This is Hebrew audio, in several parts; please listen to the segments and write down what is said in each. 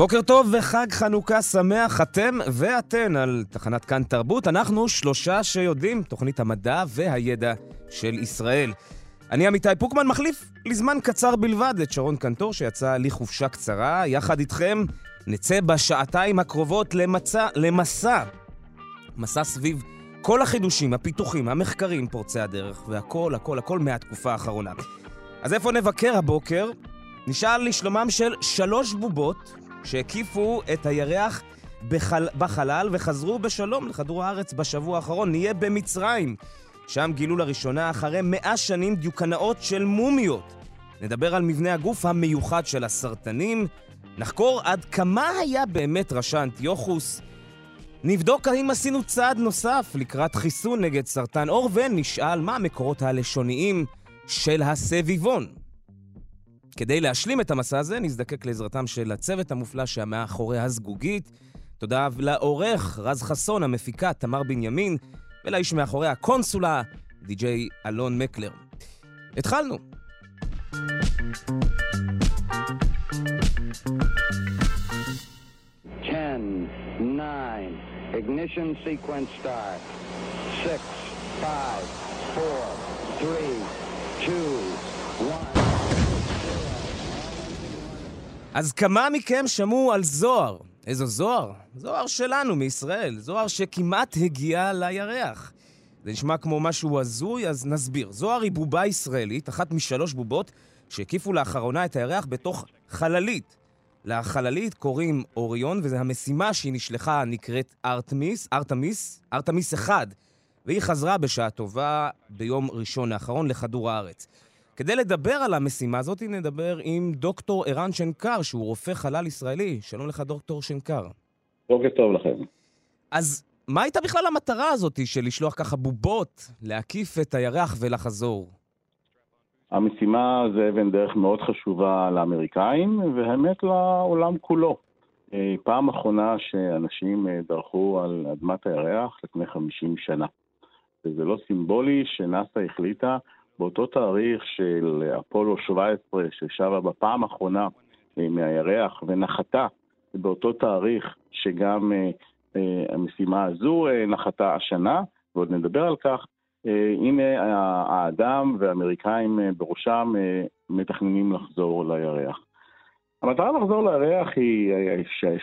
בוקר טוב וחג חנוכה שמח, אתם ואתן על תחנת כאן תרבות. אנחנו שלושה שיודעים, תוכנית המדע והידע של ישראל. אני עמיתי פוקמן, מחליף לזמן קצר בלבד את שרון קנטור, שיצא לחופשה קצרה. יחד איתכם נצא בשעתיים הקרובות למצע, למסע. מסע סביב כל החידושים, הפיתוחים, המחקרים פורצי הדרך, והכל, הכל, הכל מהתקופה האחרונה. אז איפה נבקר הבוקר? נשאל לשלומם של שלוש בובות שהקיפו את הירח בחל... בחלל וחזרו בשלום לכדור הארץ בשבוע האחרון. נהיה במצרים. שם גילו לראשונה אחרי מאה שנים דיוקנאות של מומיות. נדבר על מבנה הגוף המיוחד של הסרטנים, נחקור עד כמה היה באמת רשע אנטיוכוס, נבדוק האם עשינו צעד נוסף לקראת חיסון נגד סרטן עור, ונשאל מה המקורות הלשוניים של הסביבון. כדי להשלים את המסע הזה, נזדקק לעזרתם של הצוות המופלא שמאחורי הזגוגית. תודה לעורך רז חסון, המפיקה תמר בנימין, ולאיש מאחורי הקונסולה, די.ג'יי אלון מקלר. התחלנו. Ignition sequence start. Six, five, four, three, two, one. אז כמה מכם שמעו על זוהר? איזו זוהר? זוהר שלנו, מישראל. זוהר שכמעט הגיע לירח. זה נשמע כמו משהו הזוי, אז נסביר. זוהר היא בובה ישראלית, אחת משלוש בובות שהקיפו לאחרונה את הירח בתוך חללית. לחללית קוראים אוריון, וזו המשימה שהיא נשלחה נקראת ארתמיס, ארתמיס, ארתמיס 1, והיא חזרה בשעה טובה ביום ראשון האחרון לכדור הארץ. כדי לדבר על המשימה הזאת, נדבר עם דוקטור ערן שנקר, שהוא רופא חלל ישראלי. שלום לך, דוקטור שנקר. בוקר טוב לכם. אז מה הייתה בכלל המטרה הזאת של לשלוח ככה בובות להקיף את הירח ולחזור? המשימה זה אבן דרך מאוד חשובה לאמריקאים, והאמת לעולם כולו. אה, פעם אחרונה שאנשים אה, דרכו על אדמת הירח לפני 50 שנה. וזה לא סימבולי שנאס"א החליטה באותו תאריך של אפולו 17, ששבה בפעם האחרונה אה, מהירח ונחתה, באותו תאריך שגם המשימה הזו נחתה השנה, ועוד נדבר על כך, הנה האדם והאמריקאים בראשם מתכננים לחזור לירח. המטרה לחזור לירח היא,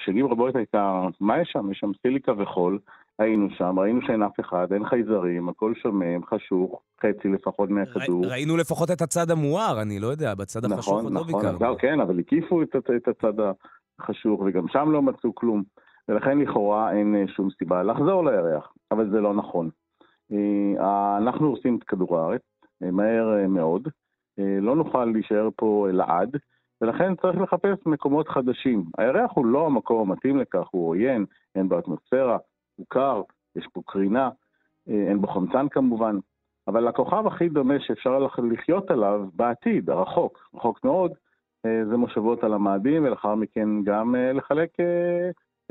שנים רבות הייתה, מה יש שם? יש שם סיליקה וחול, היינו שם, ראינו שאין אף אחד, אין חייזרים, הכל שומם, חשוך, חצי לפחות מהכדור. ראינו לפחות את הצד המואר, אני לא יודע, בצד החשוך נכון, עוד לא נכון, ביקרנו. נכון, כן, אבל הקיפו את, את הצד החשוך, וגם שם לא מצאו כלום. ולכן לכאורה אין אה, שום סיבה לחזור לירח, אבל זה לא נכון. אה, אנחנו עושים את כדור הארץ, אה, מהר מאוד, לא נוכל להישאר פה לעד, ולכן צריך לחפש מקומות חדשים. הירח הוא לא המקום המתאים לכך, הוא עוין, אין בו אטמוספירה, הוא קר, יש פה קרינה, אין בו חמצן כמובן, אבל הכוכב הכי דומה שאפשר לחיות עליו בעתיד, הרחוק, רחוק מאוד, זה מושבות על המאדים, ולאחר מכן גם לחלק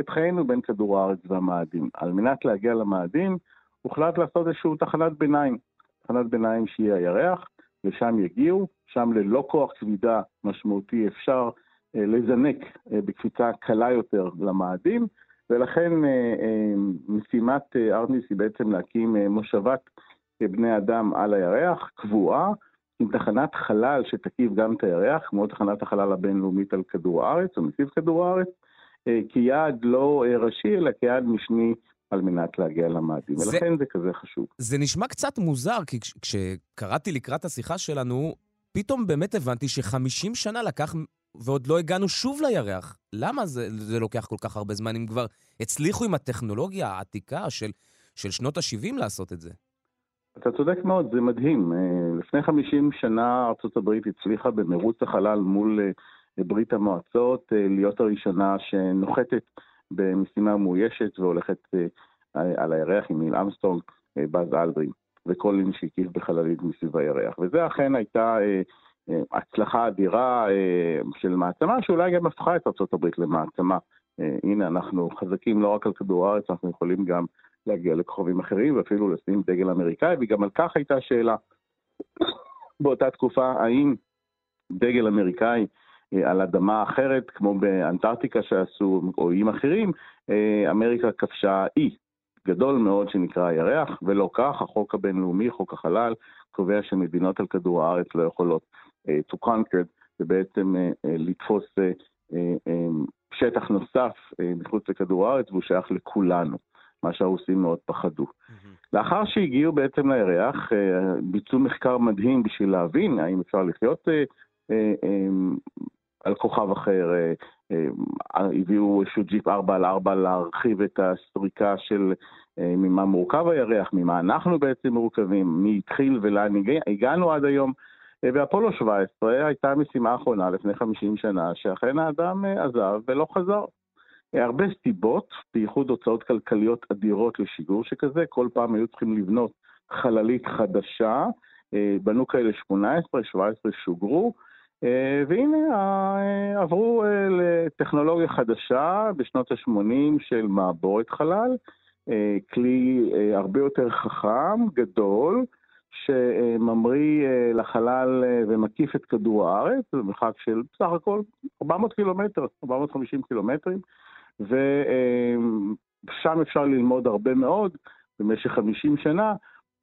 את חיינו בין כדור הארץ והמאדים. על מנת להגיע למאדים, הוחלט לעשות איזושהי תחנת ביניים. תחנת ביניים שהיא הירח, לשם יגיעו, שם ללא כוח כבידה משמעותי אפשר אה, לזנק אה, בקפיצה קלה יותר למאדים, ולכן אה, אה, משימת אה, ארטמיס היא בעצם להקים מושבת בני אדם על הירח, קבועה, עם תחנת חלל שתקיף גם את הירח, כמו תחנת החלל הבינלאומית על כדור הארץ, או מסביב כדור הארץ, כיעד לא ראשי, אלא כיעד משני על מנת להגיע למאדים, זה- ולכן זה כזה חשוב. זה נשמע קצת מוזר, כי כש- כשקראתי לקראת השיחה שלנו, פתאום באמת הבנתי ש-50 שנה לקח ועוד לא הגענו שוב לירח. למה זה, זה לוקח כל כך הרבה זמן אם כבר הצליחו עם הטכנולוגיה העתיקה של של שנות ה-70 לעשות את זה. אתה צודק מאוד, זה מדהים. אה, לפני 50 שנה ארה"ב הצליחה במרוץ החלל מול אה, ברית המועצות להיות הראשונה שנוחתת במשימה מאוישת והולכת על הירח עם ניל אמסטרונג, באז אלדרין וקולין שהקיף בחללית מסביב הירח. וזה אכן הייתה הצלחה אדירה של מעצמה, שאולי גם הפכה את ארה"ב למעצמה. הנה, אנחנו חזקים לא רק על כדור הארץ, אנחנו יכולים גם להגיע לכוכבים אחרים ואפילו לשים דגל אמריקאי, וגם על כך הייתה שאלה באותה תקופה, האם דגל אמריקאי אה, על אדמה אחרת, כמו באנטארקטיקה שעשו, או איים אחרים, אה, אמריקה כבשה אי גדול מאוד שנקרא הירח, ולא כך, החוק הבינלאומי, חוק החלל, קובע שמדינות על כדור הארץ לא יכולות to conquer, ובעצם uh, uh, לתפוס uh, uh, שטח נוסף מחוץ לכדור הארץ, והוא שייך לכולנו. מה שהרוסים מאוד פחדו. Mm-hmm. לאחר שהגיעו בעצם לירח, אה, ביצעו מחקר מדהים בשביל להבין האם אפשר לחיות אה, אה, על כוכב אחר, הביאו איזשהו ג'יפ 4 על 4 להרחיב את הסריקה של ממה מורכב הירח, ממה אנחנו בעצם מורכבים, מי התחיל ולאן הגענו עד היום. ואפולו 17 הייתה המשימה האחרונה לפני 50 שנה, שאכן האדם עזב ולא חזר. הרבה סיבות, בייחוד הוצאות כלכליות אדירות לשיגור שכזה, כל פעם היו צריכים לבנות חללית חדשה, אה, בנו כאלה 18, 17 שוגרו, אה, והנה אה, עברו לטכנולוגיה חדשה בשנות ה-80 של מעבורת חלל, כלי הרבה יותר חכם, גדול, שממריא לחלל ומקיף את כדור הארץ, במרחק של בסך הכל 400 קילומטר, 450 קילומטרים. ושם אפשר ללמוד הרבה מאוד במשך 50 שנה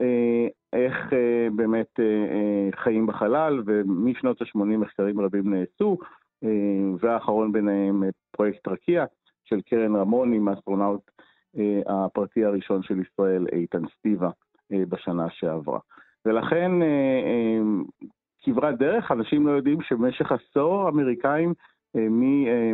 אה, איך אה, באמת אה, חיים בחלל, ומשנות ה-80 מחקרים רבים נעשו, והאחרון ביניהם פרויקט רקיע של קרן רמון עם האסטרונאוט הפרטי הראשון של ישראל, איתן סטיבה, בשנה שעברה. ולכן כברת דרך, אנשים לא יודעים שבמשך עשור האמריקאים אה,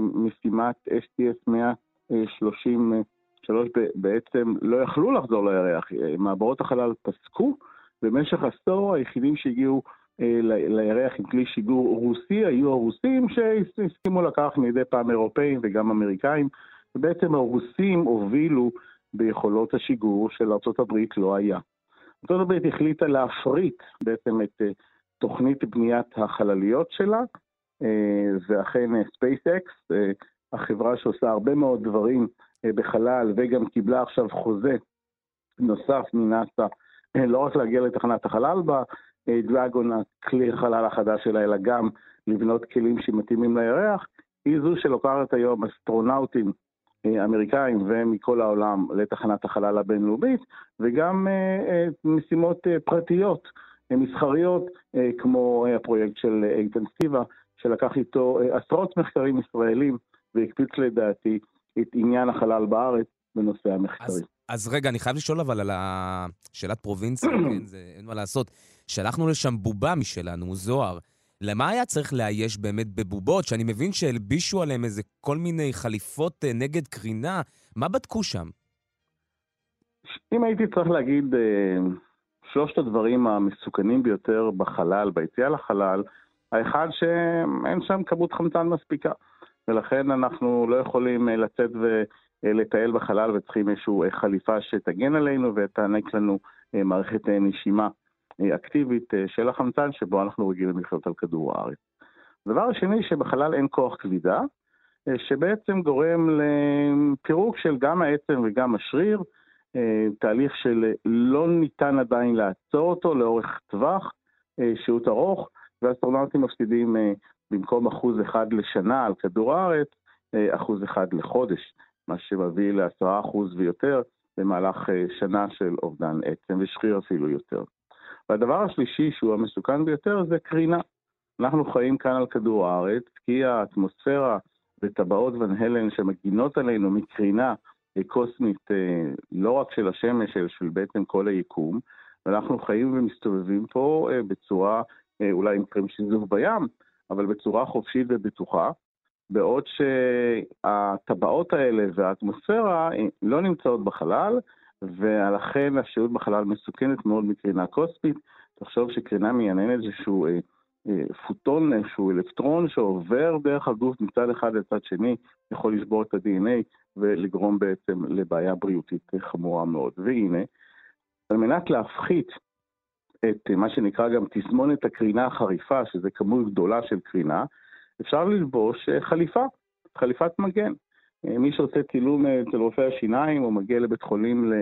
ממשימת STS 133 בעצם לא יכלו לחזור לירח. אה, מעברות החלל פסקו, במשך עשור היחידים שהגיעו אה, לירח עם כלי שיגור רוסי היו הרוסים שהסכימו לקחת מדי פעם אירופאים וגם אמריקאים, ובעצם הרוסים הובילו ביכולות השיגור של ארה"ב לא היה. ארה"ב החליטה להפריט בעצם את תוכנית בניית החלליות שלה, אה, ואכן SpaceX, אה, אה, החברה שעושה הרבה מאוד דברים בחלל וגם קיבלה עכשיו חוזה נוסף מנאסא, לא רק להגיע לתחנת החלל ב Dragon, הכלי החלל החדש שלה, אלא גם לבנות כלים שמתאימים לירח, היא זו שלוקחת היום אסטרונאוטים אמריקאים ומכל העולם לתחנת החלל הבינלאומית, וגם משימות פרטיות, מסחריות, כמו הפרויקט של איתן סטיבה, שלקח איתו אה, עשרות מחקרים ישראלים והקפיץ לדעתי את עניין החלל בארץ בנושא המחקרים. אז, אז רגע, אני חייב לשאול אבל על שאלת פרובינציה, כן, זה אין מה לעשות. שלחנו לשם בובה משלנו, זוהר. למה היה צריך לאייש באמת בבובות, שאני מבין שהלבישו עליהם איזה כל מיני חליפות אה, נגד קרינה? מה בדקו שם? אם הייתי צריך להגיד אה, שלושת הדברים המסוכנים ביותר בחלל, ביציאה לחלל, האחד שאין שם כמות חמצן מספיקה, ולכן אנחנו לא יכולים אה, לצאת ולטייל בחלל וצריכים איזושהי חליפה שתגן עלינו ותענק לנו מערכת נשימה אקטיבית של החמצן שבו אנחנו רגילים לחיות על כדור הארץ. הדבר השני, שבחלל אין כוח כבידה, שבעצם גורם לפירוק של גם העצם וגם השריר, תהליך שלא ניתן עדיין לעצור אותו לאורך טווח, שהות ארוך, ואסטרונאוטים מפסידים אה, במקום אחוז אחד לשנה על כדור הארץ, אה, אחוז אחד לחודש, מה שמביא לעשרה אחוז ויותר במהלך אה, שנה של אובדן עצם ושחיר אפילו יותר. והדבר השלישי, שהוא המסוכן ביותר, זה קרינה. אנחנו חיים כאן על כדור הארץ, כי האטמוספירה וטבעות ון הלן שמגינות עלינו מקרינה קוסמית לא רק של השמש, אלא של בעצם כל היקום, ואנחנו חיים ומסתובבים פה בצורה אה, אולי עם קרם שיזוף בים, אבל בצורה חופשית ובטוחה, בעוד שהטבעות האלה והאטמוספירה אה, לא נמצאות בחלל, ולכן השהות בחלל מסוכנת מאוד מקרינה קוסמית. תחשוב שקרינה מייננת איזשהו אה, אה, פוטון, איזשהו אלקטרון שעובר דרך הגוף מצד אחד לצד שני, יכול לשבור את ה-DNA ולגרום בעצם לבעיה בריאותית חמורה מאוד. והנה, על מנת להפחית את מה שנקרא גם תסמונת הקרינה החריפה, שזה כמות גדולה של קרינה, אפשר ללבוש אה, חליפה, חליפת מגן. אה, מי שעושה צילום אה, אצל רופא השיניים או מגיע לבית חולים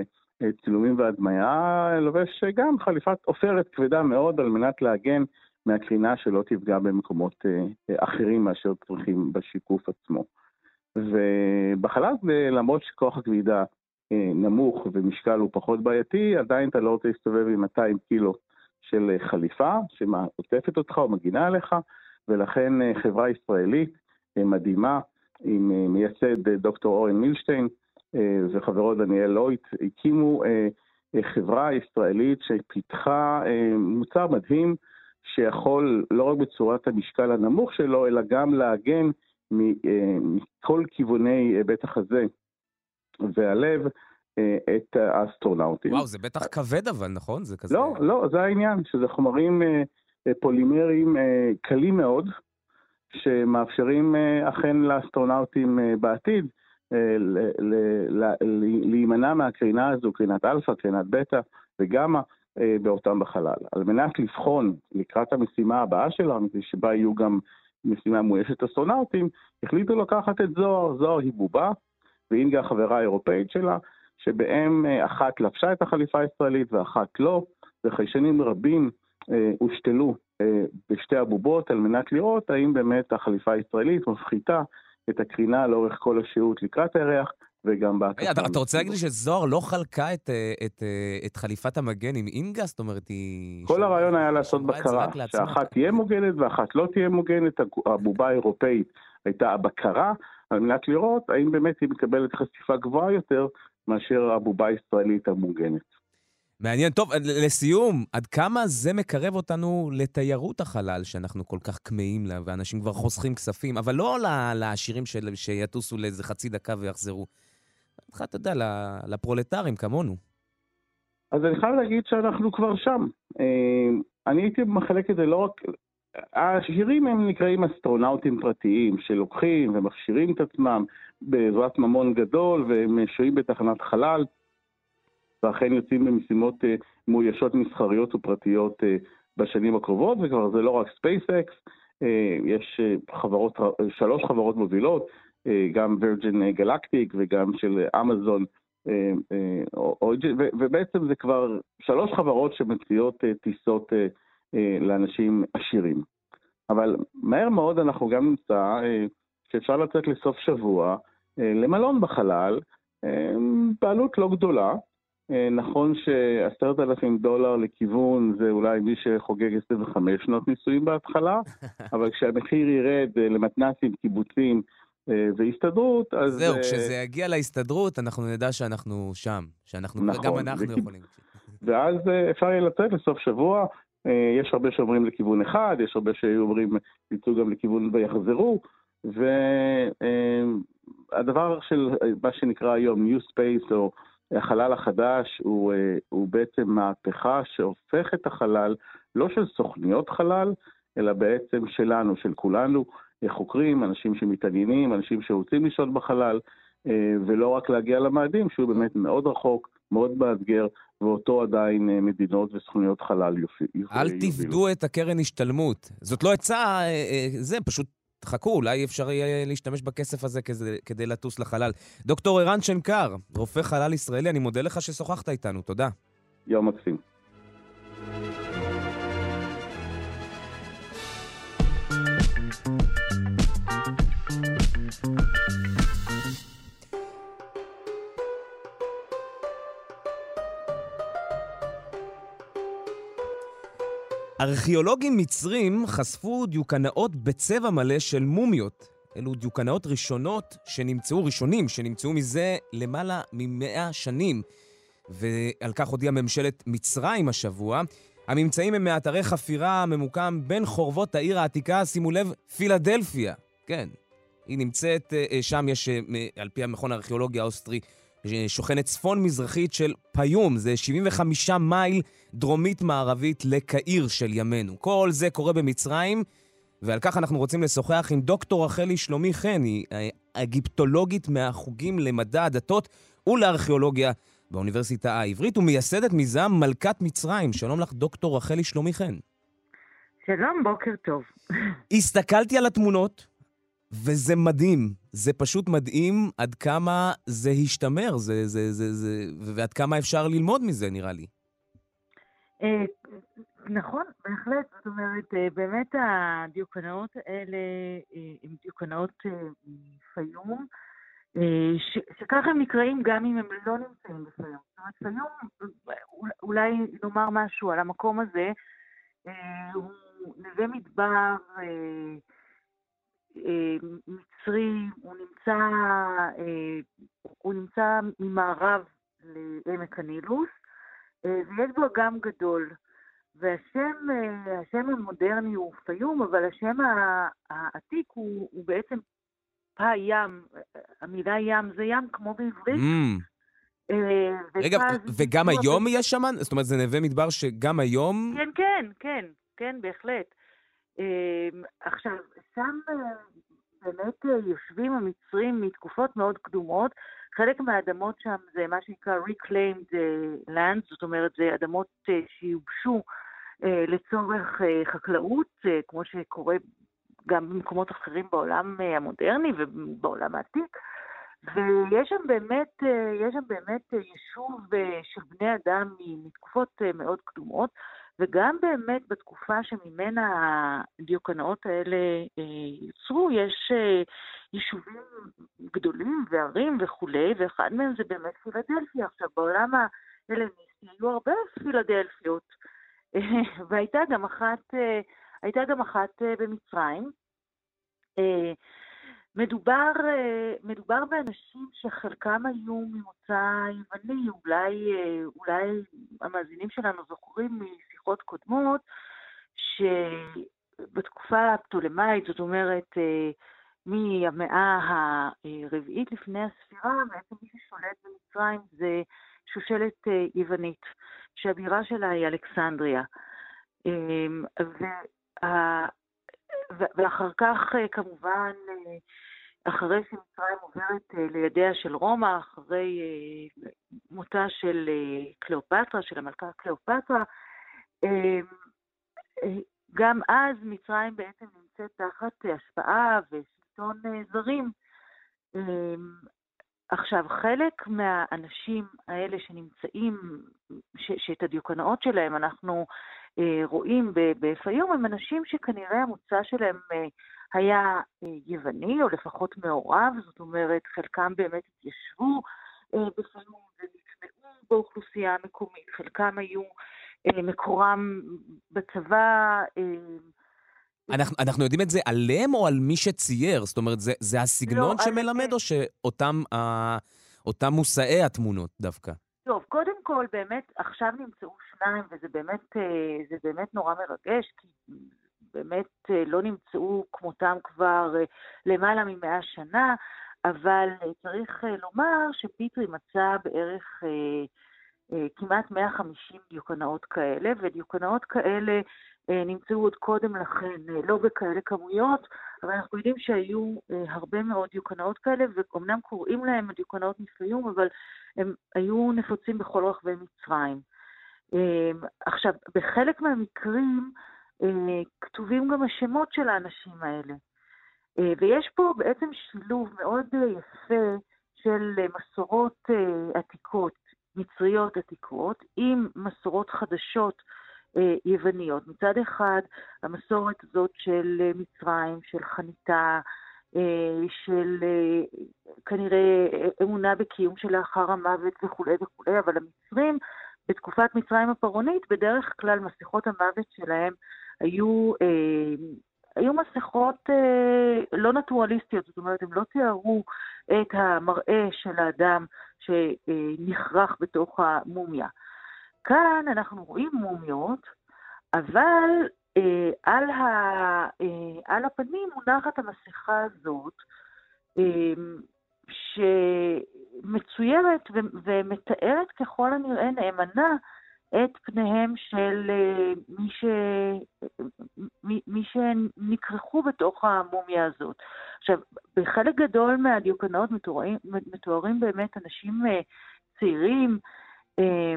לצילומים והדמיה, לובש גם חליפת עופרת כבדה מאוד על מנת להגן מהקרינה שלא תפגע במקומות אחרים מאשר צריכים בשיקוף עצמו. ובחלל, למרות שכוח הכבידה נמוך ומשקל הוא פחות בעייתי, עדיין אתה לא רוצה להסתובב עם 200 קילו של חליפה שעוטפת אותך או מגינה עליך, ולכן אה, חברה ישראלית אה, מדהימה, עם אה, מייסד דוקטור אורן מילשטיין וחברו דניאל לויט, הקימו חברה ישראלית שפיתחה מוצר מדהים שיכול לא רק בצורת המשקל הנמוך שלו, אלא גם להגן מכל כיווני בית החזה והלב את האסטרונאוטים. וואו, זה בטח כבד אבל, נכון? זה כזה... לא, לא, זה העניין, שזה חומרים פולימרים אה, קלים מאוד, שמאפשרים אה, אכן לאסטרונאוטים אה, בעתיד להימנע מהקרינה הזו, קרינת אלפא, קרינת בטא וגמא, באותם בחלל. על מנת לבחון לקראת המשימה הבאה שלנו, שבה יהיו גם משימה מאוישת אסטרונאוטים, החליטו לקחת את זוהר. זוהר היא בובה, והלגה החברה האירופאית שלה, שבהם אחת לבשה את החליפה הישראלית ואחת לא, וחיישנים רבים אה, הושתלו אה, בשתי הבובות על מנת לראות האם באמת החליפה הישראלית מפחיתה את הקרינה לאורך כל השהות לקראת הירח וגם בהקפה. אתה, אתה רוצה להגיד לי שזוהר לא חלקה את, אה, את, את חליפת המגן עם אינגה? זאת אומרת, היא... כל הרעיון היה לעשות בקרה, שאחת תהיה מוגנת ואחת לא תהיה מוגנת. הבובה האירופאית הייתה הבקרה, על מנת לראות האם באמת היא מקבלת חשיפה גבוהה יותר מאשר הבובה הישראלית המוגנת. מעניין. טוב, לסיום, עד כמה זה מקרב אותנו לתיירות החלל, שאנחנו כל כך כמהים לה, ואנשים כבר חוסכים כספים, אבל לא לעשירים של, שיטוסו לאיזה חצי דקה ויחזרו. אתה יודע, לפרולטרים כמונו. אז אני חייב להגיד שאנחנו כבר שם. אה, אני הייתי מחלק את זה לא רק... העשירים הם נקראים אסטרונאוטים פרטיים, שלוקחים ומכשירים את עצמם בעזרת ממון גדול, והם שוהים בתחנת חלל. ואכן יוצאים במשימות uh, מאוישות מסחריות ופרטיות uh, בשנים הקרובות, וכבר זה לא רק SpaceX, uh, יש חברות, שלוש חברות מובילות, גם וירג'ין גלקטיק וגם של אמזון, ובעצם זה כבר שלוש חברות שמציעות טיסות לאנשים עשירים. אבל מהר מאוד אנחנו גם נמצא שאפשר לצאת לסוף שבוע למלון בחלל, בעלות לא גדולה, אה, נכון שעשרת אלפים דולר לכיוון זה אולי מי שחוגג 25 שנות נישואים בהתחלה, אבל כשהמחיר ירד אה, למתנ"סים, קיבוצים אה, והסתדרות, אז... זהו, כשזה יגיע להסתדרות, אנחנו נדע שאנחנו שם, שאנחנו, נכון, גם אנחנו וכיב... יכולים. ואז אפשר יהיה לצאת לסוף שבוע, יש הרבה שאומרים לכיוון אחד, יש הרבה שאומרים יצאו גם לכיוון ויחזרו, והדבר של מה שנקרא היום New Space, או החלל החדש הוא, אה, הוא בעצם מהפכה שהופך את החלל, לא של סוכניות חלל, אלא בעצם שלנו, של כולנו, חוקרים, אנשים שמתעניינים, אנשים שרוצים לשהות בחלל, אה, ולא רק להגיע למאדים, שהוא באמת מאוד רחוק, מאוד מאתגר, ואותו עדיין אה, מדינות וסוכניות חלל יובילו. אל תפדו את הקרן השתלמות. זאת לא עצה, זה פשוט חכו, אולי אפשר יהיה להשתמש בכסף הזה כדי, כדי לטוס לחלל. דוקטור ערן שנקר, רופא חלל ישראלי, אני מודה לך ששוחחת איתנו, תודה. יום מקסים. ארכיאולוגים מצרים חשפו דיוקנאות בצבע מלא של מומיות. אלו דיוקנאות ראשונות שנמצאו, ראשונים, שנמצאו מזה למעלה ממאה שנים. ועל כך הודיעה ממשלת מצרים השבוע. הממצאים הם מאתרי חפירה ממוקם בין חורבות העיר העתיקה, שימו לב, פילדלפיה. כן, היא נמצאת, אה, שם יש, אה, על פי המכון הארכיאולוגי האוסטרי, ששוכנת צפון-מזרחית של פיום, זה 75 מייל דרומית-מערבית לקהיר של ימינו. כל זה קורה במצרים, ועל כך אנחנו רוצים לשוחח עם דוקטור רחלי שלומי חן, היא אגיפטולוגית מהחוגים למדע הדתות ולארכיאולוגיה באוניברסיטה העברית, ומייסדת מיזם מלכת מצרים. שלום לך, דוקטור רחלי שלומי חן. שלום, בוקר טוב. הסתכלתי על התמונות, וזה מדהים. זה פשוט מדהים עד כמה זה השתמר, זה, זה, זה, זה, ועד כמה אפשר ללמוד מזה, נראה לי. אה, נכון, בהחלט. זאת אומרת, אה, באמת הדיוקנאות האלה אה, הן דיוקנאות פיום, שככה הם נקראים גם אם הם לא נמצאים בפיום. זאת אומרת, פיום, אולי נאמר משהו על המקום הזה, הוא נווה מדבר, מצרי, הוא נמצא, הוא נמצא ממערב לעמק הנילוס, ויש בו אגם גדול. והשם השם המודרני הוא פיום, אבל השם העתיק הוא, הוא בעצם פא ים. המילה ים זה ים כמו בעברית. Mm. רגע, וגם היום יש שם? זאת אומרת, זה נווה מדבר שגם היום... כן, כן, כן, כן, בהחלט. עכשיו, שם באמת יושבים המצרים מתקופות מאוד קדומות. חלק מהאדמות שם זה מה שנקרא reclaimed land, זאת אומרת, זה אדמות שיובשו לצורך חקלאות, כמו שקורה גם במקומות אחרים בעולם המודרני ובעולם העתיק. ויש שם באמת, יש שם באמת יישוב של בני אדם מתקופות מאוד קדומות, וגם באמת בתקופה שממנה הדיוקנאות האלה יוצרו, יש יישובים גדולים וערים וכולי, ואחד מהם זה באמת פילדלפיה. עכשיו, בעולם ההלניסטי היו הרבה פילדלפיות, והייתה גם אחת, הייתה גם אחת במצרים. מדובר, מדובר באנשים שחלקם היו ממוצא יווני, אולי, אולי המאזינים שלנו זוכרים משיחות קודמות, שבתקופה הפטולמאית, זאת אומרת, מהמאה הרביעית לפני הספירה, בעצם מי ששולט במצרים זה שושלת יוונית, שהבירה שלה היא אלכסנדריה. וה... ואחר כך, כמובן, אחרי שמצרים עוברת לידיה של רומא, אחרי מותה של קליאופטרה, של המלכה קליאופטרה, גם אז מצרים בעצם נמצאת תחת השפעה ושלטון זרים. עכשיו, חלק מהאנשים האלה שנמצאים, ש, שאת הדיוקנאות שלהם אנחנו אה, רואים בפיום, הם אנשים שכנראה המוצא שלהם אה, היה אה, יווני, או לפחות מעורב, זאת אומרת, חלקם באמת התיישבו אה, בפיום ונטמעו באוכלוסייה המקומית, חלקם היו אה, מקורם בצבא, אה, אנחנו, אנחנו יודעים את זה עליהם או על מי שצייר? זאת אומרת, זה, זה הסגנון לא, שמלמד, על... או שאותם אה, מושאי התמונות דווקא? טוב, קודם כל, באמת, עכשיו נמצאו שניים, וזה באמת, אה, זה באמת נורא מרגש, כי באמת אה, לא נמצאו כמותם כבר אה, למעלה ממאה שנה, אבל צריך לומר שפיטרי מצא בערך כמעט 150 דיוקנאות כאלה, ודיוקנאות כאלה נמצאו עוד קודם לכן, לא בכאלה כמויות, אבל אנחנו יודעים שהיו אה, הרבה מאוד דיוקנאות כאלה, ואומנם קוראים להם דיוקנאות מפיום, אבל הם היו נפוצים בכל רחבי מצרים. עכשיו, בחלק מהמקרים כתובים גם השמות של האנשים האלה. ויש פה בעצם שילוב מאוד יפה של מסורות עתיקות, מצריות עתיקות, עם מסורות חדשות אה, יווניות. מצד אחד, המסורת הזאת של אה, מצרים, של חניתה, אה, של כנראה אמונה בקיום שלאחר המוות וכולי וכולי, אבל המצרים, בתקופת מצרים הפרעונית, בדרך כלל מסכות המוות שלהם היו, היו מסכות לא נטורליסטיות, זאת אומרת, הם לא תיארו את המראה של האדם שנכרך בתוך המומיה. כאן אנחנו רואים מומיות, אבל אה, על, ה, אה, על הפנים מונחת המסכה הזאת, אה, שמצוירת ו- ומתארת ככל הנראה נאמנה את פניהם של אה, מי, ש... מי, מי שנכרכו בתוך המומיה הזאת. עכשיו, בחלק גדול מהדיוקנאות מתוארים, מתוארים באמת אנשים אה, צעירים, אה,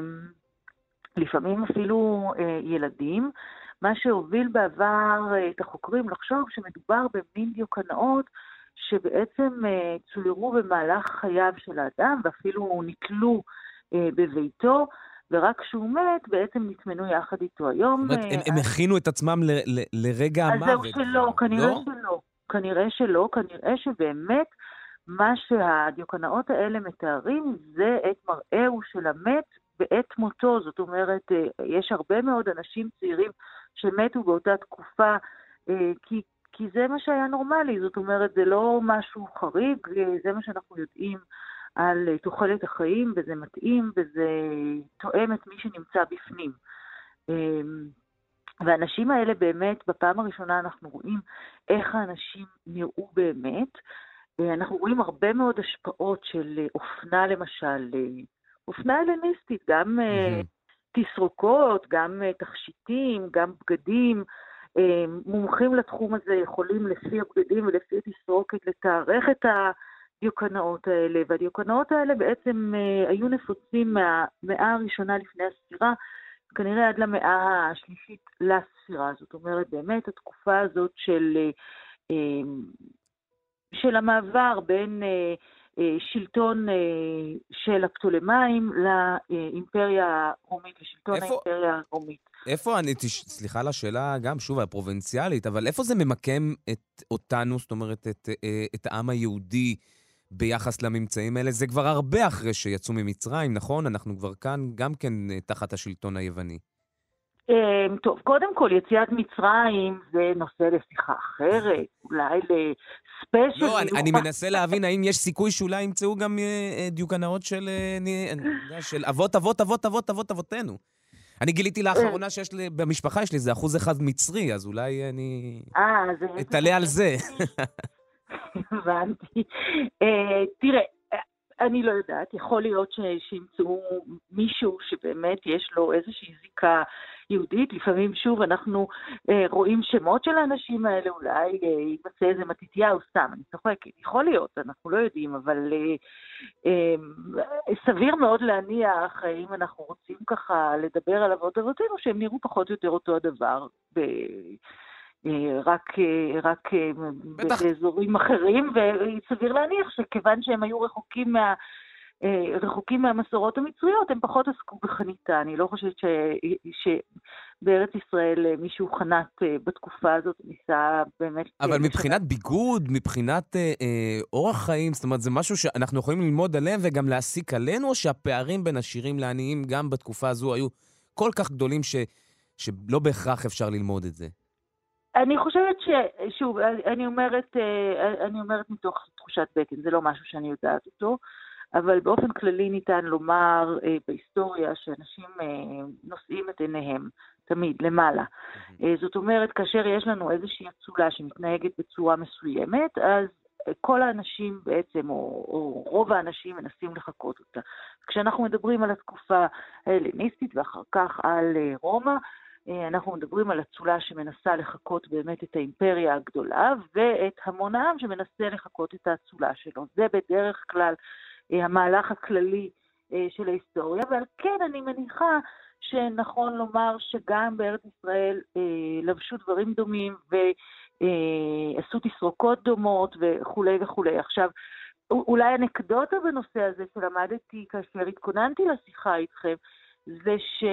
לפעמים אפילו ילדים, מה שהוביל בעבר את החוקרים לחשוב שמדובר במין דיוקנאות שבעצם צוירו במהלך חייו של האדם ואפילו נתלו בביתו. ורק כשהוא מת, בעצם נטמנו יחד איתו. היום... זאת אומרת, הם, הם הכינו את עצמם ל, ל, לרגע המוות. אז זהו שלא, כנראה לא? שלא. כנראה שלא, כנראה שבאמת מה שהדיוקנאות האלה מתארים זה את מראהו של המת בעת מותו. זאת אומרת, אה, יש הרבה מאוד אנשים צעירים שמתו באותה תקופה, אה, כי, כי זה מה שהיה נורמלי. זאת אומרת, זה לא משהו חריג, אה, זה מה שאנחנו יודעים. על תוחלת החיים, וזה מתאים וזה תואם את מי שנמצא בפנים. אמ, והאנשים האלה באמת, בפעם הראשונה אנחנו רואים איך האנשים נראו באמת. אנחנו רואים הרבה מאוד השפעות של אופנה למשל, אופנה הלניסטית, גם mm-hmm. תסרוקות, גם תכשיטים, גם בגדים. מומחים לתחום הזה יכולים לפי הבגדים ולפי התסרוקת לתארך את. הדיוקנאות האלה, והדיוקנאות האלה בעצם אה, היו נפוצים מהמאה הראשונה לפני הספירה, כנראה עד למאה השלישית לספירה. זאת אומרת, באמת התקופה הזאת של, אה, אה, של המעבר בין שלטון של הפטולמאים לאימפריה הרומית, לשלטון איפה... האימפריה הרומית. איפה אני, תש... סליחה על השאלה גם, שוב, הפרובינציאלית, אבל איפה זה ממקם את אותנו, זאת אומרת, את, את העם היהודי ביחס לממצאים האלה. זה כבר הרבה אחרי שיצאו ממצרים, נכון? אנחנו כבר כאן גם כן אה, תחת השלטון היווני. אמ, טוב, קודם כל, יציאת מצרים זה נושא לשיחה אחרת, אולי לספיישל. לא, אני, אני מנסה להבין האם יש סיכוי שאולי ימצאו גם אה, אה, דיוקנאות של, של אבות אבות אבות אבות אבות אבותינו. אני גיליתי לאחרונה שיש לי, במשפחה יש לי איזה אחוז אחד מצרי, אז אולי אני אתעלה על זה. הבנתי. אה, תראה, אני לא יודעת, יכול להיות שימצאו מישהו שבאמת יש לו איזושהי זיקה יהודית. לפעמים, שוב, אנחנו אה, רואים שמות של האנשים האלה, אולי אה, יימצא איזה מתתיהו, סתם, אני צוחקת. יכול להיות, אנחנו לא יודעים, אבל אה, אה, סביר מאוד להניח, אה, אם אנחנו רוצים ככה לדבר על אבות אבותינו, שהם נראו פחות או יותר אותו הדבר. ב... אה, רק, אה, רק אה, בטח. באזורים אחרים, וסביר להניח שכיוון שהם היו רחוקים מה... רחוקים מהמסורות המצריות, הם פחות עסקו בחניתה. אני לא חושבת ש... שבארץ ישראל מישהו חנת בתקופה הזאת, ניסה באמת... אבל מבחינת ביגוד, מבחינת אה, אורח חיים, זאת אומרת, זה משהו שאנחנו יכולים ללמוד עליהם וגם להסיק עלינו, או שהפערים בין עשירים לעניים גם בתקופה הזו היו כל כך גדולים ש... שלא בהכרח אפשר ללמוד את זה? אני חושבת ש... שוב, אני אומרת, אה, אני אומרת מתוך תחושת בטן, זה לא משהו שאני יודעת אותו, אבל באופן כללי ניתן לומר אה, בהיסטוריה שאנשים אה, נושאים את עיניהם תמיד למעלה. זאת אומרת, כאשר יש לנו איזושהי אצולה שמתנהגת בצורה מסוימת, אז כל האנשים בעצם, או, או רוב האנשים מנסים לחקות אותה. כשאנחנו מדברים על התקופה ההלניסטית ואחר כך על רומא, אנחנו מדברים על אצולה שמנסה לחקות באמת את האימפריה הגדולה, ואת המון העם שמנסה לחקות את האצולה שלו. זה בדרך כלל אה, המהלך הכללי אה, של ההיסטוריה, ועל כן אני מניחה שנכון לומר שגם בארץ ישראל לבשו דברים דומים ועשו תסרוקות דומות וכולי וכולי. עכשיו, אולי אנקדוטה בנושא הזה שלמדתי כאשר התכוננתי לשיחה איתכם, זה ש...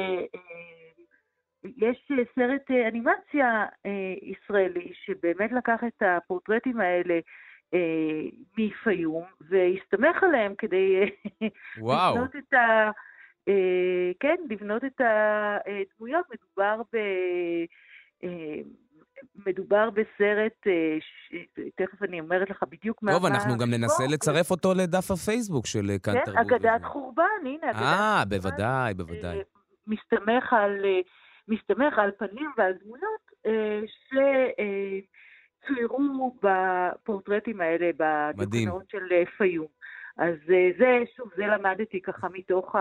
יש סרט אה, אנימציה אה, ישראלי שבאמת לקח את הפורטרטים האלה אה, מפיום והסתמך עליהם כדי. לבנות את ה... כן, לבנות את הדמויות. מדובר ב... מדובר בסרט, ש... תכף אני אומרת לך בדיוק מה... טוב, אנחנו גם ננסה לצרף אותו לדף הפייסבוק של כאן תרבות. כן, אגדת חורבן, הנה. אה, בוודאי, בוודאי. מסתמך על מסתמך על פנים ועל דמויות אה, שצוירו בפורטרטים האלה, בדיוקנאות של אה, פיום. אז אה, זה, שוב, זה למדתי ככה מתוך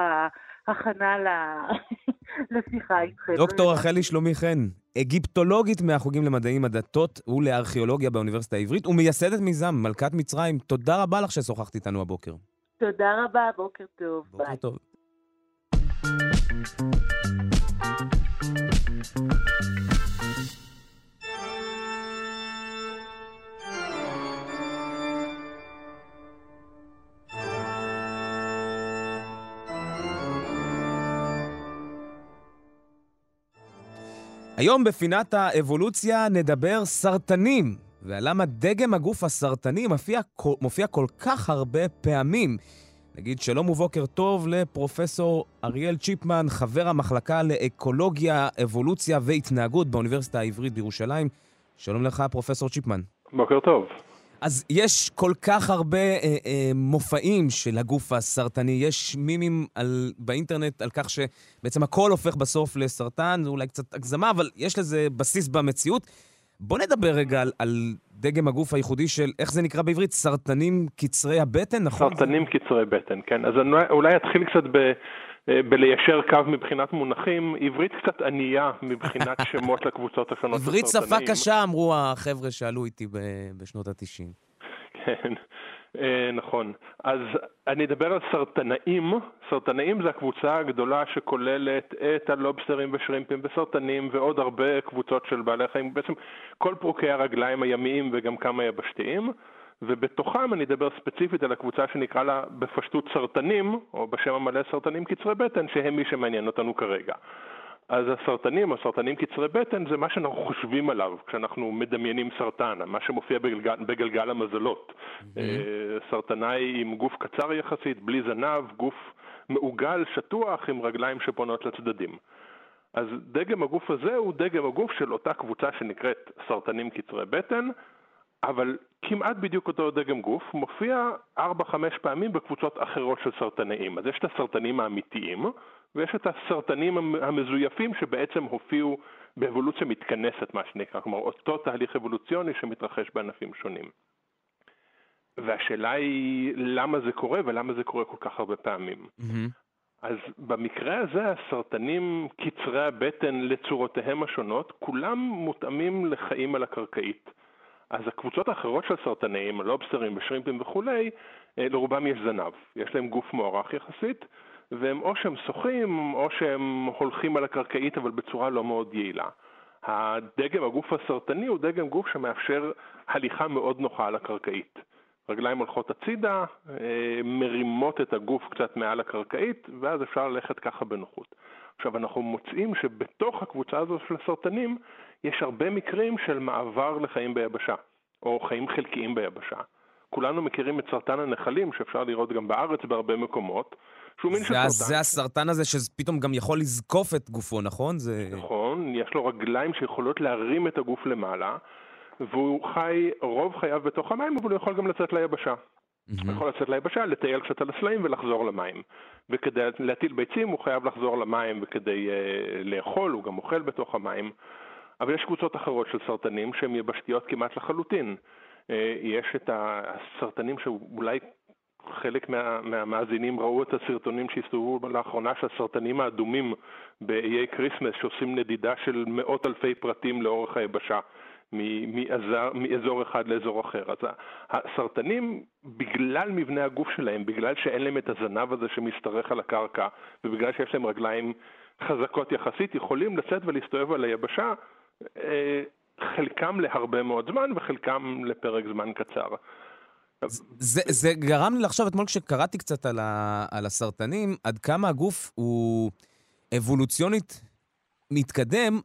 ההכנה לשיחה איתכם. דוקטור רחלי שלומי חן, אגיפטולוגית מהחוגים למדעים, הדתות ולארכיאולוגיה באוניברסיטה העברית, ומייסדת מיזם מלכת מצרים. תודה רבה לך ששוחחת איתנו הבוקר. תודה רבה, בוקר טוב. בוקר ביי. טוב. היום בפינת האבולוציה נדבר סרטנים, ולמה דגם הגוף הסרטני מופיע, מופיע כל כך הרבה פעמים. נגיד שלום ובוקר טוב לפרופסור אריאל צ'יפמן, חבר המחלקה לאקולוגיה, אבולוציה והתנהגות באוניברסיטה העברית בירושלים. שלום לך, פרופסור צ'יפמן. בוקר טוב. אז יש כל כך הרבה אה, אה, מופעים של הגוף הסרטני, יש מימים על, באינטרנט על כך שבעצם הכל הופך בסוף לסרטן, זה אולי קצת הגזמה, אבל יש לזה בסיס במציאות. בוא נדבר רגע על, על דגם הגוף הייחודי של, איך זה נקרא בעברית? סרטנים קצרי הבטן, נכון? סרטנים זה... קצרי בטן, כן. אז אני אולי אתחיל קצת ב... אה, בליישר קו מבחינת מונחים, עברית קצת ענייה מבחינת שמות לקבוצות השונות. עברית שפה קשה, אמרו החבר'ה שעלו איתי בשנות ה-90. כן, נכון. אז אני אדבר על סרטנאים. סרטנאים זה הקבוצה הגדולה שכוללת את הלובסטרים ושרימפים וסרטנים ועוד הרבה קבוצות של בעלי חיים, בעצם כל פרוקי הרגליים הימיים וגם כמה יבשתיים. ובתוכם אני אדבר ספציפית על הקבוצה שנקרא לה בפשטות סרטנים, או בשם המלא סרטנים קצרי בטן, שהם מי שמעניין אותנו כרגע. אז הסרטנים, הסרטנים קצרי בטן, זה מה שאנחנו חושבים עליו כשאנחנו מדמיינים סרטן, מה שמופיע בגלגל, בגלגל המזלות. Mm-hmm. סרטנאי עם גוף קצר יחסית, בלי זנב, גוף מעוגל, שטוח, עם רגליים שפונות לצדדים. אז דגם הגוף הזה הוא דגם הגוף של אותה קבוצה שנקראת סרטנים קצרי בטן, אבל כמעט בדיוק אותו דגם גוף מופיע 4-5 פעמים בקבוצות אחרות של סרטנאים. אז יש את הסרטנים האמיתיים, ויש את הסרטנים המזויפים שבעצם הופיעו באבולוציה מתכנסת, מה שנקרא, כלומר אותו תהליך אבולוציוני שמתרחש בענפים שונים. והשאלה היא למה זה קורה ולמה זה קורה כל כך הרבה פעמים. Mm-hmm. אז במקרה הזה הסרטנים קצרי הבטן לצורותיהם השונות, כולם מותאמים לחיים על הקרקעית. אז הקבוצות האחרות של סרטנים, הלובסטרים ושרימפים וכולי, אה, לרובם יש זנב. יש להם גוף מוערך יחסית, והם או שהם שוחים או שהם הולכים על הקרקעית אבל בצורה לא מאוד יעילה. הדגם הגוף הסרטני הוא דגם גוף שמאפשר הליכה מאוד נוחה על הקרקעית. רגליים הולכות הצידה, אה, מרימות את הגוף קצת מעל הקרקעית, ואז אפשר ללכת ככה בנוחות. עכשיו, אנחנו מוצאים שבתוך הקבוצה הזו של הסרטנים יש הרבה מקרים של מעבר לחיים ביבשה, או חיים חלקיים ביבשה. כולנו מכירים את סרטן הנחלים, שאפשר לראות גם בארץ בהרבה מקומות, שהוא מין של סרטן. זה הסרטן הזה שפתאום גם יכול לזקוף את גופו, נכון? זה... נכון, יש לו רגליים שיכולות להרים את הגוף למעלה, והוא חי רוב חייו בתוך המים, אבל הוא יכול גם לצאת ליבשה. אמ-המ. הוא יכול לצאת ליבשה, לטייל קצת על הסלעים ולחזור למים. וכדי להטיל ביצים הוא חייב לחזור למים, וכדי אה, לאכול הוא גם אוכל בתוך המים. אבל יש קבוצות אחרות של סרטנים שהן יבשתיות כמעט לחלוטין. אה, יש את הסרטנים שאולי חלק מה, מהמאזינים ראו את הסרטונים שהסתובבו לאחרונה של הסרטנים האדומים באיי כריסמס שעושים נדידה של מאות אלפי פרטים לאורך היבשה. מאזור, מאזור אחד לאזור אחר. אז הסרטנים, בגלל מבנה הגוף שלהם, בגלל שאין להם את הזנב הזה שמשתרך על הקרקע, ובגלל שיש להם רגליים חזקות יחסית, יכולים לצאת ולהסתובב על היבשה, אה, חלקם להרבה מאוד זמן וחלקם לפרק זמן קצר. זה, זה גרם לי לחשוב אתמול כשקראתי קצת על, ה, על הסרטנים, עד כמה הגוף הוא אבולוציונית מתקדם.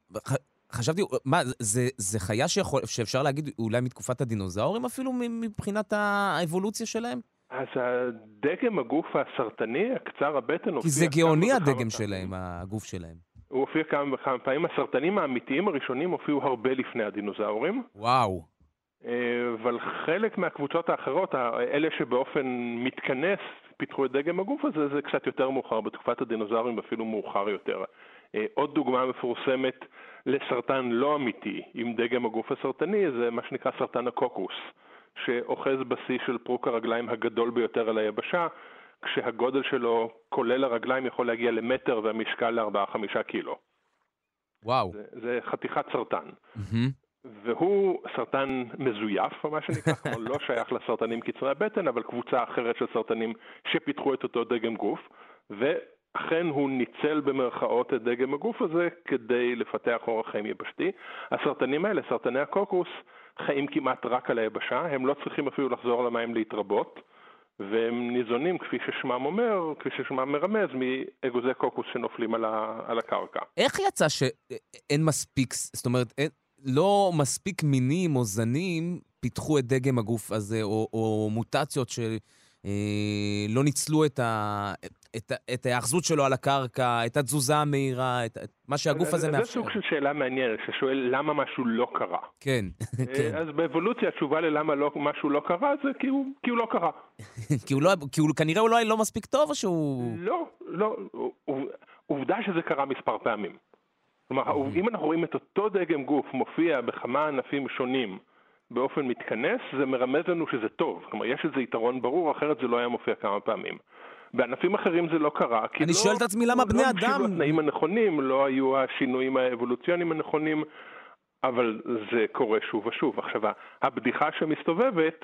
חשבתי, מה, זה, זה חיה שיכול, שאפשר להגיד אולי מתקופת הדינוזאורים אפילו מבחינת האבולוציה שלהם? אז הדגם הגוף הסרטני, הקצר הבטן, כי זה גאוני הדגם שלהם, הגוף שלהם. הוא הופיע כמה וכמה פעמים. הסרטנים האמיתיים הראשונים הופיעו הרבה לפני הדינוזאורים. וואו. אה, אבל חלק מהקבוצות האחרות, אלה שבאופן מתכנס פיתחו את דגם הגוף הזה, זה קצת יותר מאוחר, בתקופת הדינוזאורים ואפילו מאוחר יותר. אה, עוד דוגמה מפורסמת לסרטן לא אמיתי עם דגם הגוף הסרטני זה מה שנקרא סרטן הקוקוס, שאוחז בשיא של פרוק הרגליים הגדול ביותר על היבשה, כשהגודל שלו, כולל הרגליים, יכול להגיע למטר והמשקל לארבעה-חמישה קילו. וואו. זה, זה חתיכת סרטן. מהמם. והוא סרטן מזויף, או מה שנקרא, כלומר לא שייך לסרטנים קצרי הבטן, אבל קבוצה אחרת של סרטנים שפיתחו את אותו דגם גוף, ואכן הוא ניצל במרכאות את דגם הגוף הזה כדי לפתח אורח חיים יבשתי. הסרטנים האלה, סרטני הקוקוס, חיים כמעט רק על היבשה, הם לא צריכים אפילו לחזור למים להתרבות. והם ניזונים, כפי ששמם אומר, כפי ששמם מרמז, מאגוזי קוקוס שנופלים על, ה, על הקרקע. איך יצא שאין מספיק, זאת אומרת, אין, לא מספיק מינים או זנים פיתחו את דגם הגוף הזה, או, או מוטציות שלא ניצלו את, ה, את, את ההאחזות שלו על הקרקע, את התזוזה המהירה, את, את מה שהגוף הזה זה מאפשר? סוג של שאלה מעניינת, ששואל למה משהו לא קרה. כן, כן. אז באבולוציה התשובה ללמה לא, משהו לא קרה זה כי הוא, כי הוא לא קרה. כי הוא לא, כי הוא כנראה הוא לא, לא מספיק טוב, או שהוא... לא, לא, עוב- עובדה שזה קרה מספר פעמים. כלומר, אוקיי. אם אנחנו רואים את אותו דגם גוף מופיע בכמה ענפים שונים באופן מתכנס, זה מרמז לנו שזה טוב. כלומר, יש איזה יתרון ברור, אחרת זה לא היה מופיע כמה פעמים. בענפים אחרים זה לא קרה, כי אני לא, שואל את עצמי למה בני לא אדם- הבשילו התנאים הנכונים, לא היו השינויים האבולוציוניים הנכונים, אבל זה קורה שוב ושוב. עכשיו, הבדיחה שמסתובבת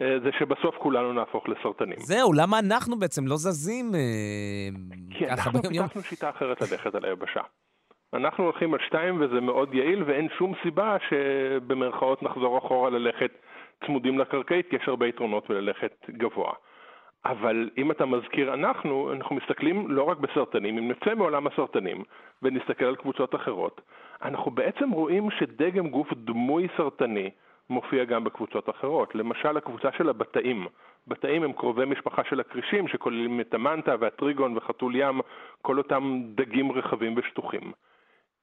אה, זה שבסוף כולנו נהפוך לסרטנים. זהו, למה אנחנו בעצם לא זזים אה, כי אנחנו? פיתחנו שיטה אחרת ללכת על היבשה. אנחנו הולכים על שתיים וזה מאוד יעיל ואין שום סיבה שבמרכאות נחזור אחורה ללכת צמודים לקרקעית, כי יש הרבה יתרונות בללכת גבוה. אבל אם אתה מזכיר אנחנו, אנחנו מסתכלים לא רק בסרטנים, אם נצא מעולם הסרטנים ונסתכל על קבוצות אחרות, אנחנו בעצם רואים שדגם גוף דמוי סרטני מופיע גם בקבוצות אחרות. למשל הקבוצה של הבתאים. בתאים הם קרובי משפחה של הכרישים שכוללים את המנטה והטריגון וחתול ים, כל אותם דגים רחבים ושטוחים.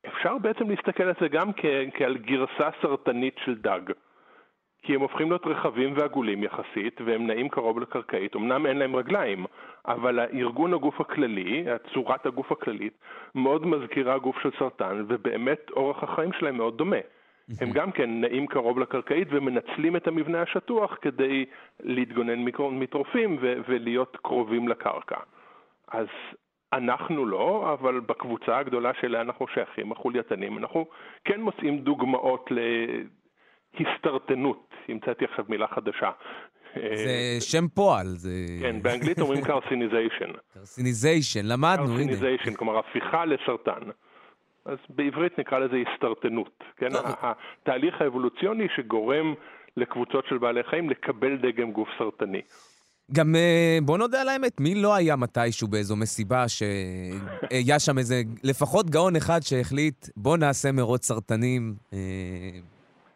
אפשר בעצם להסתכל על זה גם כ- כעל גרסה סרטנית של דג. כי הם הופכים להיות רחבים ועגולים יחסית, והם נעים קרוב לקרקעית. אמנם אין להם רגליים, אבל הארגון הגוף הכללי, צורת הגוף הכללית, מאוד מזכירה גוף של סרטן, ובאמת אורח החיים שלהם מאוד דומה. הם גם כן נעים קרוב לקרקעית ומנצלים את המבנה השטוח כדי להתגונן מטורפים ו- ולהיות קרובים לקרקע. אז אנחנו לא, אבל בקבוצה הגדולה שאליה אנחנו שייכים, החולייתנים, אנחנו כן מוצאים דוגמאות להסתרטנות, המצאתי עכשיו מילה חדשה. זה שם פועל, זה... כן, באנגלית אומרים קרסיניזיישן. קרסיניזיישן, למדנו, הנה. carcinization, כלומר הפיכה לסרטן. אז בעברית נקרא לזה הסתרטנות. כן? התהליך האבולוציוני שגורם לקבוצות של בעלי חיים לקבל דגם גוף סרטני. גם אה, בוא נודה על האמת, מי לא היה מתישהו באיזו מסיבה שהיה שם איזה, לפחות גאון אחד שהחליט, בוא נעשה מרוץ סרטנים, אה,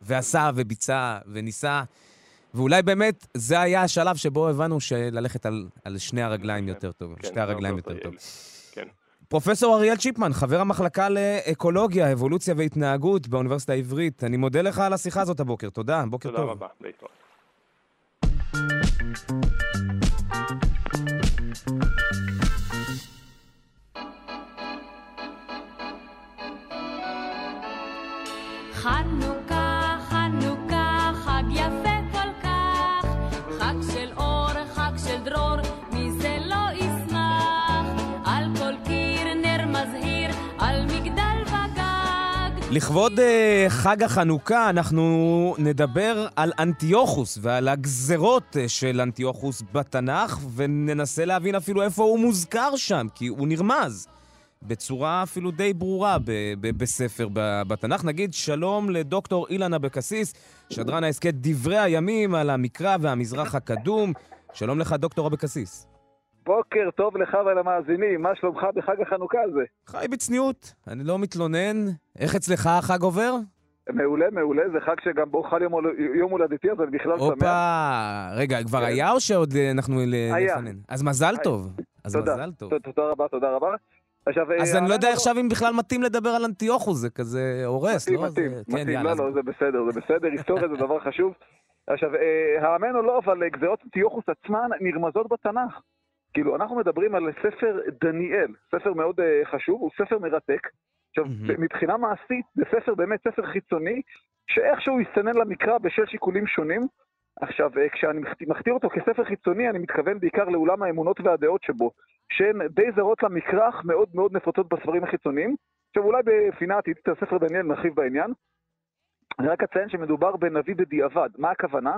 ועשה וביצע וניסה, ואולי באמת זה היה השלב שבו הבנו שללכת על, על שני הרגליים יותר טוב, כן, שתי הרגליים יותר טוב. כן. פרופסור אריאל צ'יפמן, חבר המחלקה לאקולוגיה, אבולוציה והתנהגות באוניברסיטה העברית, אני מודה לך על השיחה הזאת הבוקר, תודה, בוקר תודה טוב. רבה, להתראות. חנוכה, לכבוד אה, חג החנוכה אנחנו נדבר על אנטיוכוס ועל הגזרות אה, של אנטיוכוס בתנ"ך, וננסה להבין אפילו איפה הוא מוזכר שם, כי הוא נרמז בצורה אפילו די ברורה ב- ב- בספר ב- בתנ"ך. נגיד שלום לדוקטור אילן אבקסיס, שדרן ההסכת דברי הימים על המקרא והמזרח הקדום. שלום לך, דוקטור אבקסיס. בוקר טוב לך ולמאזינים, מה שלומך בחג החנוכה הזה? חי בצניעות, אני לא מתלונן. איך אצלך החג עובר? מעולה, מעולה, זה חג שגם בו חל יום, יום הולדתי, אז אני בכלל שמח. הופה, רגע, כבר כן. היה או שעוד אה, אנחנו ל- היה. לפנינו? אז מזל. טוב. אז תודה, מזל טוב. תודה רבה, תודה רבה. עכשיו, אז אה, אני לא יודע אנחנו- עכשיו אם בכלל מתאים לדבר על אנטיוכוס, זה כזה הורס, מתאים, לא? מתאים, מתאים, כן, יאללה, לא, לא, זה בסדר, זה בסדר, היסטוריה זה דבר חשוב. עכשיו, אה, האמן או לא, אבל גזרות אנטיוכוס עצמן נרמזות בתנ"ך. כאילו, אנחנו מדברים על ספר דניאל, ספר מאוד אה, חשוב, הוא ספר מרתק. עכשיו, מהמם. מבחינה מעשית, זה ספר באמת ספר חיצוני, שאיכשהו הסתנן למקרא בשל שיקולים שונים, עכשיו, אה, כשאני מכת- מכתיר אותו כספר חיצוני, אני מתכוון בעיקר לעולם האמונות והדעות שבו, שהן די זרות למקרח, מאוד מאוד נפוצות בספרים החיצוניים. עכשיו, אולי בפינה עתידית על ספר דניאל נרחיב בעניין. אני רק אציין שמדובר בנביא בדיעבד. מה הכוונה?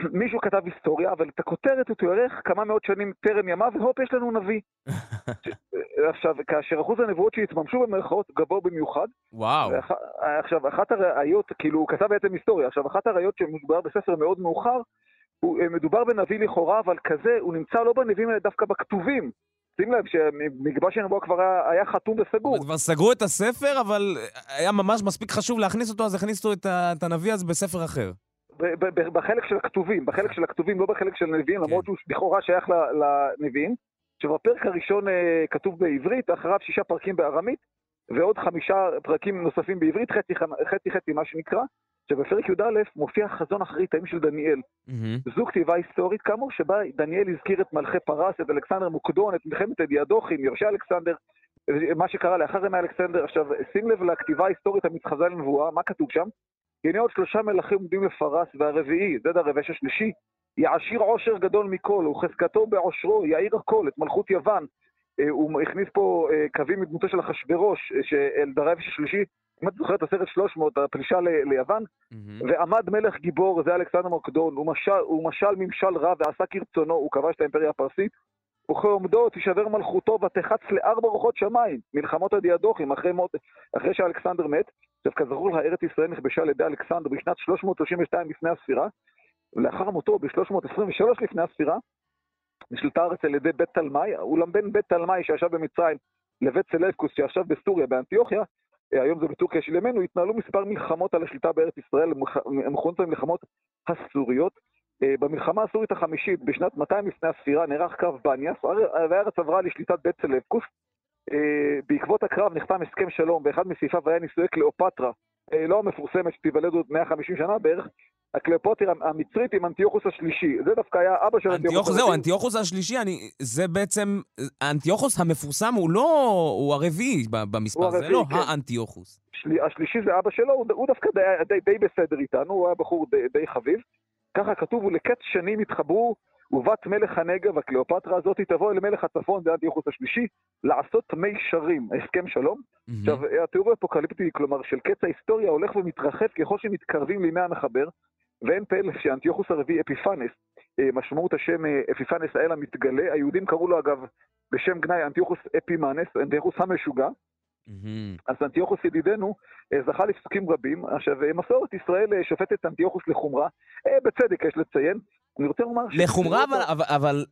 מישהו כתב היסטוריה, אבל את הכותרת הוא תוארך כמה מאות שנים טרם ימיו, והופ, יש לנו נביא. עכשיו, כאשר אחוז הנבואות שהתממשו במרכאות גבוה במיוחד, וואו. ואח... עכשיו, אחת הראיות, כאילו, הוא כתב בעצם היסטוריה. עכשיו, אחת הראיות שמדובר בספר מאוד מאוחר, הוא אה, מדובר בנביא לכאורה, אבל כזה, הוא נמצא לא בנביאים האלה, דווקא בכתובים. שים לב שמגבש הנבואה כבר היה, היה חתום וסגור. כבר סגרו את הספר, אבל היה ממש מספיק חשוב להכניס אותו, אז הכניסו את ה- את הנביא הזה בספר אחר. בחלק של הכתובים, בחלק של הכתובים, לא בחלק של הנביאים, כן. למרות שהוא לכאורה שייך לנביאים. הפרק הראשון אה, כתוב בעברית, אחריו שישה פרקים בארמית, ועוד חמישה פרקים נוספים בעברית, חצי חצי חצי מה שנקרא. שבפרק י"א מופיע חזון אחריתאים של דניאל. מהמם. זו כתיבה היסטורית כאמור, שבה דניאל הזכיר את מלכי פרס, את אלכסנדר מוקדון, את מלחמת אדיאדוכים, יורשי אלכסנדר, מה שקרה לאחר ימי אלכסנדר. עכשיו, שים לב לכתיבה ההיסטורית המתחזה לנבואה, מה כתוב שם? הנה עוד שלושה מלכים עומדים לפרס, והרביעי, זה דרבש השלישי, יעשיר עושר גדול מכל, וחזקתו בעושרו, יאיר הכל, את מלכות יוון. אה, הוא הכניס פה אה, קווים מדמותו של אחשוורוש, אה, של דרבש השלישי, אם את זוכרת את הסרט 300, הפלישה ל- ליוון, מהמם. ועמד מלך גיבור, זה אלכסנדר מקדון, הוא משל, הוא משל ממשל רע ועשה כרצונו, הוא כבש את האימפריה הפרסית, וכעומדו תישבר מלכותו ותחץ לארבע רוחות שמיים, מלחמות הדיאדוכים, אחרי, מות, אחרי שאלכסנדר מת. עכשיו, כזכור לך, ארץ ישראל נכבשה על ידי אלכסנדר בשנת 332 לפני הספירה, ולאחר מותו, ב-323 לפני הספירה, נשלטה הארץ על ידי בית תלמי, אולם בין בית תלמי שישב במצרים לבית סלבקוס שישב בסוריה, באנטיוכיה, אה, היום זה בטורקיה של ימינו, התנהלו מספר מלחמות על השליטה בארץ ישראל, מכונות למלחמות הסוריות. אה, במלחמה הסורית החמישית, בשנת 200 לפני הספירה, נערך קרב בניאס, והארץ עברה לשליטת בית סלבקוס. אה, בעקבות הקרב נחתם הסכם שלום, ואחד מסעיפיו היה נישואי קליאופטרה, אה, לא המפורסמת שתיוולד עוד 150 שנה בערך, הקליאופטרה המצרית עם אנטיוכוס השלישי. זה דווקא היה אבא של אנטיוכוס אנטיוכוס, זהו. אנטיוכוס השלישי, אני, זה בעצם, האנטיוכוס המפורסם הוא לא, הוא הרביעי במספר, הוא זה הרביעי, לא כן. האנטיוכוס. שלי, השלישי זה אבא שלו, הוא, הוא דווקא די, די, די בסדר איתנו, הוא היה בחור די, די חביב. ככה כתוב, ולקץ שנים התחברו, ובת מלך הנגב, הקליאופטרה הזאת, תבוא אל מלך הצפון, זה אנטיוכוס השלישי, לעשות מישרים, הסכם שלום. מהמם. עכשיו, התיאור האפוקליפטי, כלומר, של קץ ההיסטוריה הולך ומתרחב ככל שמתקרבים לימי המחבר, ואין פלא שאנטיוכוס הרביעי אפיפנס, אה, משמעות השם אה, אפיפנס האל המתגלה, היהודים קראו לו אגב בשם גנאי אנטיוכוס אפימנס, אנטיוכוס המשוגע, מהמם. אז אנטיוכוס ידידנו אה, זכה לפסוקים רבים. עכשיו, מסורת ישראל שופטת אנטיוכוס לחומרה, בצדק יש לציין. אני רוצה לומר... לחומרה, אבל, אבל,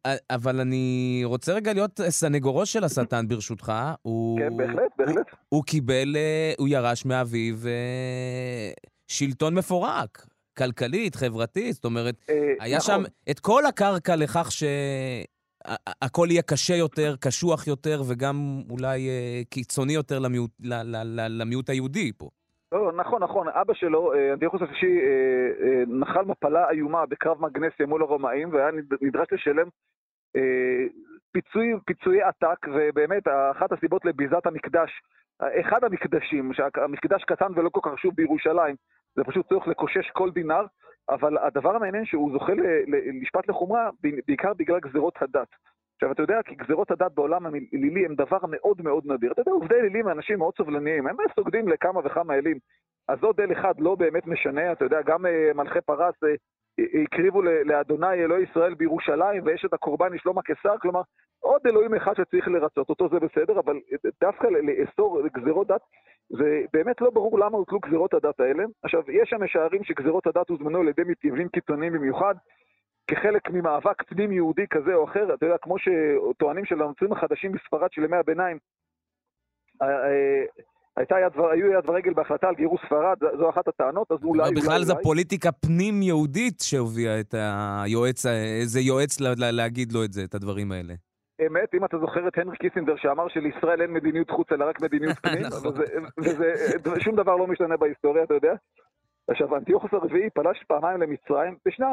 אבל, אבל אני רוצה רגע להיות סנגורו של השטן, ברשותך. הוא, כן, בהחלט, בהחלט. הוא, הוא קיבל, אה, הוא ירש מאביו אה, שלטון מפורק, כלכלית, חברתית, זאת אומרת, אה, היה נכון. שם את כל הקרקע לכך שהכל יהיה קשה יותר, קשוח יותר, וגם אולי קיצוני יותר למיעוט, למיעוט היהודי פה. לא, נכון, נכון. אבא שלו, אה, אנטיוכוס השלישי, אה, אה, נחל מפלה איומה בקרב מגנסיה מול הרומאים, והיה נד- נדרש לשלם פיצוי, פיצויי עתק, ובאמת, אחת הסיבות לביזת המקדש, אחד המקדשים, שהמקדש קטן ולא כל כך חשוב בירושלים, זה פשוט צורך לקושש כל דינר, אבל הדבר המעניין שהוא זוכה למשפט לחומרה, בעיקר בגלל גזירות הדת. עכשיו, אתה יודע, כי גזירות הדת בעולם האלילי הם דבר מאוד מאוד נדיר. אתה יודע, עובדי אלילים הם אנשים מאוד סובלניים, הם סוגדים לכמה וכמה אלים. אז עוד אל אחד לא באמת משנה, אתה יודע, גם אה, מלכי פרס אה, הקריבו לאדוני אלוהי ישראל בירושלים, ויש את הקורבן לשלום הקיסר, כלומר, עוד אלוהים אחד שצריך לרצות אותו, זה בסדר, אבל דווקא לאסור גזירות דת, זה באמת לא ברור למה הוטלו גזירות הדת האלה. עכשיו, יש שם משערים שגזירות הדת הוזמנו על ידי מתיישבים קיצוניים במיוחד, כחלק ממאבק פנים יהודי כזה או אחר, אתה יודע, כמו שטוענים של הנוצרים החדשים בספרד של ימי הביניים, אה, אה, הייתה יד, היו יד ורגל בהחלטה על גירוש ספרד, זו- אחת הטענות, אז אולי... אבל בכלל אולי, זו אולי. פוליטיקה פנים-יהודית שהביאה את היועץ, איזה יועץ ל- ל- להגיד לו את זה, את הדברים האלה. אמת, אם אתה זוכר את הנרי קיסינדר שאמר שלישראל אין מדיניות חוץ אלא רק מדיניות פנים, נכון. וזה, וזה, שום דבר לא משתנה בהיסטוריה, אתה יודע? עכשיו, אנטיוכוס הרביעי פלש פעמיים למצרים, בשני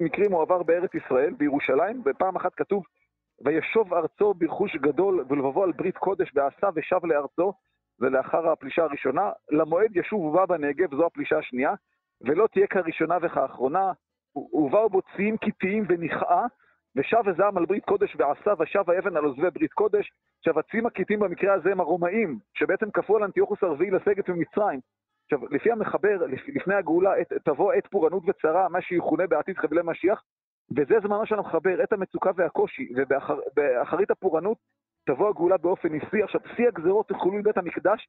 המקרים הוא עבר בארץ ישראל, בירושלים, ופעם אחת כתוב, וישוב ארצו ברכוש גדול ולבבו על ברית קודש ועשה ושב לארצו, ולאחר הפלישה הראשונה, למועד ישוב ובא בנגב, זו הפלישה השנייה, ולא תהיה כראשונה וכאחרונה, ובאו בו ציים קיטיים ונכאה, ושב הזעם על ברית קודש ועשה, ושב האבן על עוזבי ברית קודש. עכשיו, הציים הקיטיים במקרה הזה הם הרומאים, שבעצם כפו על אנטיוכוס הרביעי לסגת ממצרים. עכשיו, לפי המחבר, לפ- לפני הגאולה, עת, תבוא עת פורענות וצרה, מה שיכונה בעתיד חבלי משיח, וזה זמנו של המחבר, עת המצוקה והקושי, ובאחרית הפורענות תבוא הגאולה באופן ניסי. עכשיו, שיא הגזרות תחולו מבית המקדש,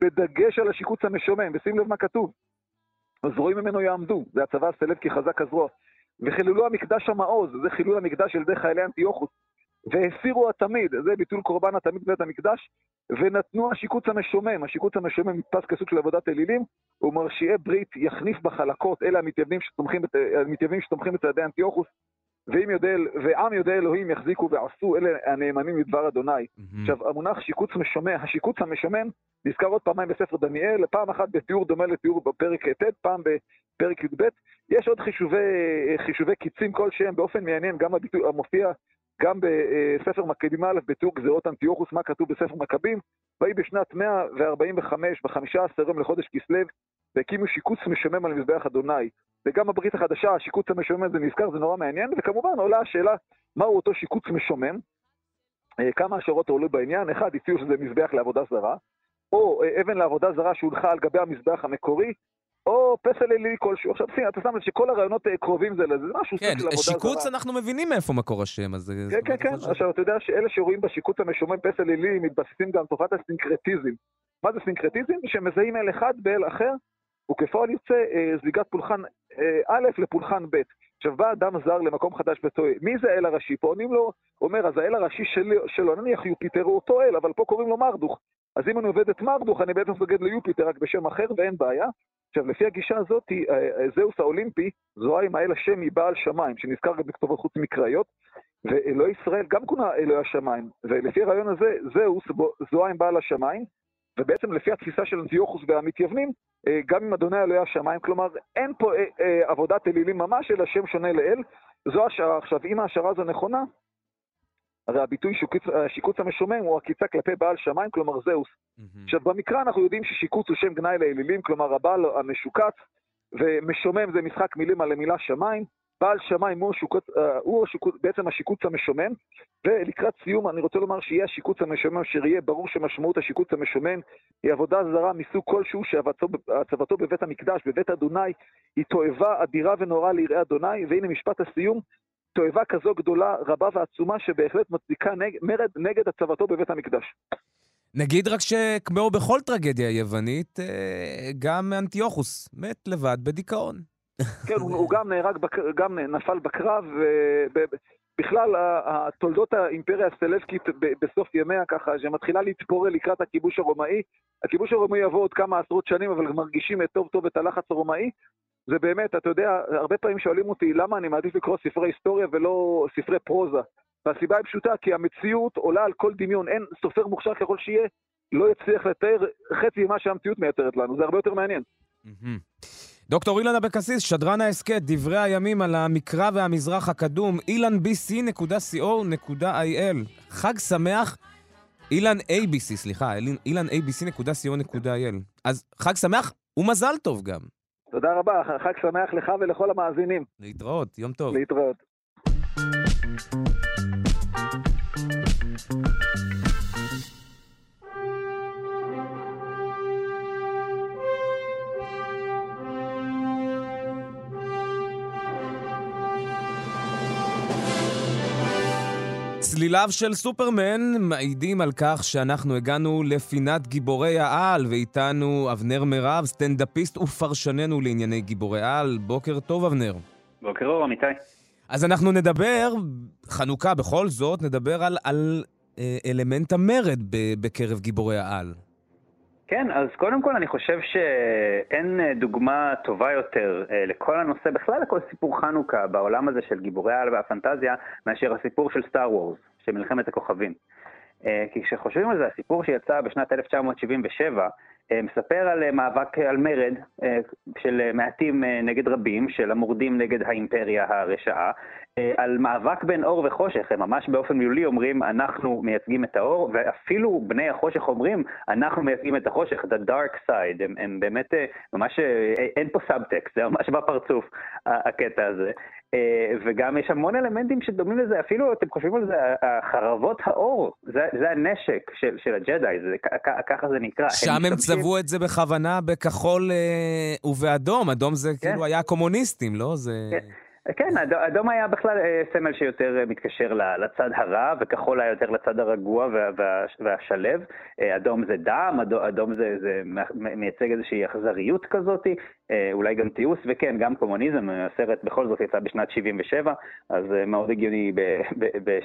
בדגש על השיקוץ המשומם, ושים לב מה כתוב. הזרועים ממנו יעמדו, זה הצבא הסלבקי חזק הזרוע. וחיללו המקדש המעוז, זה חילול המקדש על ידי חיילי אנטיוכוס. והסירו התמיד, זה ביטול קורבן התמיד בבית המקדש, ונתנו השיקוץ המשומם, השיקוץ המשומם נתפס כסוג של עבודת אלילים, ומרשיעי ברית יחניף בחלקות, אלה המתייוונים שתומכים, המתייוונים שתומכים בצעדי אנטיוכוס, ועם יודע, ועם יודע אלוהים יחזיקו ועשו, אלה הנאמנים לדבר אדוני. עכשיו, המונח שיקוץ משומם, השיקוץ המשומם, נזכר עוד פעמיים בספר דניאל, פעם אחת בתיאור דומה לתיאור בפרק ט', פעם בפרק י"ב. יש עוד חישובי, חישובי קיצים כלשהם באופן מעניין, גם הביטוי המופיע גם בספר מקדים א' בתיאור גזירות אנטיוכוס, מה כתוב בספר מכבים, ויהי בשנת 145, בחמישה עשר יום לחודש כסלו, והקימו שיקוץ משומם על מזבח אדוני. וגם בברית החדשה, השיקוץ המשומם הזה נזכר, זה נורא מעניין, וכמובן עולה השאלה, מהו אותו שיקוץ משומם? אה, כמה השערות עולו בעניין, אחד, הציעו שזה מזבח לעבודה זרה, או אה, אבן לעבודה זרה שהונחה על גבי המזבח המקורי, או פסל אלילי כלשהו. עכשיו, שים, אתה שם לב שכל הרעיונות אה, קרובים זה לזה, זה משהו כן, של עבודה זרה. שיקוץ אנחנו מבינים מאיפה מקור השם, אז... זה- כן, כן, כן. חושב. עכשיו, אתה יודע שאלה שרואים בשיקוץ המשומם פסל אלילי מתבססים גם תופעת הסינקרטיזם. מה זה סינקרטיזם? שמזהים אל אחד באל אחר, וכפועל יוצא אה, זליגת פולחן אה, א' לפולחן ב'. עכשיו, בא אדם זר למקום חדש וטועה, מי זה האל הראשי? פה עונים לו, אומר, אז האל הראשי שלי, שלו, נניח יופיטר הוא אותו אל, אבל פה קוראים לו מרדוך. אז אם אני עובד את מרדוך, אני בעצם סוגד ליופיטר, רק בשם אחר, ואין בעיה. עכשיו, לפי הגישה הזאת, אה, אה, זהוס האולימפי, זוהה עם האל השם מבעל שמיים, שנזכר גם בכתובות חוץ מקראיות, ואלוהי ישראל גם כונה אלוהי השמיים. ולפי הרעיון הזה, זהוס זוהה עם בעל השמיים, ובעצם לפי התפיסה של אנטיוכוס והמתייוונים, אה, גם עם אדוני אלוהי השמיים, כלומר, אין פה עבודת אלילים ממש, אלא שם שונה לאל. זו השערה. עכשיו, אם ההשערה הזו נכונה, הרי הביטוי שיקוץ, השיקוץ המשומם הוא עקיצה כלפי בעל שמיים, כלומר זהוס. עכשיו, במקרא אנחנו יודעים ששיקוץ הוא שם גנאי לאלילים, כלומר הבעל המשוקץ, ומשומם זה משחק מילים על המילה שמיים. בעל שמיים הוא, השוקץ, אה, הוא השוקץ, בעצם השיקוץ המשומם, ולקראת סיום אני רוצה לומר שיהיה השיקוץ המשומם, אשר יהיה ברור שמשמעות השיקוץ המשומם היא עבודה זרה מסוג כלשהו שהצבתו בבית המקדש, בבית אדוני, היא תועבה אדירה ונוראה ליראי אדוני, והנה משפט הסיום, תועבה כזו גדולה, רבה ועצומה, שבהחלט מצדיקה נג, מרד נגד הצבתו בבית המקדש. נגיד רק שכמו בכל טרגדיה יוונית, אה, גם אנטיוכוס מת לבד בדיכאון. כן, הוא, הוא גם נהרג, בק... גם נפל בקרב, ובכלל תולדות האימפריה הסלבקית בסוף ימיה ככה, שמתחילה להתפורר לקראת הכיבוש הרומאי. הכיבוש הרומאי יבוא עוד כמה עשרות שנים, אבל מרגישים טוב טוב את הלחץ הרומאי. זה באמת, אתה יודע, הרבה פעמים שואלים אותי למה אני מעדיף לקרוא ספרי היסטוריה ולא ספרי פרוזה. והסיבה היא פשוטה, כי המציאות עולה על כל דמיון. אין סופר מוכשר ככל שיהיה, לא יצליח לתאר חצי ממה שהמציאות מייצרת לנו. זה הרבה יותר מעניין. מהמם. דוקטור אילן אבקסיס, שדרן ההסכת, דברי הימים על המקרא והמזרח הקדום, ilanbc.co.il. חג שמח, אילן ABC, סליחה, אילן abc.co.il. אז חג שמח ומזל טוב גם. תודה רבה, חג שמח לך ולכל המאזינים. להתראות, יום טוב. להתראות. צליליו של סופרמן מעידים על כך שאנחנו הגענו לפינת גיבורי העל, ואיתנו אבנר מירב, סטנדאפיסט ופרשננו לענייני גיבורי על. בוקר טוב, אבנר. בוקר אור, אמיתי. אז אנחנו נדבר, חנוכה בכל זאת, נדבר על, על אה, אלמנט המרד בקרב גיבורי העל. כן, אז קודם כל אני חושב שאין אה, דוגמה טובה יותר אה, לכל הנושא, בכלל לכל סיפור חנוכה בעולם הזה של גיבורי העל והפנטזיה, מאשר הסיפור של Star Wars, של מלחמת הכוכבים. אה, כי כשחושבים על זה, הסיפור שיצא בשנת 1977 אה, מספר על מאבק על מרד של מעטים נגד רבים, של המורדים נגד האימפריה הרשעה, על מאבק בין אור וחושך, הם ממש באופן מילולי אומרים, אנחנו מייצגים את האור, ואפילו בני החושך אומרים, אנחנו מייצגים את החושך, the dark side, הם, הם באמת, אה, ממש, אה, אין פה סאבטקסט, זה ממש בפרצוף, הקטע הזה. אה, וגם יש המון אלמנטים שדומים לזה, אפילו אתם חושבים על זה, חרבות האור, זה, זה הנשק של, של הג'די, זה, ככה זה נקרא. שם הם משתמשים- צבעו את זה בכוונה בכחול אה, ובאדום. אדום זה כאילו היה הקומוניסטים, לא? זה... כן. כן, אד- אדום היה בכלל אה, סמל שיותר אה, מתקשר לצד הרע, וכחול היה יותר לצד הרגוע וה- וה- והשלב. אה, אדום זה דם, אדום, זה, זה מייצג איזושהי אכזריות כזאת, אולי גם תיעוש, וכן, גם קומוניזם, הסרט בכל זאת יצא בשנת 77, אז מאוד הגיוני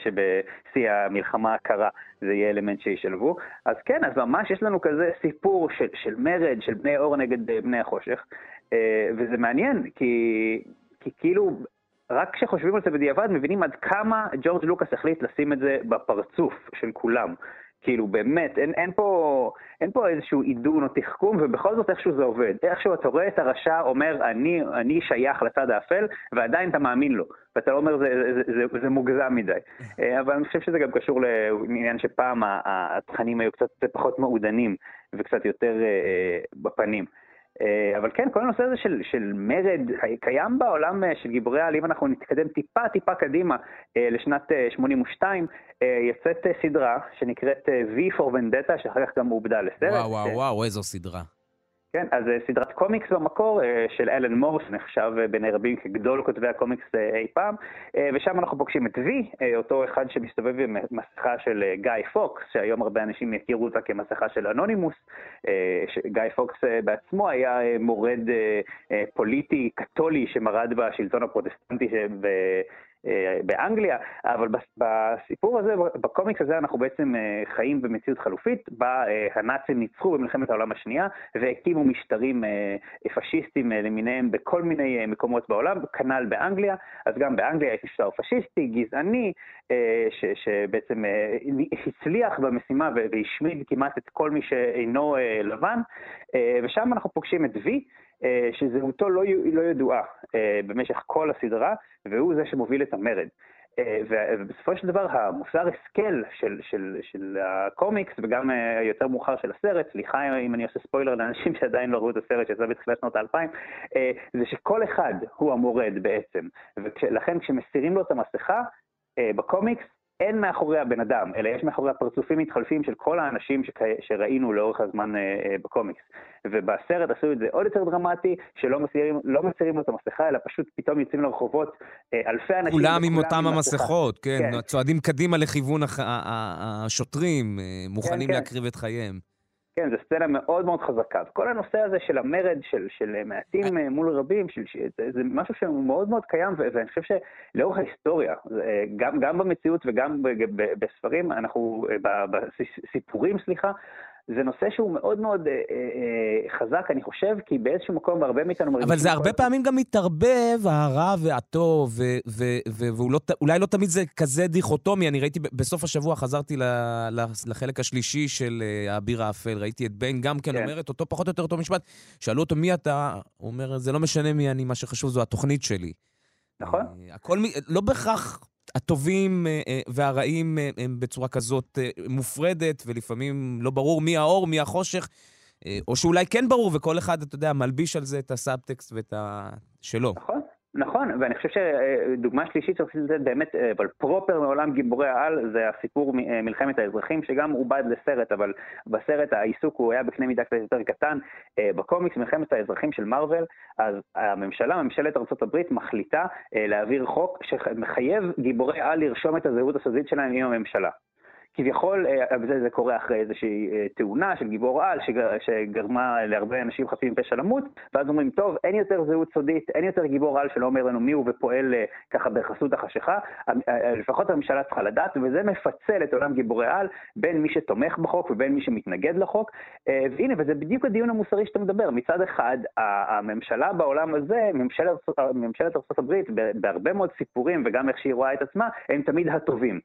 שבשיא המלחמה הקרה זה יהיה אלמנט שישלבו. אז כן, אז ממש יש לנו כזה סיפור של, של מרד, של בני אור נגד בני החושך, וזה מעניין, כי... כי כאילו, רק כשחושבים על זה בדיעבד, מבינים עד כמה ג'ורג' לוקאס החליט לשים את זה בפרצוף של כולם. כאילו, באמת, אין, אין, פה, אין פה איזשהו עידון או תחכום, ובכל זאת איכשהו זה עובד. איכשהו אתה רואה את הרשע אומר, אני, אני שייך לצד האפל, ועדיין אתה מאמין לו. ואתה לא אומר, זה, זה, זה, זה מוגזם מדי. אה, אבל אני חושב שזה גם קשור לעניין שפעם התכנים היו קצת פחות מעודנים, וקצת יותר אה, אה, בפנים. אה, אבל כן, כל הנושא הזה של, של מרד קיים בעולם אה, של גיבורי העל, אם אנחנו נתקדם טיפה טיפה קדימה אה, לשנת אה, 82, אה, יוצאת סדרה שנקראת V for Vendetta, שאחר כך גם עובדה לסרט. וואו, וואו, אה, וואו, איזו סדרה. כן, אז אה, סדרת קומיקס במקור אה, של אלן מור, שנחשב אה, בעיני רבים כגדול כותבי הקומיקס אי פעם, ושם אנחנו פוגשים את וי, אותו אחד שמסתובב עם מסכה של גיא פוקס, שהיום הרבה אנשים יכירו אותה כמסכה של אנונימוס. גיא פוקס בעצמו היה מורד פוליטי קתולי שמרד בשלטון הפרוטסטנטי באנגליה, אבל בס- בסיפור הזה, בקומיקס הזה אנחנו בעצם אה, חיים במציאות חלופית, בה אה, הנאצים ניצחו במלחמת העולם השנייה והקימו משטרים אה, פשיסטים אה, למיניהם בכל מיני אה, מקומות בעולם, כנ"ל באנגליה, אז גם באנגליה יש משטר פשיסטי, גזעני, אה, שבעצם אה, הצליח במשימה והשמיד כמעט את כל מי שאינו אה, לבן, אה, ושם אנחנו פוגשים את וי. אה, שזהותו לא, לא ידועה אה, במשך כל הסדרה, והוא זה שמוביל את המרד. אה, ובסופו של דבר המוסר השכל של, של, של הקומיקס וגם היותר מאוחר של הסרט, סליחה אם אני עושה ספוילר לאנשים שעדיין לא ראו את הסרט שיצא בתחילת שנות האלפיים, זה שכל אחד הוא המורד בעצם, ולכן כשמסירים לו את המסכה בקומיקס, אין מאחורי הבן אדם, אלא יש מאחורי הפרצופים מתחלפים של כל האנשים שק... שראינו לאורך הזמן אה, אה, בקומיקס. ובסרט עשו את זה עוד יותר דרמטי, שלא מסירים, לא מסירים לו את המסכה, אלא פשוט פתאום יוצאים לרחובות אה, אלפי אנשים. כולם עם אותם. המסכות, כן, כן. צועדים קדימה לכיוון הח- השוטרים, אה, מוכנים כן. להקריב את חייהם. כן, זו סצנה מאוד מאוד חזקה. וכל הנושא הזה של המרד, של, של מעטים אה, מול רבים, של, זה, זה משהו שהוא מאוד מאוד קיים, ואני חושב שלאורך ההיסטוריה, זה, גם, גם במציאות וגם בספרים, אנחנו, אה, בסיפורים, סליחה, זה נושא שהוא מאוד מאוד אה, אה, חזק, אני חושב, כי באיזשהו מקום הרבה מאיתנו מרגישים... אבל זה הרבה כל- פעמים גם מתערבב, הרע והטוב, ו- ו- ו- ואולי לא תמיד זה כזה דיכוטומי. אני ראיתי, בסוף השבוע חזרתי ל- ל- לחלק השלישי של אה, האביר האפל, ראיתי את ביין גם כן כן. אומר את אותו, פחות או יותר אותו משפט. שאלו אותו מי אתה, הוא אומר, זה לא משנה מי אני, מה שחשוב זו התוכנית שלי. נכון. אה, הכל, לא בהכרח הטובים אה, אה, והרעים אה, הם בצורה כזאת מופרדת, ולפעמים לא ברור מי האור, מי החושך, או שאולי כן ברור, וכל אחד, אתה יודע, מלביש על זה את הסאבטקסט ואת ה... שלו. נכון, נכון, ואני חושב שדוגמה שלישית שרציתי לתת באמת, אבל proper מעולם גיבורי העל, זה הסיפור אה, מלחמת האזרחים, שגם עובד לסרט, אבל בסרט העיסוק הוא היה בקנה מידה קצת יותר קטן. אה, בקומיקס מלחמת האזרחים של מארוול, אז הממשלה, ממשלת ארה"ב, מחליטה אה, להעביר חוק שמחייב גיבורי על לרשום את הזהות הסודית שלהם עם הממשלה. כביכול, אה, זה, זה קורה אחרי איזושהי אה, תאונה של גיבור על שגר, שגרמה להרבה אנשים חפים מפשע למות, ואז אומרים, טוב, אין יותר זהות סודית, אין יותר גיבור על שלא אומר לנו מי הוא ופועל אה, ככה בחסות החשיכה, לפחות הממשלה צריכה לדעת, וזה מפצל את עולם גיבורי על בין מי שתומך בחוק ובין מי שמתנגד לחוק. והנה, וזה בדיוק הדיון המוסרי שאתה מדבר. מצד אחד, הממשלה בעולם הזה, ממשלת, ממשלת ארה"ב, בהרבה מאוד סיפורים, וגם איך שהיא רואה את עצמה, הם תמיד הטובים.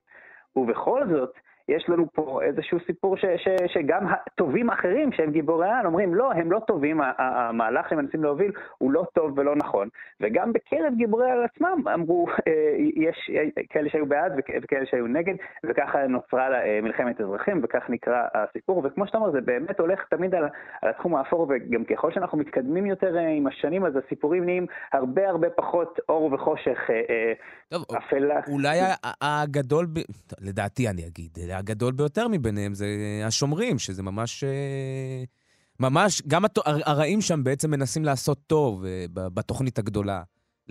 ובכל זאת, יש לנו פה איזשהו סיפור ש, ש, שגם הטובים אחרים שהם גיבורי על אומרים, לא, הם לא טובים, המהלך שהם מנסים להוביל הוא לא טוב ולא נכון. וגם בקרב גיבורי על עצמם אמרו, אה, יש כאלה שהיו בעד וכאלה שהיו נגד, וככה נוצרה מלחמת אזרחים, וכך נקרא הסיפור. וכמו שאתה אומר, זה באמת הולך תמיד על, על התחום האפור, וגם ככל שאנחנו מתקדמים יותר עם השנים, אז הסיפורים נהיים הרבה הרבה פחות אור וחושך, טוב, אפלה. אולי הגדול. לדעתי אני אגיד, הגדול ביותר מביניהם זה השומרים, שזה ממש... אה, ממש, גם. הרעים שם בעצם מנסים לעשות טוב אה, בתוכנית הגדולה.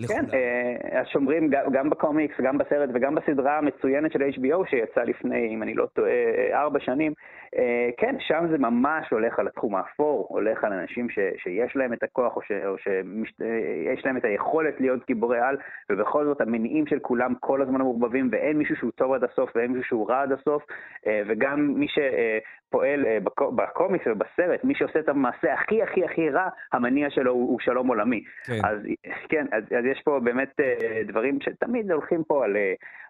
כן, אה, השומרים גם בקומיקס, גם בסרט וגם בסדרה המצוינת של HBO שיצאה לפני, אם אני לא טועה, ארבע שנים, אה, כן, שם זה ממש הולך על התחום האפור, הולך על אנשים ש, שיש להם את הכוח או, ש, או שיש אה, להם את היכולת להיות גיבורי על, ובכל זאת המניעים של כולם כל הזמן מעורבבים, ואין מישהו שהוא טוב עד הסוף ואין מישהו שהוא רע עד הסוף, וגם מי שפועל בקומיקס ובסרט, מי שעושה את המעשה הכי הכי הכי רע, המניע שלו הוא, הוא שלום עולמי. כן. אז כן, אז, אז יש פה באמת דברים שתמיד הולכים פה על,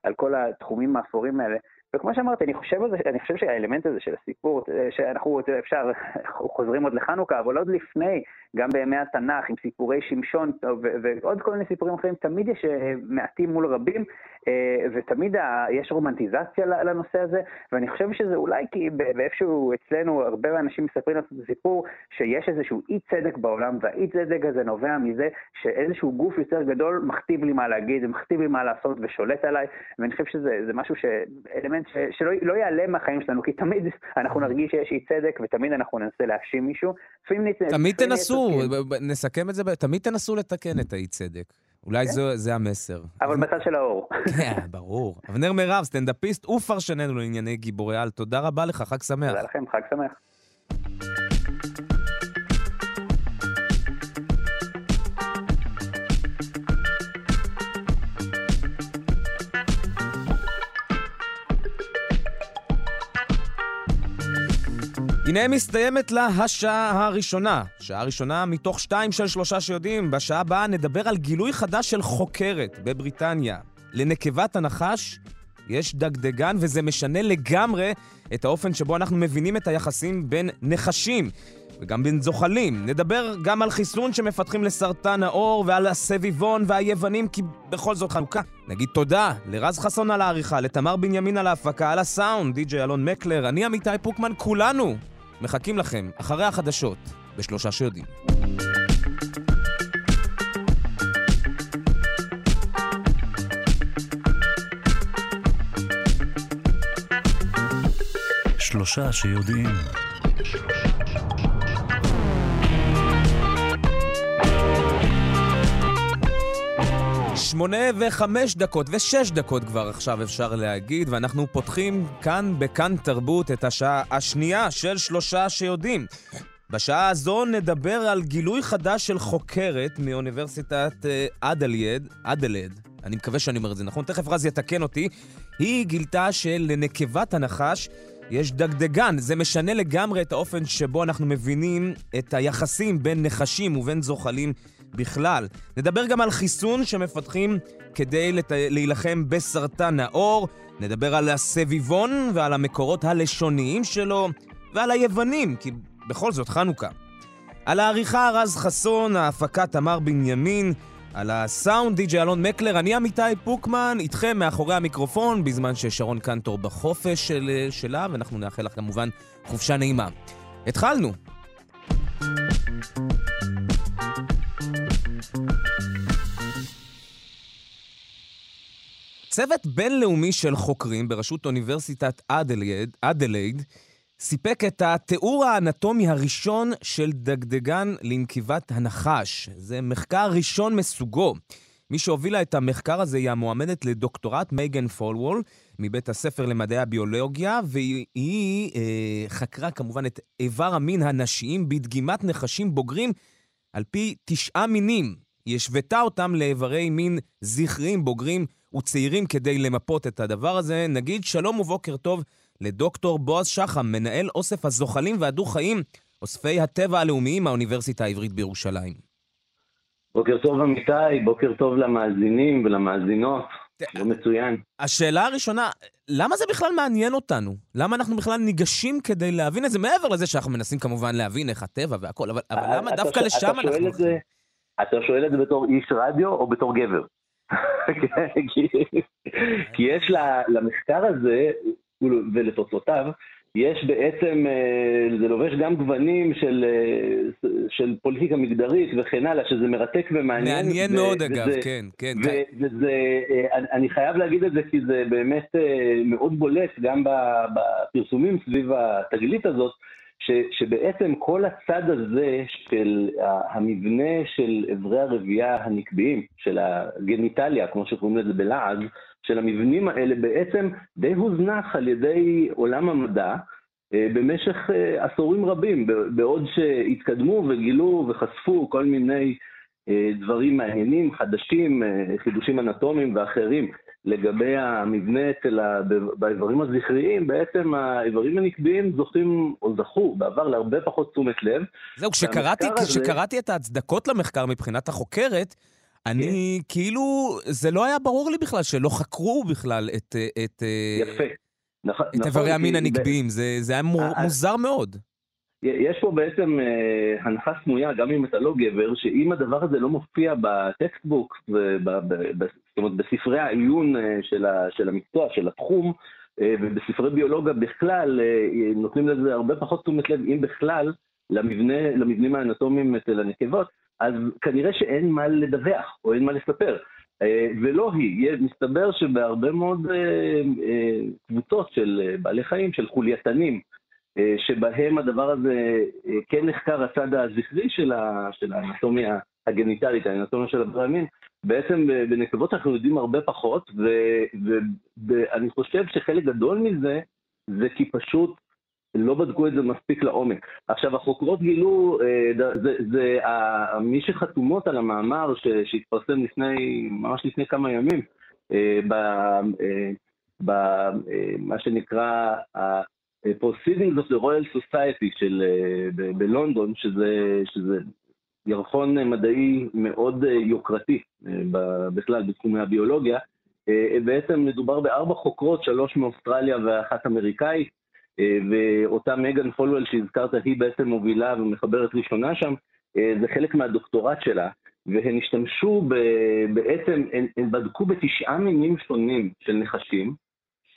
על כל התחומים האפורים האלה. וכמו שאמרתי, אני חושב, הזה, אני חושב שהאלמנט הזה של הסיפור, שאנחנו, אפשר, חוזרים עוד לחנוכה, אבל עוד לפני, גם בימי התנ"ך, עם סיפורי שמשון ועוד כל מיני סיפורים אחרים, תמיד יש אה, מעטים מול רבים, אה, ותמיד יש רומנטיזציה לנושא הזה, ואני חושב שזה אולי כי באיפשהו אצלנו הרבה אנשים מספרים לנו את הסיפור שיש איזשהו אי צדק בעולם, והאי צדק הזה נובע מזה שאיזשהו גוף יותר גדול מכתיב לי מה להגיד, מכתיב לי מה לעשות ושולט עליי, ואני חושב שזה משהו, ש... אלמנט ש, שלא לא ייעלם מהחיים שלנו, כי תמיד אנחנו נרגיש שיש אי צדק ותמיד אנחנו ננסה להאשים מישהו. תמיד תנסו, נסכם את זה, תמיד תנסו לתקן את האי צדק. אולי כן. זה, זה המסר. אבל בצד של האור. כן, ברור. אבנר מירב, סטנדאפיסט ופרשננו לענייני גיבורי על, תודה רבה לך, חג שמח. תודה לכם, חג שמח. הנה מסתיימת לה השעה הראשונה. שעה ראשונה מתוך שתיים של שלושה שיודעים. בשעה הבאה נדבר על גילוי חדש של חוקרת בבריטניה. לנקבת הנחש יש דגדגן, וזה משנה לגמרי את האופן שבו אנחנו מבינים את היחסים בין נחשים וגם בין זוחלים. נדבר גם על חיסון שמפתחים לסרטן העור ועל הסביבון והיוונים, כי בכל זאת חנוכה. נגיד תודה לרז חסון על העריכה, לתמר בנימין על ההפקה, על הסאונד, די.ג'יי אלון מקלר, אני עמיתי פוקמן, כולנו מחכים לכם אחרי החדשות בשלושה שיודעים. שלושה שיודעים. שמונה וחמש דקות, ושש דקות כבר עכשיו אפשר להגיד, ואנחנו פותחים כאן בכאן תרבות את השעה השנייה של שלושה שיודעים. בשעה הזו נדבר על גילוי חדש של חוקרת מאוניברסיטת אה, אדלייד, אדלד, אני מקווה שאני אומר את זה נכון, תכף רז יתקן אותי. היא גילתה שלנקבת הנחש יש דגדגן. זה משנה לגמרי את האופן שבו אנחנו מבינים את היחסים בין נחשים ובין זוחלים בכלל. נדבר גם על חיסון שמפתחים כדי לת... להילחם בסרטן העור, נדבר על הסביבון ועל המקורות הלשוניים שלו, ועל היוונים, כי בכל זאת חנוכה. על העריכה רז חסון, ההפקה תמר בנימין, על הסאונד די.ג'י אלון מקלר, אני עמיתי פוקמן, איתכם מאחורי המיקרופון, בזמן ששרון קנטור בחופש של, שלה, ואנחנו נאחל לך כמובן חופשה נעימה. התחלנו. צוות בינלאומי של חוקרים בראשות אוניברסיטת אדלייד, אדלייד סיפק את התיאור האנטומי הראשון של דגדגן לנקיבת הנחש. זה מחקר ראשון מסוגו. מי שהובילה את המחקר הזה היא המועמדת לדוקטורט מייגן פולוול מבית הספר למדעי הביולוגיה, והיא אה, חקרה כמובן את איבר המין הנשיים בדגימת נחשים בוגרים על פי תשעה מינים. היא השוותה אותם לאיברי מין זכריים בוגרים וצעירים כדי למפות את הדבר הזה. נגיד שלום ובוקר טוב לדוקטור בועז שחם, מנהל אוסף הזוחלים והדו-חיים, אוספי הטבע הלאומיים מהאוניברסיטה העברית בירושלים. בוקר טוב אמיתי, בוקר טוב למאזינים ולמאזינות. לא מצוין. השאלה הראשונה, למה זה בכלל מעניין אותנו? למה אנחנו בכלל ניגשים כדי להבין את זה, מעבר לזה שאנחנו מנסים כמובן להבין איך הטבע והכל, אבל, אבל למה אתה דווקא לשם אתה אנחנו... זה- אתה שואל את זה בתור איש רדיו או בתור גבר? כי- כי יש למחקר הזה ולתוצאותיו, יש בעצם, אה, זה לובש גם גוונים של, אה, של פוליטיקה מגדרית וכן הלאה, שזה מרתק ומעניין. מעניין ו- מאוד, אגב, וזה- כן, כן. ו- וזה, אה, אני- חייב להגיד את זה כי זה באמת מאוד בולט גם בפרסומים סביב התגלית הזאת, ש- שבעצם כל הצד הזה של המבנה של אברי הרבייה הנקביים, של הגניטליה, כמו שקוראים לזה בלעז, של המבנים האלה בעצם די הוזנח על ידי עולם המדע אה, במשך אה, עשורים רבים, בעוד שהתקדמו וגילו וחשפו כל מיני אה, דברים מעניינים, חדשים, חידושים אנטומיים ואחרים לגבי המבנה אצל ה... ב- באיברים הזכריים, בעצם האיברים הנקביים זוכים או זכו בעבר להרבה פחות תשומת לב. זהו, כשקראתי, והמחקר הזה- כשקראתי את ההצדקות למחקר מבחינת החוקרת, אני כאילו, זה לא היה ברור לי בכלל שלא חקרו בכלל את, אה, את, אה, יפה. נכ- את נכון, איברי המין כי- הנקביים. זה, זה היה מו- אה, מוזר מאוד. יש פה בעצם אה, הנחה סמויה, גם אם אתה לא גבר, שאם הדבר הזה לא מופיע בטקסטבוק, זאת אומרת בספרי העיון אה, של, ה, של המקצוע, של התחום, אה, ובספרי ביולוגיה בכלל, נותנים לזה הרבה פחות תשומת לב, אם בכלל, למבנה, למבנים האנטומיים אצל הנקבות, אז כנראה שאין מה לדווח, או אין מה לספר. ולא היא, מסתבר שבהרבה מאוד קבוצות של בעלי חיים, של חולייתנים, שבהם הדבר הזה אה, כן נחקר הצד הזכרי של, האנטומיה הגניטלית, האנטומיה של המין, בעצם בנקבות אנחנו יודעים הרבה פחות, ואני חושב שחלק גדול מזה זה כי פשוט לא בדקו את זה מספיק לעומק. עכשיו, החוקרות גילו, אה, זה, זה מי שחתומות על המאמר שהתפרסם לפני, ממש לפני כמה ימים, אה, ב, אה, ב, אה, מה שנקרא Proceedings of the Royal Society של, אה, בלונדון, שזה, שזה ירחון מדעי מאוד אה, יוקרתי אה, בכלל בתחומי הביולוגיה. אה, בעצם מדובר בארבע חוקרות, שלוש מאוסטרליה ואחת אמריקאית, אה, ואותה מגן פולוול שהזכרת, היא בעצם מובילה ומחברת ראשונה שם, אה, זה חלק מהדוקטורט שלה, והן השתמשו ב- בעצם, הן, הן בדקו בתשעה מינים שונים של נחשים,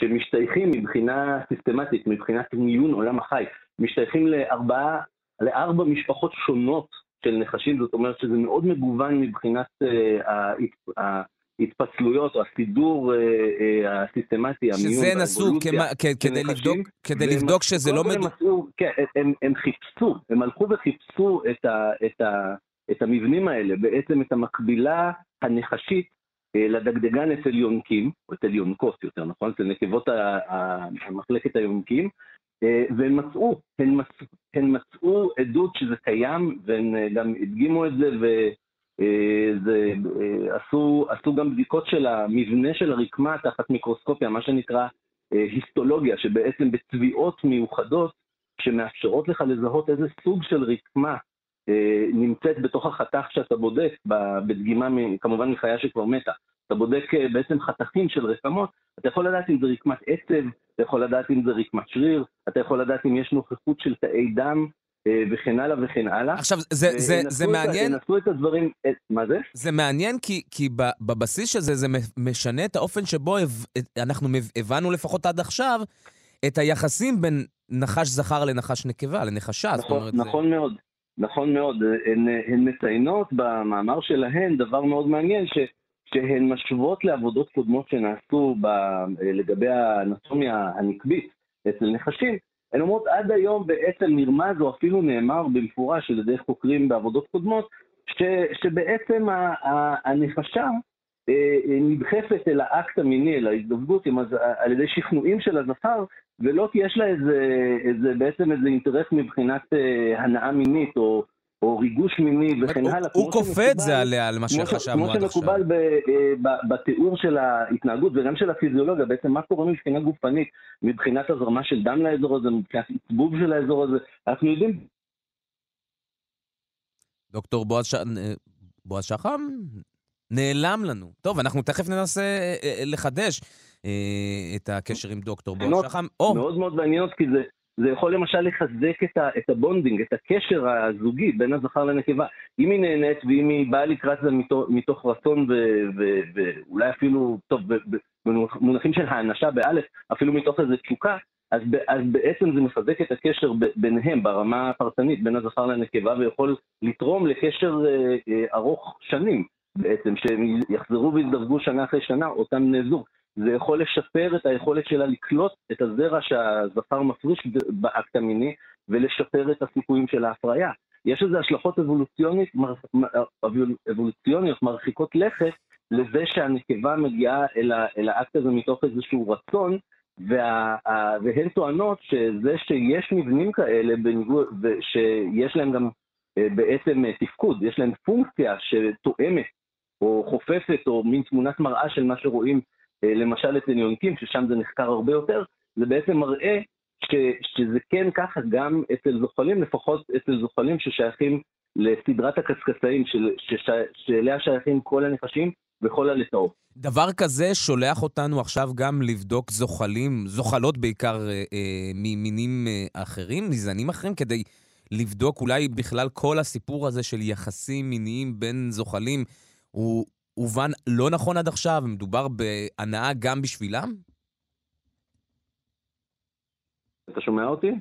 שמשתייכים מבחינה סיסטמטית, מבחינת מיון עולם החי, משתייכים לארבעה, לארבע משפחות שונות של נחשים, זאת אומרת שזה מאוד מגוון מבחינת ההת- ההתפצלויות או הסידור אה, אה, הסיסטמטי, המיון שזה של כדי לבדוק, כדי לבדוק שזה לא... כן, הם, חיפשו, הם הלכו וחיפשו את, המבנים האלה, בעצם את המקבילה הנחשית לדגדגן אצל יונקים, או אצל יונקות יותר נכון, אצל נקבות ה- ה- מחלקת היונקים, אה, והם מצאו, הן מצאו, הן מצאו עדות שזה קיים, והן אה, גם הדגימו את זה, וזה, עשו, עשו גם בדיקות של המבנה של הרקמה תחת מיקרוסקופיה, מה שנקרא אה, היסטולוגיה, שבעצם בצביעות מיוחדות שמאפשרות לך לזהות איזה סוג של רקמה אה, נמצאת בתוך החתך שאתה בודק בדגימה, כמובן מחיה שכבר מתה. אתה בודק אה, בעצם חתכים של רקמות, אתה יכול לדעת אם זה רקמת עצב, אתה יכול לדעת אם זה רקמת שריר, אתה יכול לדעת אם יש נוכחות של תאי דם אה, וכן הלאה וכן הלאה. עכשיו, זה, זה, זה מעניין, עשו את הדברים, אה, מה זה? זה מעניין כי, כי בבסיס של זה, זה משנה את האופן שבו אנחנו הבנו לפחות עד עכשיו את היחסים בין נחש זכר לנחש נקבה, לנחשה. זאת נכון, אומרת, נכון מאוד, נכון מאוד. הן, הן מציינות במאמר שלהן דבר מאוד מעניין, ש, שהן משוות לעבודות קודמות שנעשו ב, לגבי האנטומיה הנקבית אצל נחשים. הן אומרות, עד היום בעצם נרמז או אפילו נאמר במפורש על ידי חוקרים בעבודות קודמות, ש, שבעצם הנחשה נדחפת אל האקט המיני, אל ההזדווגות הז- על ידי שכנועים של הזכר, ולא כי יש לה איזה, איזה בעצם איזה אינטרס מבחינת אה, הנאה מינית או, או ריגוש מיני וכן הוא, הלאה. הוא כמו כופה את זה עליה, על מה כמו שחשבנו עד כמו עכשיו. שמקובל ב, אה, ב, בתיאור של ההתנהגות וגם של הפיזיולוגיה, בעצם מה קורה מבחינה גופנית, מבחינת הזרמה של דם לאזור הזה, מבחינת עצבוב של האזור הזה, אנחנו יודעים דוקטור בועז, ש... בועז שחם? נעלם לנו. טוב, אנחנו תכף ננסה אה, אה, לחדש אה, את הקשר עם דוקטור בועז שחם. או, מאוד מאוד מעניין אותי, כי זה, זה יכול למשל לחזק את, ה, את ה bonding, את הקשר הזוגי בין הזכר לנקבה. אם היא נהנית ואם היא באה לקראת זה מתוך, מתוך רצון ו- ו- ואולי אפילו, טוב, במונחים של האנשה באלף, אפילו מתוך איזו תשוקה, אז, אז בעצם זה מחזק את הקשר ב- ביניהם ברמה הפרטנית, בין הזכר לנקבה, ויכול לתרום לקשר אה, אה, ארוך שנים בעצם, שהם יחזרו ויזדרגו שנה אחרי שנה, אותם בני זוג. זה יכול לשפר את היכולת שלה לקלוט את הזרע שהזכר מפריש באקט המיני ולשפר את הסיכויים של ההפריה. יש לזה השלכות מ- אבולוציוניות מרחיקות לכת לזה שהנקבה מגיעה אל, ה, אל האקט הזה מתוך איזשהו רצון, וה, והן טוענות שזה שיש מבנים כאלה, ושיש להם גם אה, בעצם אה, תפקוד, יש להם פונקציה שתואמת או חופפת או מין תמונת מראה של מה שרואים אה, למשל אצל יונקים, ששם זה נחקר הרבה יותר, זה בעצם מראה ש, שזה כן ככה גם אצל זוחלים, לפחות אצל זוחלים ששייכים לסדרת הקשקשאים, שאליה שייכים כל הנחשים וכל הלטאות. דבר כזה שולח אותנו עכשיו גם לבדוק זוחלים, זוחלות בעיקר אה, אה, ממינים אה, אחרים, מזנים אחרים, כדי לבדוק אולי בכלל כל הסיפור הזה של יחסים מיניים בין זוחלים הוא הובן לא נכון עד עכשיו, מדובר בהנאה גם בשבילם? אתה שומע אותי?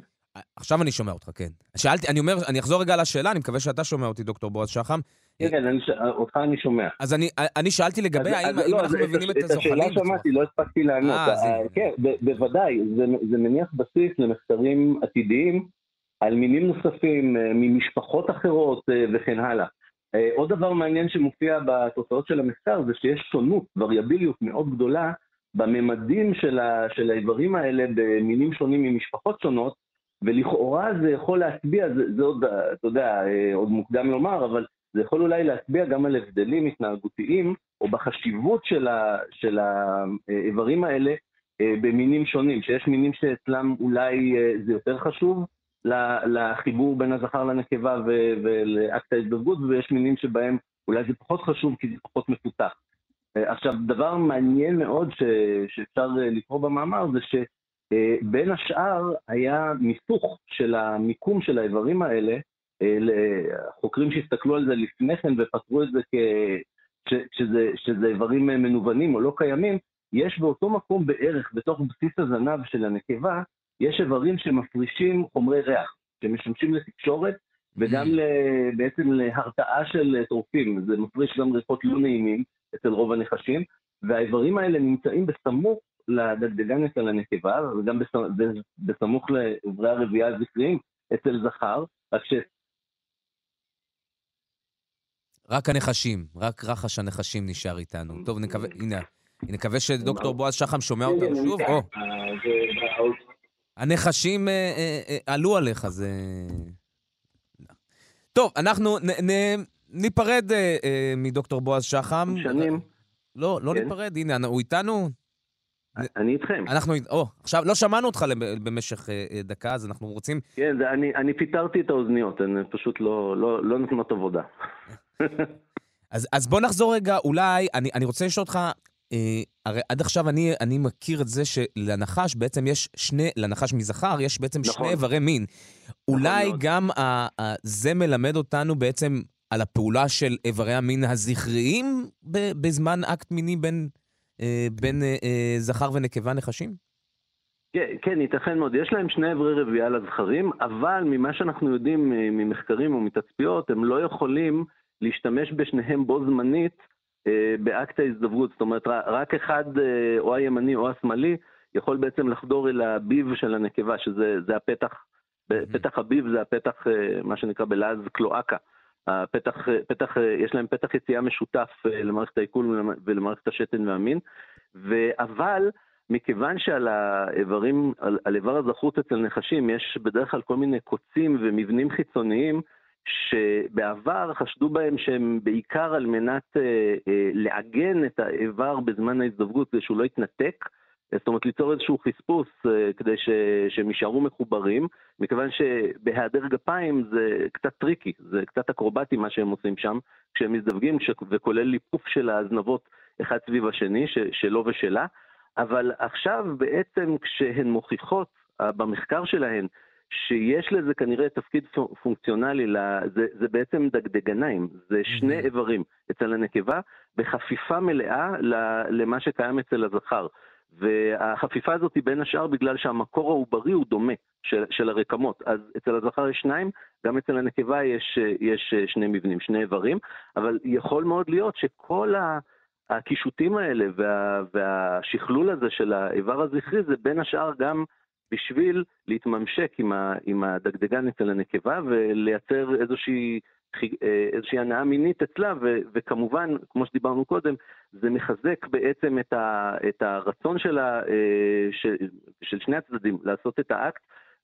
עכשיו אני שומע אותך, כן. שאלתי, אני אומר, אני אחזור רגע לשאלה, אני מקווה שאתה שומע אותי, דוקטור בועז שחם. כן, כן. אותך אני שומע. אז אני, אני שאלתי לגבי האם, לא, אנחנו מבינים את, את הזוחלים. השאלה שמעתי, לא הספקתי לענות. אה, אה, כן, בוודאי, זה, מניח בסיס למחקרים עתידיים על מינים נוספים אה, ממשפחות אחרות וכן הלאה. אה, עוד דבר מעניין שמופיע בתוצאות של המחקר זה שיש שונות, וריאביליות מאוד גדולה בממדים של, ה, של האיברים האלה במינים שונים ממשפחות שונות, ולכאורה זה יכול להצביע, זה, זה עוד, אתה יודע, אה, עוד מוקדם לומר, אבל זה יכול אולי להצביע גם על הבדלים התנהגותיים, או בחשיבות של, ה, של האיברים האלה אה, במינים שונים, שיש מינים שאצלם אולי זה יותר חשוב לחיבור בין הזכר לנקבה ולאקט ההתדרגות, ויש מינים שבהם אולי זה פחות חשוב כי זה פחות מפותח. אה, עכשיו, דבר מעניין מאוד ש- שאפשר אה, לקרוא במאמר זה שבין השאר היה מיסוך של המיקום של האיברים האלה, אה, חוקרים שהסתכלו על זה לפני כן ופתרו את זה כ... ש- שזה, שזה איברים מנוונים או לא קיימים, יש באותו מקום בערך, בתוך בסיס הזנב של הנקבה, יש איברים שמפרישים חומרי ריח, שמשמשים לתקשורת וגם ל, בעצם להרתעה של טורפים. זה מפריש גם ריחות לא נעימים אצל רוב הנחשים, והאיברים האלה נמצאים בסמוך לדגדגן אצל הנקבה, וגם בס- בסמוך לאיברי הרבייה הזכריים אצל זכר, רק ש... רק הנחשים, רק רחש הנחשים נשאר איתנו. טוב, נקווה, הנה, נקווה שדוקטור בועז שחם שומע כן, אותנו כן, שוב. הנחשים אה, אה, אה, עלו עליך, זה... טוב, אנחנו נ- נ- ניפרד אה, אה, מדוקטור בועז שחם. שנים. לא, לא כן. ניפרד, הנה, הוא איתנו? אני איתכם. אנחנו, או, עכשיו, לא שמענו אותך במשך דקה, אז אנחנו רוצים... כן, זה, אני, אני פיטרתי את האוזניות, הן פשוט לא, לא, לא נותנות עבודה. אז, אז בוא נחזור רגע, אולי, אני, אני רוצה לשאול אותך, הרי עד עכשיו אני, אני מכיר את זה שלנחש בעצם יש שני, לנחש מזכר יש בעצם נכון. שני איברי מין. אולי מאוד. גם ה, ה, זה מלמד אותנו בעצם על הפעולה של איברי המין הזכריים ב, בזמן אקט מיני בין, אה, בין אה, אה, זכר ונקבה נחשים? כן, כן, ייתכן מאוד. יש להם שני אברי רבייה לזכרים, אבל ממה שאנחנו יודעים אה, ממחקרים או מתצפיות, הם לא יכולים להשתמש בשניהם בו זמנית אה, באקט ההזדווג. זאת אומרת, רק אחד, אה, או הימני או השמאלי, יכול בעצם לחדור אל הביב של הנקבה, שזה זה הפתח, פתח הביב זה הפתח, אה, מה שנקרא בלעז קלואקה. הפתח, אה, פתח, אה, יש להם פתח יציאה משותף אה, למערכת העיכול ולמ- ולמערכת השתן והמין, אבל מכיוון שעל האיברים, על, על איבר הזכרות אצל נחשים יש בדרך כלל כל מיני קוצים ומבנים חיצוניים שבעבר חשדו בהם שהם בעיקר על מנת אה, אה, לעגן את האיבר בזמן ההזדווגות כדי שהוא לא יתנתק זאת אומרת ליצור איזשהו חספוס אה, כדי ש, שהם יישארו מחוברים, מכיוון שבהיעדר גפיים זה קצת tricky, זה קצת אקרובטי מה שהם עושים שם, כשהם מזדווגים, כש- וכולל ליפוף של הזנבות אחד סביב השני, ש, שלו ושלה, אבל עכשיו בעצם כשהן מוכיחות אה, במחקר שלהן שיש לזה כנראה תפקיד פונ- פונקציונלי, זה, זה בעצם דגדגניים, זה שני. איברים אצל הנקבה בחפיפה מלאה למה שקיים אצל הזכר. והחפיפה הזאת היא בין השאר בגלל שהמקור העוברי הוא דומה של, של הרקמות. אז אצל הזכר יש שניים, גם אצל הנקבה יש, יש שני מבנים, שני איברים, אבל יכול מאוד להיות שכל ה... הקישוטים האלה וה, והשכלול הזה של האיבר הזכרי זה בין השאר גם בשביל להתממשק עם, ה, עם הדגדגן אצל הנקבה ולייצר איזושהי, אה, איזושהי הנאה מינית אצלה, ו, וכמובן, כמו שדיברנו קודם, זה מחזק בעצם את, ה, את הרצון שלה, אה, של, של שני הצדדים לעשות את האקט,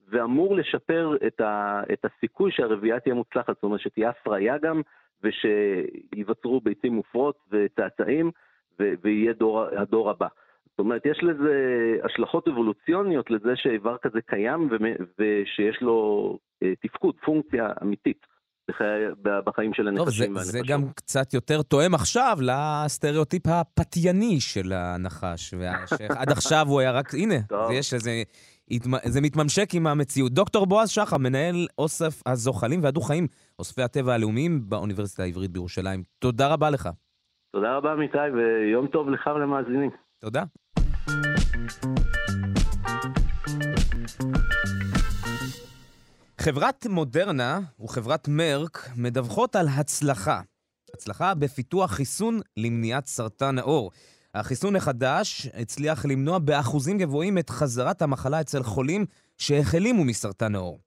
ואמור לשפר את, ה, את הסיכוי שהרבייה תהיה מוצלחת, זאת אומרת שתהיה הפריה גם, ושייווצרו ביצים מופרות וצאצאים, ויהיה דור, הדור הבא. זאת אומרת, יש לזה השלכות אבולוציוניות לזה שאיבר כזה קיים ושיש לו אה, תפקוד, פונקציה אמיתית בחיים של טוב, הנחשים זה, זה. גם קצת יותר תואם עכשיו לסטריאוטיפ הפתייני של הנחש, שעד עכשיו הוא היה רק, הנה, טוב. יש איזה, התמ- זה מתממשק עם המציאות. דוקטור בועז שחר, מנהל אוסף הזוחלים והדו-חיים, אוספי הטבע הלאומיים באוניברסיטה העברית בירושלים. תודה רבה לך. תודה רבה, אמיתי, ויום טוב לך ולמאזינים. תודה. חברת מודרנה וחברת מרק מדווחות על הצלחה. הצלחה בפיתוח חיסון למניעת סרטן העור. החיסון החדש הצליח למנוע באחוזים גבוהים את חזרת המחלה אצל חולים שהחלימו מסרטן העור.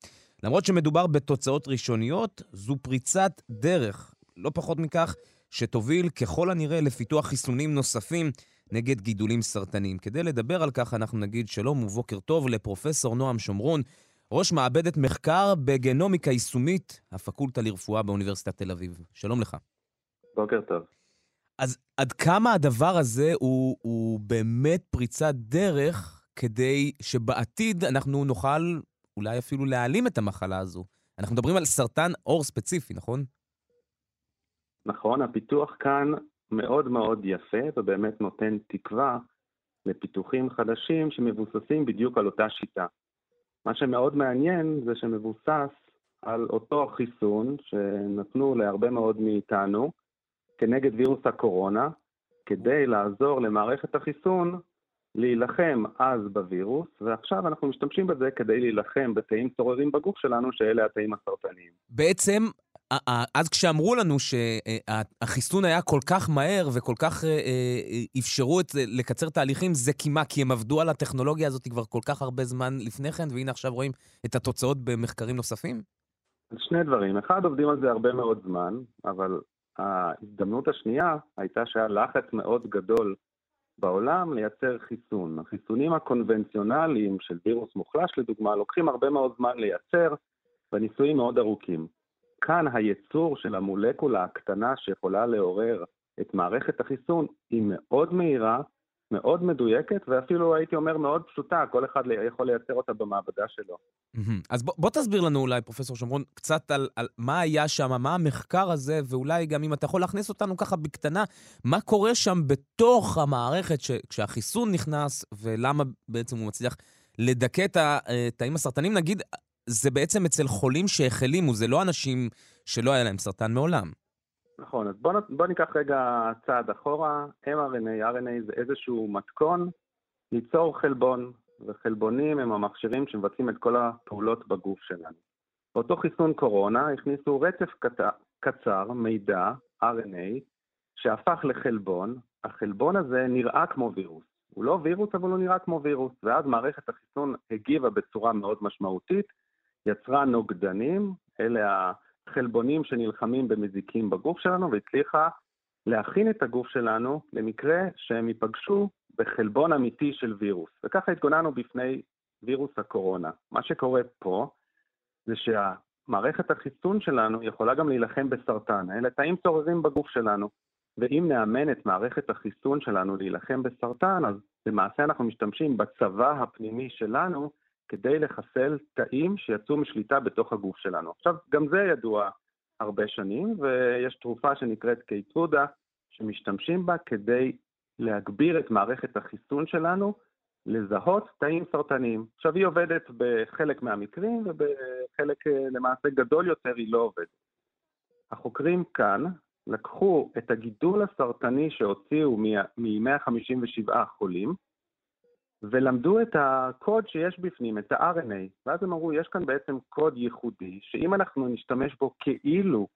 למרות שמדובר בתוצאות ראשוניות, זו פריצת דרך, לא פחות מכך, שתוביל ככל הנראה לפיתוח חיסונים נוספים נגד גידולים סרטניים. כדי לדבר על כך אנחנו נגיד שלום ובוקר טוב לפרופסור נועם שומרון, ראש מעבדת מחקר בגנומיקה יישומית, הפקולטה לרפואה באוניברסיטת תל אביב. שלום לך. בוקר טוב. אז עד כמה הדבר הזה הוא, הוא באמת פריצת דרך כדי שבעתיד אנחנו נוכל אולי אפילו להעלים את המחלה הזו? אנחנו מדברים על סרטן עור ספציפי, נכון? נכון, הפיתוח כאן מאוד מאוד יפה ובאמת נותן תקווה לפיתוחים חדשים שמבוססים בדיוק על אותה שיטה. מה שמאוד מעניין זה שמבוסס על אותו חיסון שנתנו להרבה מאוד מאיתנו כנגד וירוס הקורונה, כדי לעזור למערכת החיסון להילחם אז בווירוס, ועכשיו אנחנו משתמשים בזה כדי להילחם בתאים צוררים בגוף שלנו, שאלה התאים הסרטניים. בעצם, אז כשאמרו לנו שהחיסון היה כל כך מהר וכל כך אה, אה, אפשרו את לקצר תהליכים, זה כמעט כי הם עבדו על הטכנולוגיה הזאת כבר כל כך הרבה זמן לפני כן, והנה עכשיו רואים את התוצאות במחקרים נוספים? שני דברים. אחד, עובדים על זה הרבה מאוד זמן, אבל ההזדמנות השנייה הייתה שהיה לחץ מאוד גדול בעולם לייצר חיסון. החיסונים הקונבנציונליים של וירוס מוחלש, לדוגמה, לוקחים הרבה מאוד זמן לייצר, וניסויים מאוד ארוכים. כאן הייצור של המולקולה הקטנה שיכולה לעורר את מערכת החיסון היא מאוד מהירה, מאוד מדויקת, ואפילו הייתי אומר מאוד פשוטה, כל אחד יכול לייצר אותה במעבדה שלו. אז בוא, בוא תסביר לנו אולי, פרופסור שומרון, קצת על, על מה היה שם, מה המחקר הזה, ואולי גם אם אתה יכול להכניס אותנו ככה בקטנה, מה קורה שם בתוך המערכת ש, כשהחיסון נכנס, ולמה בעצם הוא מצליח לדכא את התאים הסרטנים. נגיד, זה בעצם אצל חולים שהחלימו, זה לא אנשים שלא היה להם סרטן מעולם. נכון, אז בוא, בוא ניקח רגע צעד אחורה. mRNA, RNA זה איזשהו מתכון ליצור חלבון, וחלבונים הם המכשירים שמבצעים את כל הפעולות בגוף שלנו. באותו חיסון קורונה הכניסו רצף קט... קצר, מידע, RNA, שהפך לחלבון. החלבון הזה נראה כמו וירוס. הוא לא וירוס, אבל הוא נראה כמו וירוס. ואז מערכת החיסון הגיבה בצורה מאוד משמעותית, יצרה נוגדנים, אלה החלבונים שנלחמים במזיקים בגוף שלנו, והצליחה להכין את הגוף שלנו למקרה שהם ייפגשו בחלבון אמיתי של וירוס. וככה התגוננו בפני וירוס הקורונה. מה שקורה פה זה שהמערכת החיסון שלנו יכולה גם להילחם בסרטן. אלה תאים צוררים בגוף שלנו. ואם נאמן את מערכת החיסון שלנו להילחם בסרטן, אז למעשה אנחנו משתמשים בצבא הפנימי שלנו כדי לחסל תאים שיצאו משליטה בתוך הגוף שלנו. עכשיו, גם זה ידוע הרבה שנים, ויש תרופה שנקראת קייטרודה, שמשתמשים בה כדי להגביר את מערכת החיסון שלנו, לזהות תאים סרטניים. עכשיו, היא עובדת בחלק מהמקרים, ובחלק אה, למעשה גדול יותר היא לא עובדת. החוקרים כאן לקחו את הגידול הסרטני שהוציאו מ-157 חולים, ולמדו את הקוד שיש בפנים, את ה-RNA, ואז הם אמרו, יש כאן בעצם קוד ייחודי, שאם אנחנו נשתמש בו כאילו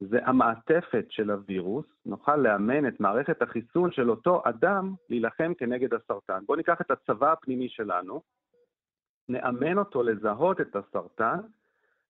זה המעטפת של הווירוס, נוכל לאמן את מערכת החיסון של אותו אדם להילחם כנגד הסרטן. בואו ניקח את הצבא הפנימי שלנו, נאמן אותו לזהות את הסרטן,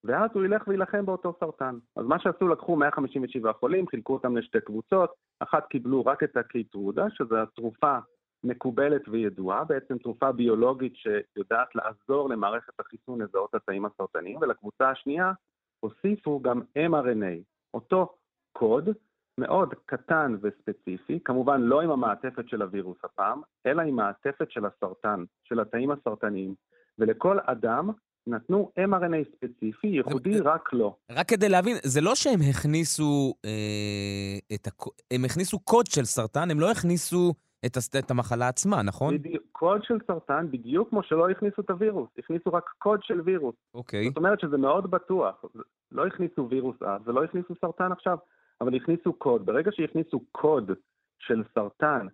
ואז הוא ילך וילחם באותו סרטן. אז מה שעשו, לקחו 157 חולים, חילקו אותם לשתי קבוצות, אחת קיבלו רק את הקיטרודה, שזו התרופה מקובלת וידועה, בעצם תרופה ביולוגית שיודעת לעזור למערכת החיסון לזהות התאים הסרטניים, ולקבוצה השנייה הוסיפו גם mRNA, אותו קוד מאוד קטן וספציפי, כמובן לא עם המעטפת של הווירוס הפעם, אלא עם מעטפת של הסרטן, של התאים הסרטניים, ולכל אדם נתנו mRNA ספציפי, ייחודי זה, רק לו. לא. רק כדי להבין, זה לא שהם הכניסו אה, את ה... הם הכניסו קוד של סרטן, הם לא הכניסו את, הס... את המחלה עצמה, נכון? בדיוק, קוד של סרטן, בדיוק כמו שלא הכניסו את הווירוס, הכניסו רק קוד של וירוס. אוקיי. זאת אומרת שזה מאוד בטוח. לא הכניסו וירוס אז ולא הכניסו סרטן עכשיו, אבל הכניסו קוד. ברגע שהכניסו קוד של סרטן,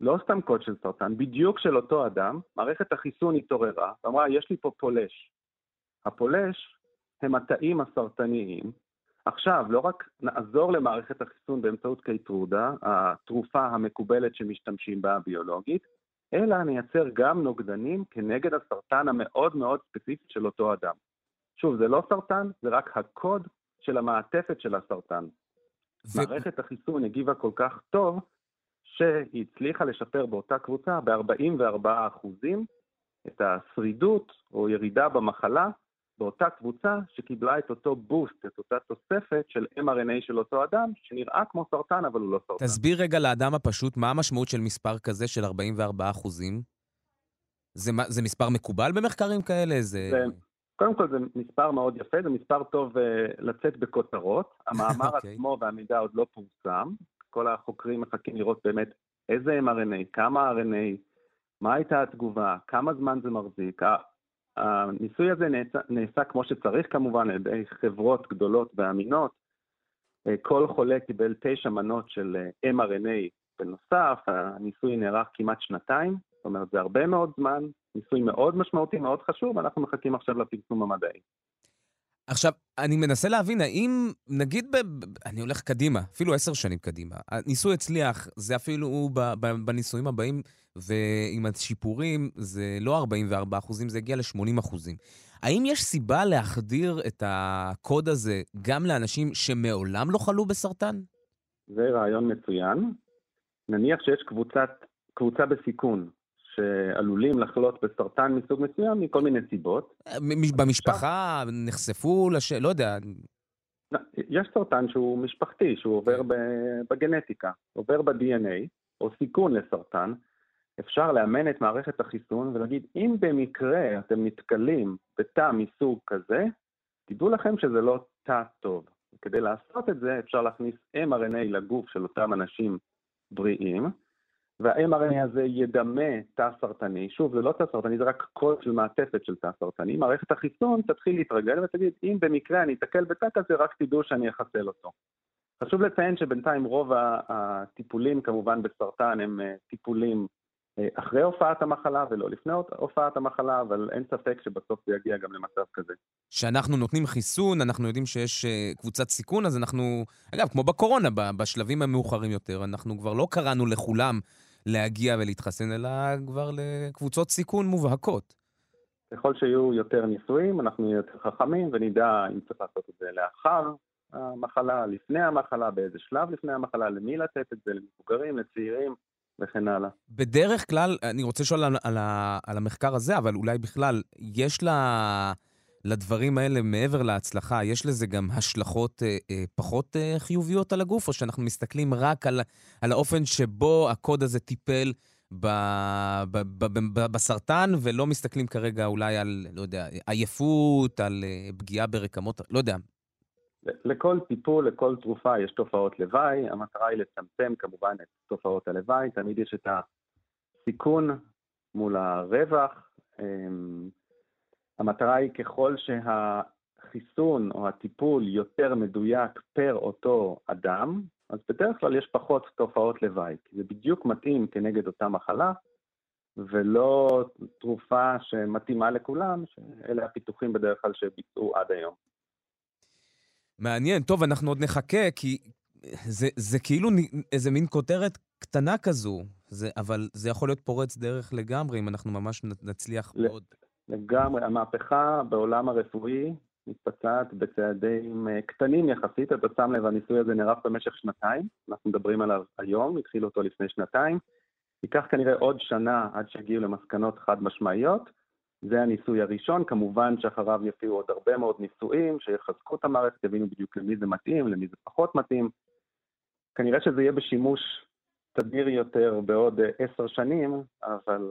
לא סתם קוד של סרטן, בדיוק של אותו אדם, מערכת החיסון התעוררה ואמרה, יש לי פה פולש. הפולש הם התאים הסרטניים. עכשיו, לא רק נעזור למערכת החיסון באמצעות קייטרודה, התרופה המקובלת שמשתמשים בה הביולוגית, אלא נייצר גם נוגדנים כנגד הסרטן המאוד מאוד ספציפי של אותו אדם. שוב, זה לא סרטן, זה רק הקוד של המעטפת של הסרטן. ו... מערכת החיסון הגיבה כל כך טוב, שהיא הצליחה לשפר באותה קבוצה ב-44% את השרידות או ירידה במחלה באותה קבוצה שקיבלה את אותו בוסט, את אותה תוספת של mRNA של אותו אדם, שנראה כמו סרטן, אבל הוא לא סרטן. תסביר רגע לאדם הפשוט, מה המשמעות של מספר כזה של 44 אחוזים? זה, זה מספר מקובל במחקרים כאלה? זה... זה... קודם כל זה מספר מאוד יפה, זה מספר טוב uh, לצאת בכותרות. המאמר okay. אוקיי. עצמו והמידע עוד לא פורסם. כל החוקרים מחכים לראות באמת איזה mRNA, כמה RNA, מה הייתה התגובה, כמה זמן זה מחזיק. הניסוי הזה נעשה, נעשה כמו שצריך כמובן על ידי חברות גדולות ואמינות. אה, כל חולה קיבל תשע מנות של אה, mRNA בנוסף, הניסוי נערך כמעט שנתיים, זאת אומרת זה הרבה מאוד זמן, ניסוי מאוד משמעותי, מאוד חשוב, ואנחנו מחכים עכשיו לפרסום המדעי. עכשיו, אני מנסה להבין, האם, נגיד, ב, אני הולך קדימה, אפילו עשר שנים קדימה, הניסוי הצליח, זה אפילו ב, ב, בניסויים הבאים, ועם השיפורים, זה לא 44 אחוזים, זה הגיע ל-80 אחוזים. האם יש סיבה להחדיר את הקוד הזה גם לאנשים שמעולם לא חלו בסרטן? זה רעיון מצוין. נניח שיש קבוצת, קבוצה בסיכון, שעלולים לחלות בסרטן מסוג מסוים מכל מיני סיבות. במשפחה נחשפו לש... לא יודע. לא, יש סרטן שהוא משפחתי, שהוא עובר בגנטיקה, עובר ב-DNA, או סיכון לסרטן. אפשר לאמן את מערכת החיסון ולהגיד, אם במקרה אתם נתקלים בתא מסוג כזה, תדעו לכם שזה לא תא טוב. כדי לעשות את זה אפשר להכניס mRNA לגוף של אותם אנשים בריאים, וה-mRNA הזה ידמה תא סרטני. שוב, זה לא תא סרטני, זה רק קוד של מעטפת של תא סרטני. מערכת החיסון תתחיל להתרגל ותגיד, אם במקרה אני אתקל בתא כזה, רק תדעו שאני אחסל אותו. חשוב לציין שבינתיים רוב הטיפולים כמובן בסרטן הם אה, טיפולים אה, אחרי הופעת המחלה ולא לפני הופעת המחלה, אבל אין ספק שבסוף זה יגיע גם למצב כזה. כשאנחנו נותנים חיסון, אנחנו יודעים שיש אה, קבוצת סיכון, אז אנחנו, אגב, כמו בקורונה, בשלבים המאוחרים יותר, אנחנו כבר לא קראנו לכולם להגיע ולהתחסן, אלא כבר לקבוצות סיכון מובהקות. ככל שיהיו יותר ניסויים, אנחנו נהיה יותר חכמים ונדע אם צריך לעשות את זה לאחר המחלה, לפני המחלה, באיזה שלב לפני המחלה, למי לתת את זה, למבוגרים, לצעירים. וכן הלאה. בדרך כלל, אני רוצה לשאול על, על, על המחקר הזה, אבל אולי בכלל, יש לה, לדברים האלה, מעבר להצלחה, יש לזה גם השלכות אה, אה, פחות אה, חיוביות על הגוף, או שאנחנו מסתכלים רק על, על האופן שבו הקוד הזה טיפל ב- ב- ב- ב- בסרטן, ולא מסתכלים כרגע אולי על, לא יודע, עייפות, על אה, פגיעה ברקמות, לא יודע. לכל טיפול, לכל תרופה יש תופעות לוואי, המטרה היא לצמצם כמובן את תופעות הלוואי, תמיד יש את הסיכון מול הרווח. אמ, המטרה היא ככל שהחיסון או הטיפול יותר מדויק פר אותו אדם, אז בדרך כלל יש פחות תופעות לוואי, כי זה בדיוק מתאים כנגד אותה מחלה, ולא תרופה שמתאימה לכולם, שאלה הפיתוחים בדרך כלל שביצעו עד היום. מעניין. טוב, אנחנו עוד נחכה, כי זה, זה כאילו איזה מין כותרת קטנה כזו, זה, אבל זה יכול להיות פורץ דרך לגמרי, אם אנחנו ממש נצליח ל- מאוד. לגמרי, המהפכה בעולם הרפואי מתבצעת בצעדים אה, קטנים יחסית, אתה שם לב, הניסוי הזה נערך במשך שנתיים, אנחנו מדברים עליו היום, התחילו אותו לפני שנתיים, ייקח כנראה עוד שנה עד שיגיעו למסקנות חד משמעיות, זה הניסוי הראשון, כמובן שאחריו יופיעו עוד הרבה מאוד ניסויים שיחזקו את המערכת, יבינו בדיוק למי זה מתאים, למי זה פחות מתאים. כנראה שזה יהיה בשימוש תדיר יותר בעוד אה, עשר שנים, אבל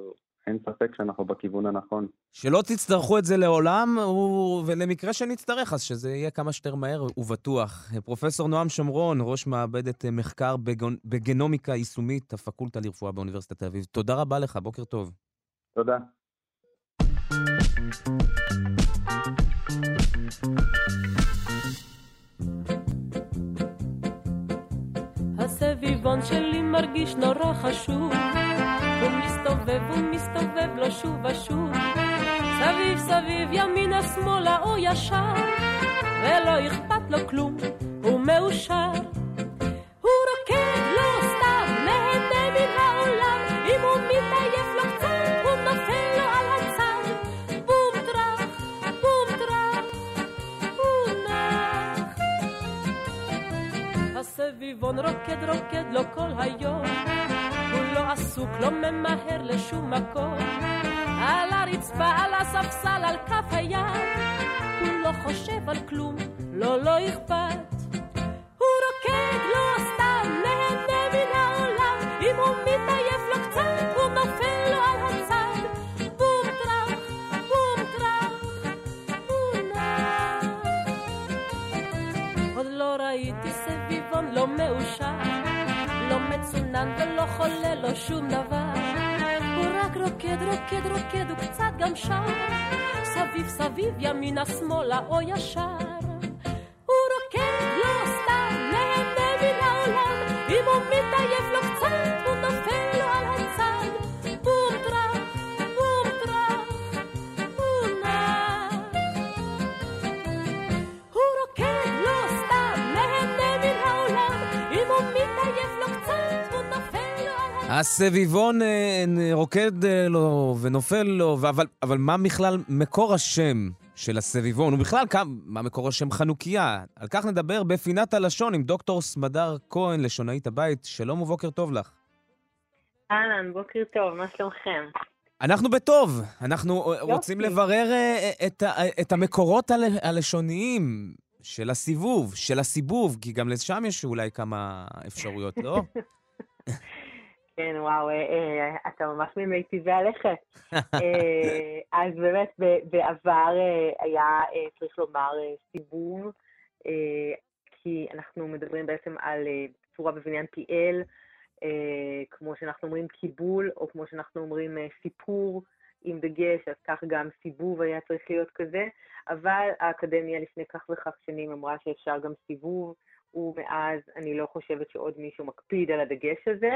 אין ספק שאנחנו בכיוון הנכון. שלא תצטרכו את זה לעולם, ו- ולמקרה שנצטרך, אז שזה יהיה כמה שיותר מהר ובטוח. פרופסור נועם שומרון, ראש מעבדת אה, מחקר בגון- בגנומיקה יישומית, הפקולטה לרפואה באוניברסיטת תל אביב. תודה רבה לך, בוקר טוב. תודה. הסביבון שלי מרגיש נורא חשוב הוא מסתובב, הוא מסתובב לו שוב ושוב. סביב סביב ימינה שמאלה או ישר ולא אכפת לו כלום, הוא מאושר. הוא רוקד לא סתם, נהנה מן העולם. אם הוא מתעייף לו קצת, הוא נופל לו על הצד. בום טראח, בום טראח, הוא נח. הסביבון רוקד רוקד לו כל היום לא עסוק, לא ממהר לשום מקום. על הרצפה, על הספסל, על כף היד. הוא לא חושב על כלום, לא, לא אכפת. הוא רוקד לא סתם, נהנה מן העולם. אם הוא מתעייף לו קצת, הוא נופל לו על הצד. בום טראח, בום טראח, הוא נח עוד לא ראיתי סביבון לא מאושר, לא מצונן ולא חולה לו שום דבר. הוא רק רוקד, רוקד, רוקד, הוא קצת גם שר, סביב סביב ימינה שמאלה או ישר. הסביבון אה, נ- רוקד אה, לו ונופל לו, אבל, אבל מה בכלל מקור השם של הסביבון? ובכלל, מה מקור השם חנוכיה? על כך נדבר בפינת הלשון עם דוקטור סמדר כהן, לשונאית הבית. שלום ובוקר טוב לך. אהלן, בוקר טוב, מה שלומכם? אנחנו בטוב, אנחנו אה, רוצים לברר אה, את, את המקורות הל- הלשוניים של הסיבוב, של הסיבוב, כי גם לשם יש אולי כמה אפשרויות, לא? כן, וואו, אה, אה, אתה ממש ממיטיבי הלכת. אה, אז באמת, בעבר היה, צריך לומר, סיבוב, כי אנחנו מדברים בעצם על צורה בבניין אה, כמו שאנחנו אומרים קיבול, או כמו שאנחנו אומרים סיפור עם דגש, אז כך גם סיבוב היה צריך להיות כזה, אבל האקדמיה לפני כך וכך שנים אמרה שאפשר גם סיבוב, ומאז אני לא חושבת שעוד מישהו מקפיד על הדגש הזה.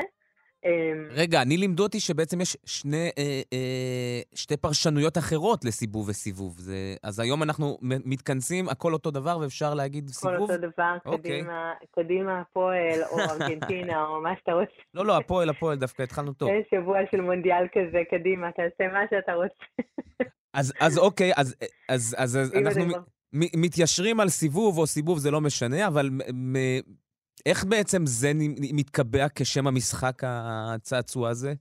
אמ, רגע, אני לימדו אותי שבעצם יש שני, אה, אה, שתי פרשנויות אחרות לסיבוב וסיבוב. זה, אז היום אנחנו מתכנסים, הכל אותו דבר, ואפשר להגיד כל סיבוב? אותו דבר, אוקיי. קדימה, קדימה הפועל, או ארגנטינה, או מה שאתה רוצה. לא, לא, הפועל, הפועל, דווקא התחלנו טוב. יש שבוע של מונדיאל כזה, קדימה, תעשה מה שאתה רוצה. אז, אז אוקיי, אז, אז, אז, אז אנחנו מ- מתיישרים על סיבוב או סיבוב, זה לא משנה, אבל מ- מ- איך בעצם זה מתקבע כשם המשחק הצעצוע הזה?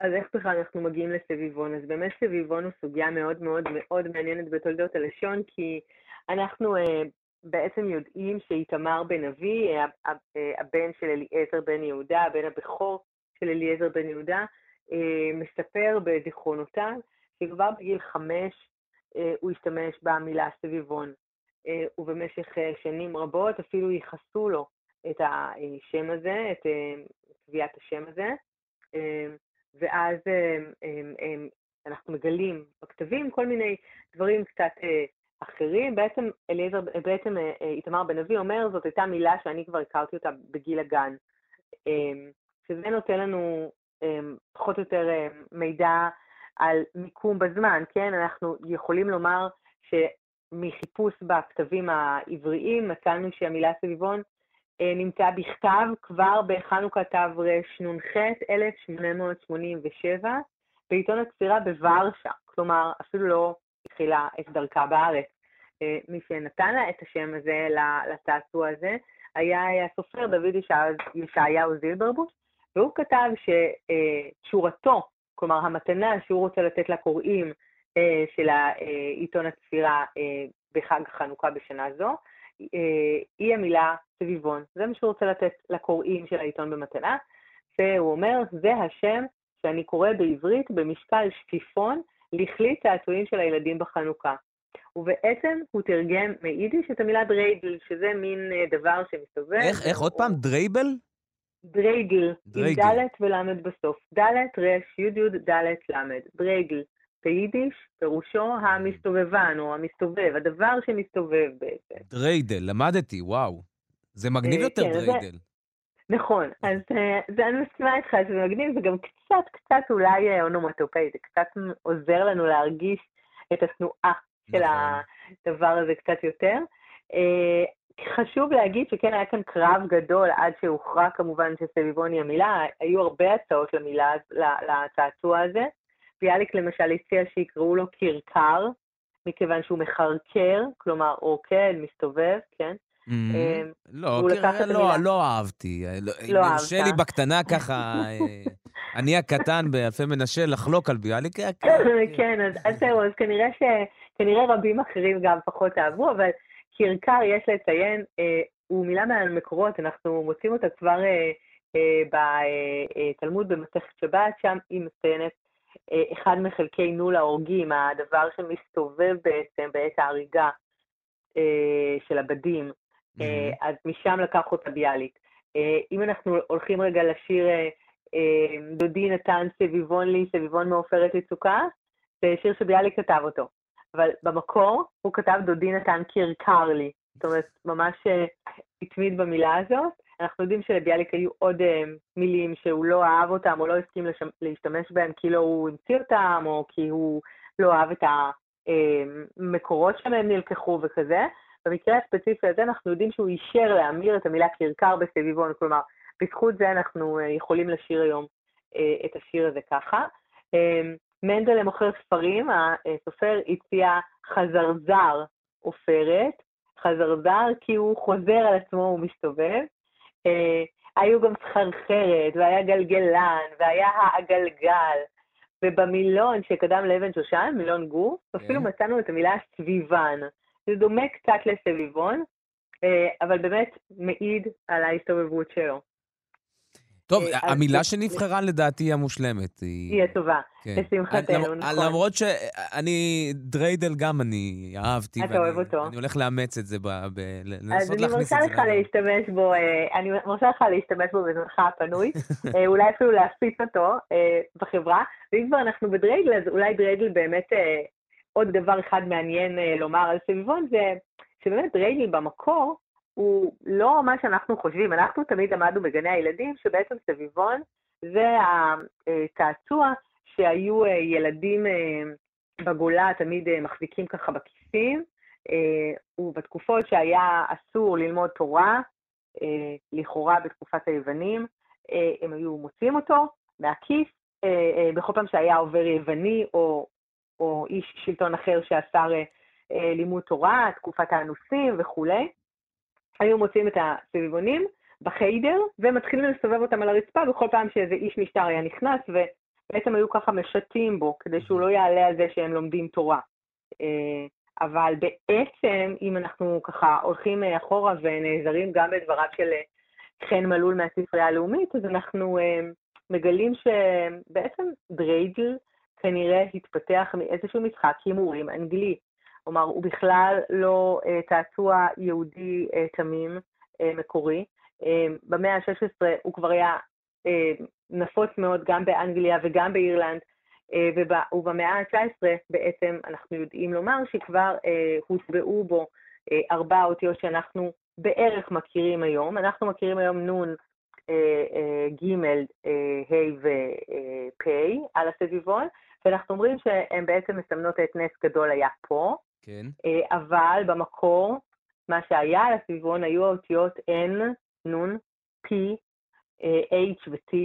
אז איך בכלל אנחנו מגיעים לסביבון? אז באמת סביבון הוא סוגיה מאוד מאוד מאוד מעניינת בתולדות הלשון, כי אנחנו אה, בעצם יודעים שאיתמר בן אבי, אה, הב- אה, הבן של אליעזר בן יהודה, הבן הבכור של אליעזר בן יהודה, אה, מספר בזיכרונותיו שכבר בגיל חמש אה, הוא השתמש במילה סביבון, אה, ובמשך אה, שנים רבות אפילו ייחסו לו את השם הזה, את אה, קביעת השם הזה, אה, ואז אה, אנחנו מגלים בכתבים כל מיני דברים קצת אחרים. בעצם אליעזר, בעצם איתמר בן אבי אומר, זאת הייתה מילה שאני כבר הכרתי אותה בגיל הגן. שזה נותן לנו פחות או יותר מידע על מיקום בזמן, כן? אנחנו יכולים לומר שמחיפוש בכתבים העבריים מצאנו שהמילה סביבון אה, נמצאה בכתב כבר בחנוכה תרנ"ח, 1887, בעיתון הצפירה בוורשה, כלומר, אפילו לא התחילה את דרכה בארץ. אה, מי שנתן לה את השם הזה לצעצוע הזה היה הסופר דוד ישעיהו זילברבוש, והוא כתב שתשורתו, כלומר המתנה שהוא רוצה לתת לקוראים אה, של עיתון הצפירה אה, בחג חנוכה בשנה זו, היא המילה סביבון. זה מה שהוא רוצה לתת לקוראים של העיתון במתנה, והוא אומר, זה השם שאני קורא בעברית במשקל שטיפון לכלי צעצועים של הילדים בחנוכה. ובעצם הוא תרגם מיידיש את המילה דריידל, שזה מין אה, דבר שמסתובב. איך, איך עוד פעם? דרייבל? דריידל, עם ד' ול' בסוף. ד', ר', י', י', ד', ל', דריידל. ביידיש פירושו המסתובבן או המסתובב, הדבר שמסתובב בעצם. דריידל, למדתי, וואו. זה מגניב יותר כן, זה- דריידל. נכון, אז אה, זה אני מסכימה איתך שזה מגניב, זה גם קצת, קצת אולי אה, אונומטופאי, זה קצת עוזר לנו להרגיש את התנועה של הדבר הזה קצת יותר. אה, חשוב להגיד שכן היה כאן קרב גדול עד שהוכרע כמובן שסביבון היא המילה, היו הרבה הצעות למילה, לצעצוע הזה. ביאליק למשל הציע שיקראו לו קרקר, מכיוון שהוא מחרקר, כלומר רוקד, מסתובב, כן? Mhm. אה, לא, כן, את לא, המילה. לא אהבתי. לא- אם לא יורשה לי אהבת. בקטנה ככה, אה, אני הקטן באלפי מנשה לחלוק על ביאליק. אה, כן, אז, אז זהו, אז כנראה, רבים אחרים גם פחות אהבו, אבל קרקר, יש לציין, אה, הוא מילה מהמקורות, אנחנו מוצאים אותה כבר אה, אה, בתלמוד במסכת שבת, שם היא מציינת אה, אחד מחלקי נו להורגים, הדבר שמסתובב בעצם בעת ההריגה אה, של הבדים. אה, אז משם לקח אותה ביאליק. אה, אם אנחנו הולכים רגע לשיר אה, אה, דודי נתן סביבון לי, סביבון מעופרת יצוקה, זה שיר שביאליק כתב אותו. אבל במקור הוא כתב דודי נתן קרקר לי. זאת אומרת, ממש אה, התמיד במילה הזאת. אנחנו יודעים שלביאליק היו עוד אה, מילים שהוא לא אהב אותם או לא הסכים להשתמש בהם כי לא הוא המציא אותם, או כי הוא לא אהב את המקורות שמהם נלקחו וכזה. במקרה הספציפי הזה אנחנו יודעים שהוא אישר להמיר את המילה קרקר בסביבון, כלומר, בזכות זה אנחנו אה, יכולים לשיר היום אה, את השיר הזה ככה. אה, מנדלה מוכר ספרים, הסופר הציע חזרזר עופרת, חזרזר כי הוא חוזר על עצמו ומסתובב. אה, היו גם סחרחרת, והיה גלגלן, והיה העגלגל, ובמילון שקדם לאבן שושן, מילון גוף, אפילו מצאנו את המילה סביבן. זה דומה קצת לסביבון, אה, אבל באמת מעיד על ההסתובבות שלו. טוב, אה, אז- המילה שנבחרה לדעתי היא המושלמת. היא הטובה, כן. לשמחתנו, נכון. למרות שאני, דריידל גם אני אהבתי. אתה אוהב אותו. אני הולך לאמץ את זה, ב- ב- ל- אז לנסות אני להכניס מרשה את זה. לך. להשתמש בו, אה, אני מרשה לך להשתמש בו בזמנך הפנוי, אה, אולי אפילו להפיץ אותו בחברה, ואם כבר אנחנו בדריידל, אז אולי דריידל באמת, עוד דבר אחד מעניין לומר על סביבון, זה שבאמת דריידל במקור הוא לא מה שאנחנו חושבים, אנחנו תמיד למדנו בגני הילדים שבעצם סביבון זה הצעצוע שהיו אה, ילדים אה, בגולה תמיד אה, מחזיקים ככה בכיסים, ובתקופות שהיה אסור ללמוד תורה, לכאורה בתקופת היוונים, הם היו מוציאים אותו מהכיס, בכל פעם שהיה עובר יווני או, או איש שלטון אחר שאסר לימוד תורה, תקופת האנוסים וכולי, היו מוצאים את הסביבונים בחיידר ומתחילים לסובב אותם על הרצפה בכל פעם שאיזה איש משטר היה נכנס, ובעצם היו ככה משתים בו כדי שהוא לא יעלה על זה שהם לומדים תורה. אה, אבל בעצם, אם אנחנו ככה הולכים אה, אחורה ונעזרים גם בדבריו של אה, חן מלול מהספרייה הלאומית, אז אנחנו מגלים שבעצם דרייג'ל כנראה התפתח מאיזשהו משחק הימורים אנגלי. כלומר, הוא בכלל לא אה, תעתוע יהודי אה, תמים אה, מקורי. אה, במאה ה-16 הוא כבר היה אה, נפוץ מאוד גם באנגליה וגם באירלנד, ובא- ובמאה ה-19 בעצם אנחנו יודעים לומר שכבר אה, הוטבעו בו אה, ארבע אותיות שאנחנו בערך מכירים היום. אנחנו מכירים היום אה, ג', ה' ופ' על הסביבון, ואנחנו אומרים שהן בעצם מסמנות את נס גדול היה פה, כן. אה, אבל במקור, מה שהיה על הסביבון היו האותיות N, נון, P, אה, H ו-T,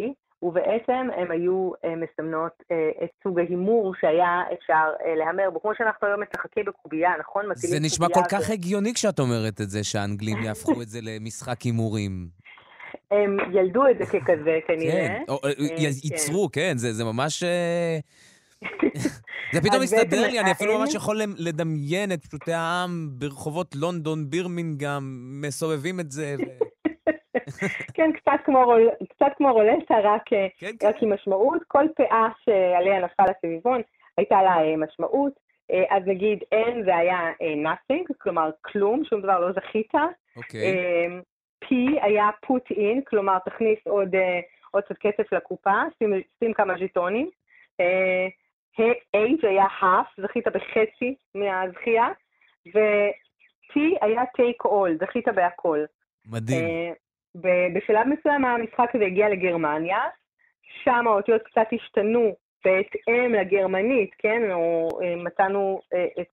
ובעצם הן היו אה, מסמנות את סוג ההימור שהיה אפשר להמר בו. כמו שאנחנו היום משחקים בקובייה, נכון? זה נשמע כל כך ו- הגיוני כשאת אומרת את זה, שהאנגלים יהפכו את זה למשחק הימורים. הם ילדו את זה ככזה כנראה. כן, ייצרו, כן, זה זה ממש... זה פתאום מסתדר לי, אני אפילו ממש יכול לדמיין את פשוטי העם ברחובות לונדון, בירמינגהם, מסובבים את זה. כן, קצת כמו, רול, קצת כמו רולטה, רק, אה, כן, רק עם משמעות. כל פאה שעליה נפל הסביבון הייתה לה אה, משמעות. אה, אז נגיד N זה היה nothing, כלומר כלום, שום דבר לא זכית. אוקיי. P היה put in, כלומר תכניס עוד, עוד קצת כסף לקופה, שים, שים כמה ז'יטונים. H היה half, זכית בחצי מהזכייה, ו-T היה take all, זכית בהכל. מדהים. ב- בשלב מסוים המשחק הזה הגיע לגרמניה, שם האותיות קצת השתנו בהתאם לגרמנית, כן? או אה, מצאנו אה, את,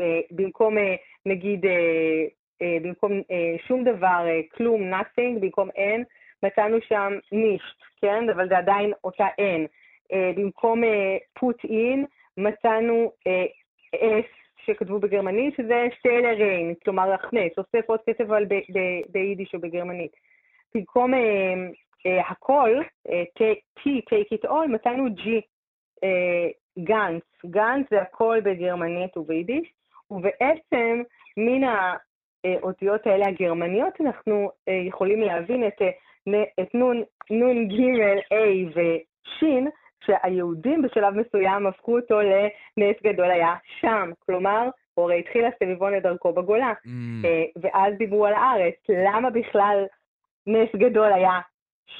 אה, במקום, אה, נגיד, אה, אה, במקום אה, שום דבר, אה, כלום, nothing, במקום n, מצאנו שם נישט, כן? אבל זה עדיין אותה n. אה, במקום אה, put in, מצאנו אה, s שכתבו בגרמנית, שזה שטלה ריין, כלומר להכנס, אוסף עוד כסף אבל ביידיש או בגרמנית. במקום הכל, T, take it all, מצאנו G, גנץ. גנץ זה הכל בגרמנית וביידיש, ובעצם מן האותיות האלה הגרמניות אנחנו יכולים להבין את, את נון ג' A ושין, שהיהודים בשלב מסוים הפכו אותו לנס גדול היה שם. כלומר, הוא הרי התחיל הסביבון לדרכו בגולה, Mm. אה, ואז דיברו על הארץ. למה בכלל נס גדול היה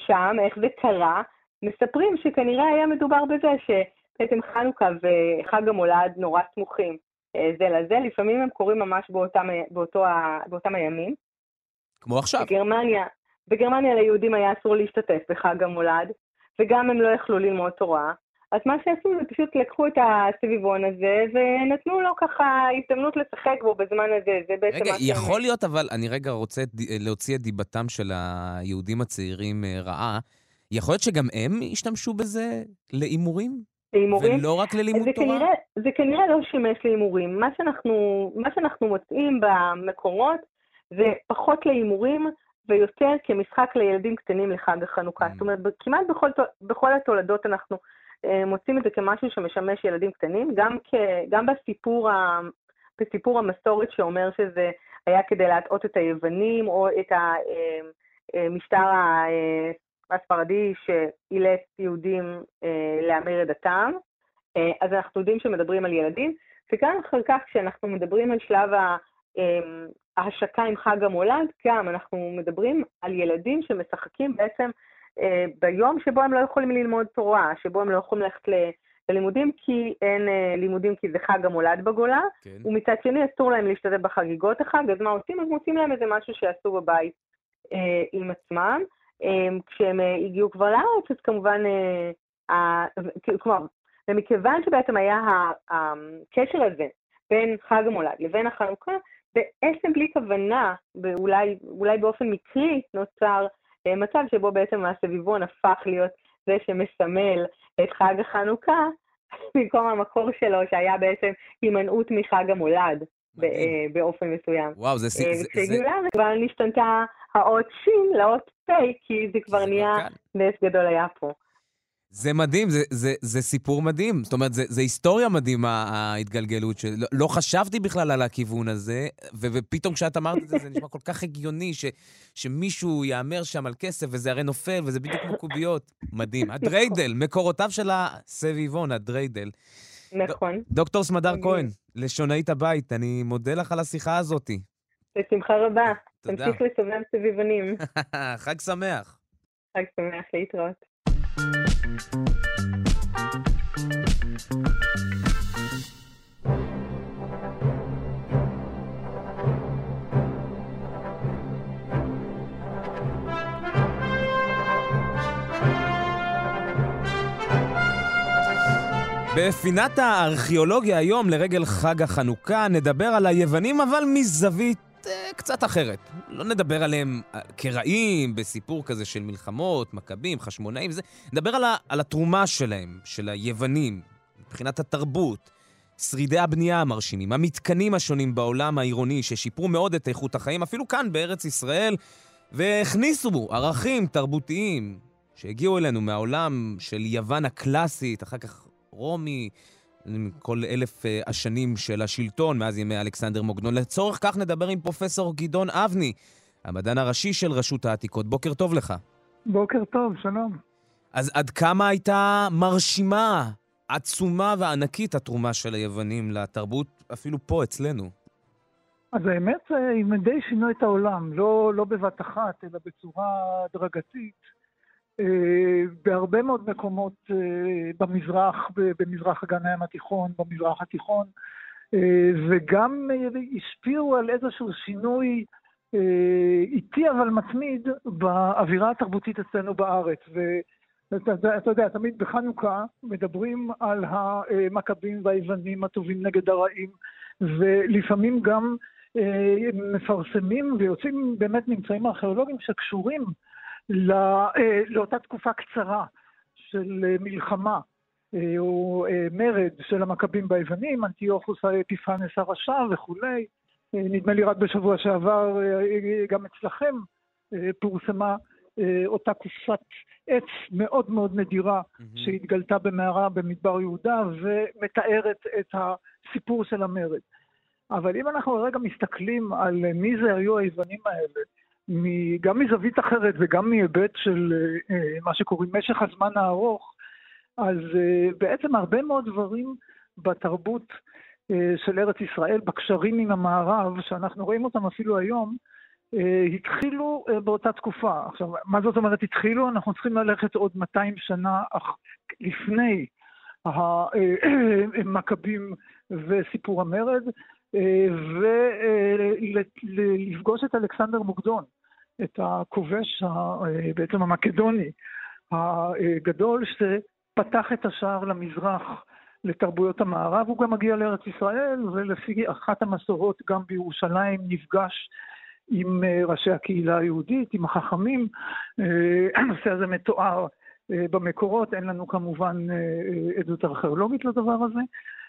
שם, איך זה קרה? מספרים שכנראה היה מדובר בזה שבעצם חנוכה וחג המולד נורא סמוכים אה, זה לזה, לפעמים הם קורים ממש באותם, באותו, באותם הימים. כמו עכשיו. בגרמניה, בגרמניה ליהודים היה אסור להשתתף בחג המולד, וגם הם לא יכלו ללמוד תורה. אז מה שעשו זה פשוט לקחו את הסביבון הזה ונתנו לו ככה הזדמנות לשחק בו בזמן הזה. זה בעצם רגע, מה שהם- יכול להיות, אבל אני רגע רוצה להוציא את דיבתם של היהודים הצעירים אה, רעה. יכול להיות שגם הם השתמשו בזה להימורים? להימורים? ולא רק ללימוד זה תורה? כנראה, זה כנראה לא שימש להימורים. מה שאנחנו, מה שאנחנו מוצאים במקורות זה פחות להימורים ויותר כמשחק לילדים קטנים לחג החנוכה. זאת אומרת, כמעט בכל, בכל התולדות אנחנו אה, מוצאים את זה כמשהו שמשמש ילדים קטנים, גם, כ, גם בסיפור, ה, בסיפור המסורת שאומר שזה היה כדי להטעות את היוונים, או את המשטר ה- אה, הספרדי שאילץ יהודים אה, להמר את דתם. אה, אז אנחנו יודעים שמדברים על ילדים, וגם אחר כך כשאנחנו מדברים על שלב ה- אה, ההשקה עם חג המולד, גם אנחנו מדברים על ילדים שמשחקים בעצם אה, ביום שבו הם לא יכולים ללמוד תורה, שבו הם לא יכולים ללכת ללימודים כי אין אה, לימודים כי זה חג המולד בגולה, כן. ומצד שני אסור להם להשתתף בחגיגות החג, אז מה עושים? אז מוצאים להם איזה משהו שיעשו בבית אה, עם עצמם. כשהם הגיעו כבר לארץ, אז כמובן, כלומר, ומכיוון שבעצם היה הקשר הזה בין חג המולד לבין החנוכה, בעצם בלי כוונה, ואולי אולי באופן מקרי, נוצר אה, מצב שבו בעצם הסביבון הפך להיות זה שמסמל את חג החנוכה, במקום המקור שלו, שהיה בעצם הימנעות מחג המולד אה, באופן מסוים. וואו, זה... אה, וכשהגיעו לארץ כבר נשתנתה האות שין לאות פ', כי זה כבר נהיה נס גדול היה פה. זה מדהים, זה, זה, זה סיפור מדהים. זאת אומרת, זה, זה היסטוריה מדהימה, ההתגלגלות של... לא, לא חשבתי בכלל על הכיוון הזה, ו, ופתאום כשאת אמרת את זה, זה נשמע כל כך הגיוני ש, שמישהו יאמר שם על כסף, וזה הרי נופל, וזה בדיוק כמו קוביות. מדהים. הדריידל, מקורותיו של הסביבון, הדריידל. נכון. דוקטור סמדר. כהן, לשונאית הבית, אני מודה לך על השיחה הזאת. בשמחה רבה. תודה. תמשיך לסובב סביבונים. חג שמח. חג שמח להתראות. בפינת הארכיאולוגיה היום, לרגל חג החנוכה, נדבר על היוונים, אבל מזווית קצת אחרת. לא נדבר עליהם אה, כרעים, בסיפור כזה של מלחמות, מכבים, חשמונאים, זה. נדבר על, ה, על התרומה שלהם, של היוונים, מבחינת התרבות, שרידי הבנייה המרשימים, המתקנים השונים בעולם העירוני, ששיפרו מאוד את איכות החיים, אפילו כאן בארץ ישראל, והכניסו ערכים תרבותיים שהגיעו אלינו מהעולם של יוון הקלאסית, אחר כך רומי, כל אלף אה, השנים של השלטון מאז ימי אלכסנדר מוקדון. לצורך כך נדבר עם פרופסור גדעון אבני, המדען הראשי של רשות העתיקות. בוקר טוב לך. בוקר טוב, שלום. אז עד כמה הייתה מרשימה, עצומה וענקית התרומה של היוונים לתרבות, אפילו פה אצלנו? אז האמת, אה, הם די שינו את העולם, לא, לא בבת אחת, אלא בצורה הדרגתית. אה, בהרבה מאוד מקומות אה, במזרח, במזרח אגן הים התיכון, במזרח התיכון, אה, וגם השפיעו על איזשהו שינוי איטי אבל מתמיד באווירה התרבותית אצלנו בארץ. ואתה יודע- תמיד בחנוכה מדברים על המכבים והיוונים הטובים נגד הרעים, ולפעמים גם מפרסמים ויוצאים באמת ממצאים ארכיאולוגיים שקשורים לא, אה, לאותה תקופה קצרה של אה, מלחמה אה, או אה, מרד של המכבים ביוונים, אנטיוכוס האפיפנס הרשע וכולי. נדמה לי רק בשבוע שעבר גם אצלכם פורסמה אותה קופסת עץ מאוד מאוד נדירה שהתגלתה במערה במדבר יהודה ומתארת את הסיפור של המרד. אבל אם אנחנו רגע מסתכלים על מי זה היו היוונים האלה, גם מזווית אחרת וגם מהיבט של אה, אה, מה שקוראים משך הזמן הארוך, אז אה, בעצם הרבה מאוד דברים בתרבות של ארץ ישראל, בקשרים עם המערב, שאנחנו רואים אותם אפילו היום, התחילו באותה תקופה. עכשיו, מה זאת אומרת התחילו? אנחנו צריכים ללכת עוד 200 שנה לפני המכבים וסיפור המרד, ולפגוש את אלכסנדר מוקדון, את הכובש אה, בעצם המקדוני הגדול, שפתח את השער למזרח לתרבויות המערב. הוא גם מגיע לארץ ישראל, ולפי אחת המסורות גם בירושלים נפגש עם אה, ראשי הקהילה היהודית, עם החכמים. אה, הנושא הזה מתואר במקורות, אין לנו כמובן עדות ארכיאולוגית לדבר הזה,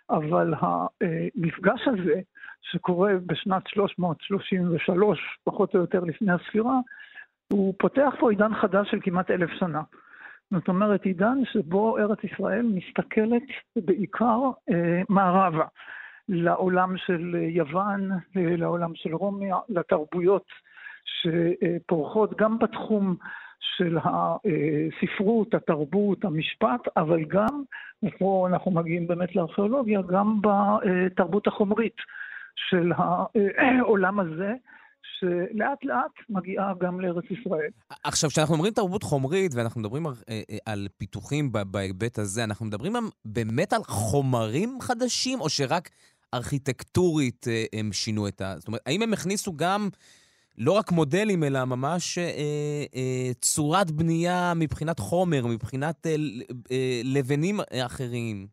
אבל המפגש הזה, שקורה בשנת 333, פחות או יותר לפני הספירה, הוא פותח פה עידן חדש של כמעט אלף שנה. זאת אומרת, עידן שבו ארץ ישראל מסתכלת בעיקר אה, מערבה, לעולם של יוון, אה, לעולם של רומי, לתרבויות שפורחות גם בתחום של הספרות, התרבות, המשפט, אבל גם, ופה אנחנו מגיעים באמת לארכיאולוגיה, גם בתרבות החומרית של העולם הזה, שלאט לאט מגיעה גם לארץ ישראל. עכשיו, כשאנחנו אומרים תרבות חומרית, ואנחנו מדברים על, אה, אה, על פיתוחים בהיבט הזה, אנחנו מדברים באמת על חומרים חדשים, או שרק ארכיטקטורית אה, הם שינו את ה... זאת אומרת, האם הם הכניסו גם לא רק מודלים, אלא ממש אה, אה, צורת בנייה מבחינת חומר, מבחינת אה, אה, לבנים אחרים?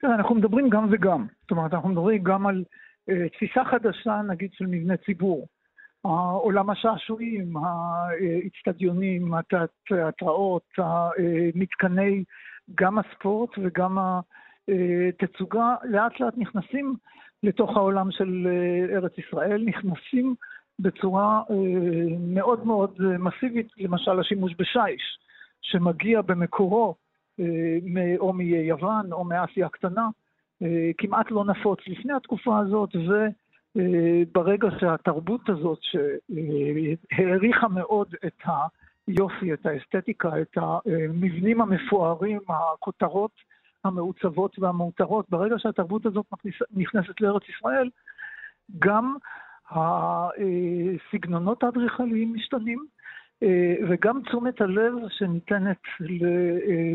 תראה, אנחנו מדברים גם וגם. זאת אומרת, אנחנו מדברים גם על אה, תפיסה חדשה, נגיד, של מבנה ציבור. עולם השעשועים, האיצטדיונים, התיאטראות, מתקני, גם הספורט וגם התצוגה, לאט לאט נכנסים לתוך העולם של אה, ארץ ישראל, נכנסים בצורה אה, מאוד מאוד מסיבית, למשל השימוש בשיש, שמגיע במקורו אה, או מיוון או מאסיה הקטנה, אה, כמעט לא נפוץ לפני התקופה הזאת, וברגע שהתרבות הזאת שהעריכה מאוד את היופי, את האסתטיקה, את המבנים המפוארים, הכותרות המעוצבות והמאותרות, ברגע שהתרבות הזאת נכנסת לארץ ישראל, גם הסגנונות האדריכליים משתנים, אה, וגם תשומת הלב שניתנת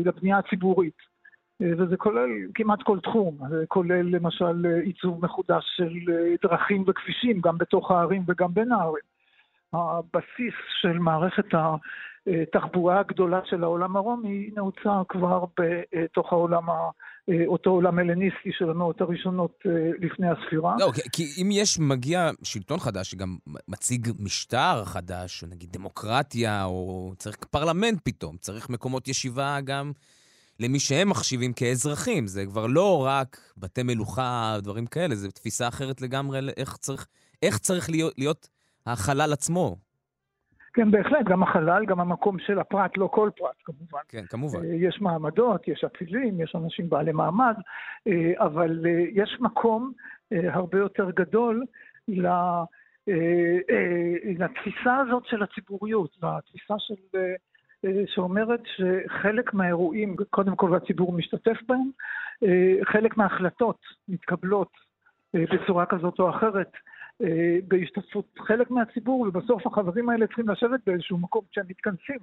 לבנייה הציבורית. אה, וזה כולל כמעט כל תחום, זה כולל למשל עיצוב מחודש של דרכים וכבישים, גם בתוך הערים וגם בין הערים. הבסיס של מערכת התחבורה הגדולה של העולם הרומי נעוצה כבר בתוך העולם, אותו עולם הלניסטי של המאות הראשונות אה, לפני הספירה. לא, כי אם יש, מגיע שלטון חדש שגם מציג משטר חדש, נגיד דמוקרטיה, או צריך פרלמנט פתאום, צריך מקומות ישיבה גם למי שהם מחשיבים כאזרחים. זה כבר לא רק בתי מלוכה, דברים כאלה, זו תפיסה אחרת לגמרי איך צריך, איך צריך להיות, להיות החלל עצמו. כן, בהחלט, גם החלל, גם המקום של הפרט, לא כל פרט כמובן. כן, כמובן. אה, יש מעמדות, יש אצילים, יש אנשים בעלי מעמד, אה, אבל אה, יש מקום הרבה יותר גדול לתפיסה הזאת של הציבוריות, לתפיסה של... שאומרת שחלק מהאירועים, קודם כל הציבור משתתף בהם, חלק מההחלטות מתקבלות בצורה כזאת או אחרת בהשתתפות חלק מהציבור, ובסוף החברים האלה צריכים לשבת באיזשהו מקום כשהם מתכנסים.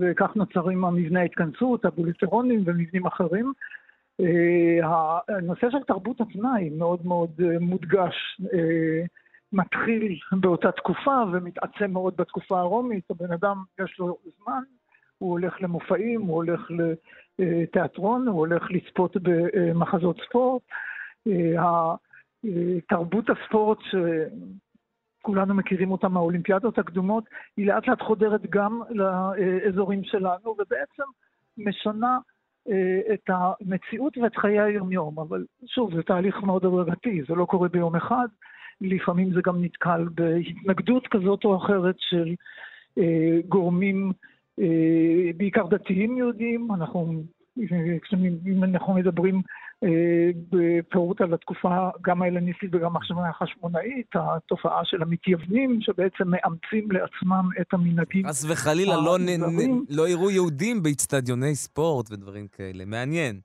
וכך נוצרים המבנה ההתכנסות, הבוליטרונים ומבנים אחרים. אה, הנושא של תרבות הפנאי מאוד מאוד אה, מודגש, מתחיל באותה תקופה ומתעצם מאוד בתקופה הרומית. הבן אדם, יש לו זמן, הוא הולך למופעים, הוא הולך לתיאטרון, הוא הולך לצפות במחזות ספורט. תרבות הספורט שכולנו מכירים אותה מהאולימפיאדות הקדומות, היא לאט לאט חודרת גם לאזורים שלנו, ובעצם משנה אה, את המציאות ואת חיי היומיום. אבל שוב, זה תהליך מאוד הדרגתי, זה לא קורה ביום אחד, לפעמים זה גם נתקל בהתנגדות כזאת או אחרת של אה, גורמים, אה, בעיקר דתיים יהודים, אנחנו אם אנחנו מדברים בפירוט על התקופה גם ההלניסטית וגם החשמונאית, התופעה של המתייוונים שבעצם מאמצים לעצמם את המנהגים. חס וחלילה לא, לא יראו יהודים באיצטדיוני ספורט ודברים כאלה, מעניין.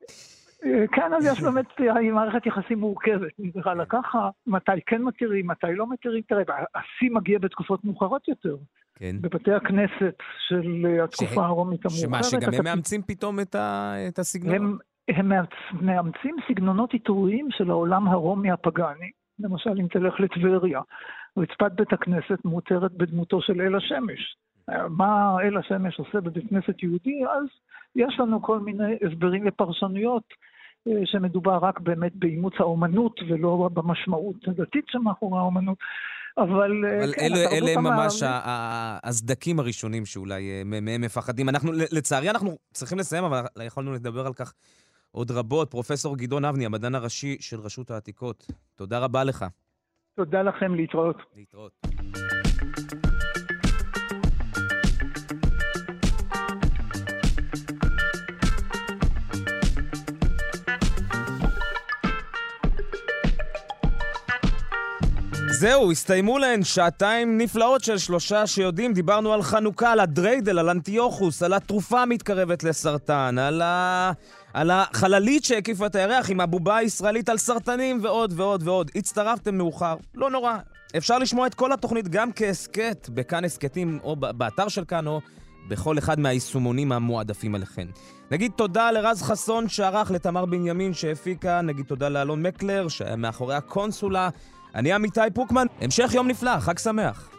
אה, כן, אז יש באמת מערכת יחסים מורכבת, נקרא לה ככה, מתי כן מכירים, מתי לא מכירים. תראה, השיא מגיע בתקופות מאוחרות יותר. כן. בבתי הכנסת של התקופה הרומית המאוחרת. שמה, שגם הם מאמצים פתאום את, ה, את הסגנון? הם, הם מאמצים סגנונות עיטוריים של העולם הרומי הפגאני. למשל, אם תלך לטבריה, רצפת בית הכנסת מותרת בדמותו של אל השמש. מה אל השמש עושה בבית כנסת יהודי, אז יש לנו כל מיני הסברים ופרשנויות אה, שמדובר רק באמת באימוץ האומנות ולא במשמעות הדתית שמאחורי האומנות. אבל, אה, אבל כן, אלה, אלה הם ממש הסדקים הראשונים שאולי אה, מהם מפחדים. אנחנו, לצערי, אנחנו צריכים לסיים, אבל יכולנו לדבר על כך עוד רבות. פרופסור גדעון אבני, המדען הראשי של רשות העתיקות, תודה רבה לך. תודה לכם, להתראות. להתראות. זהו, הסתיימו להן שעתיים נפלאות של שלושה שיודעים. דיברנו על חנוכה, על הדריידל, על אנטיוכוס, על התרופה המתקרבת לסרטן, על, ה... על החללית שהקיפה את הירח עם הבובה הישראלית על סרטנים ועוד ועוד ועוד. הצטרפתם מאוחר, לא נורא. אפשר לשמוע את כל התוכנית גם כהסכת בכאן הסכתים, או באתר של כאן, או בכל אחד מהיישומונים המועדפים עליכם. נגיד תודה לרז חסון שערך, לתמר בנימין שהפיקה, נגיד תודה לאלון מקלר שהיה מאחורי הקונסולה. אני עמיתי פוקמן, המשך יום נפלא, חג שמח.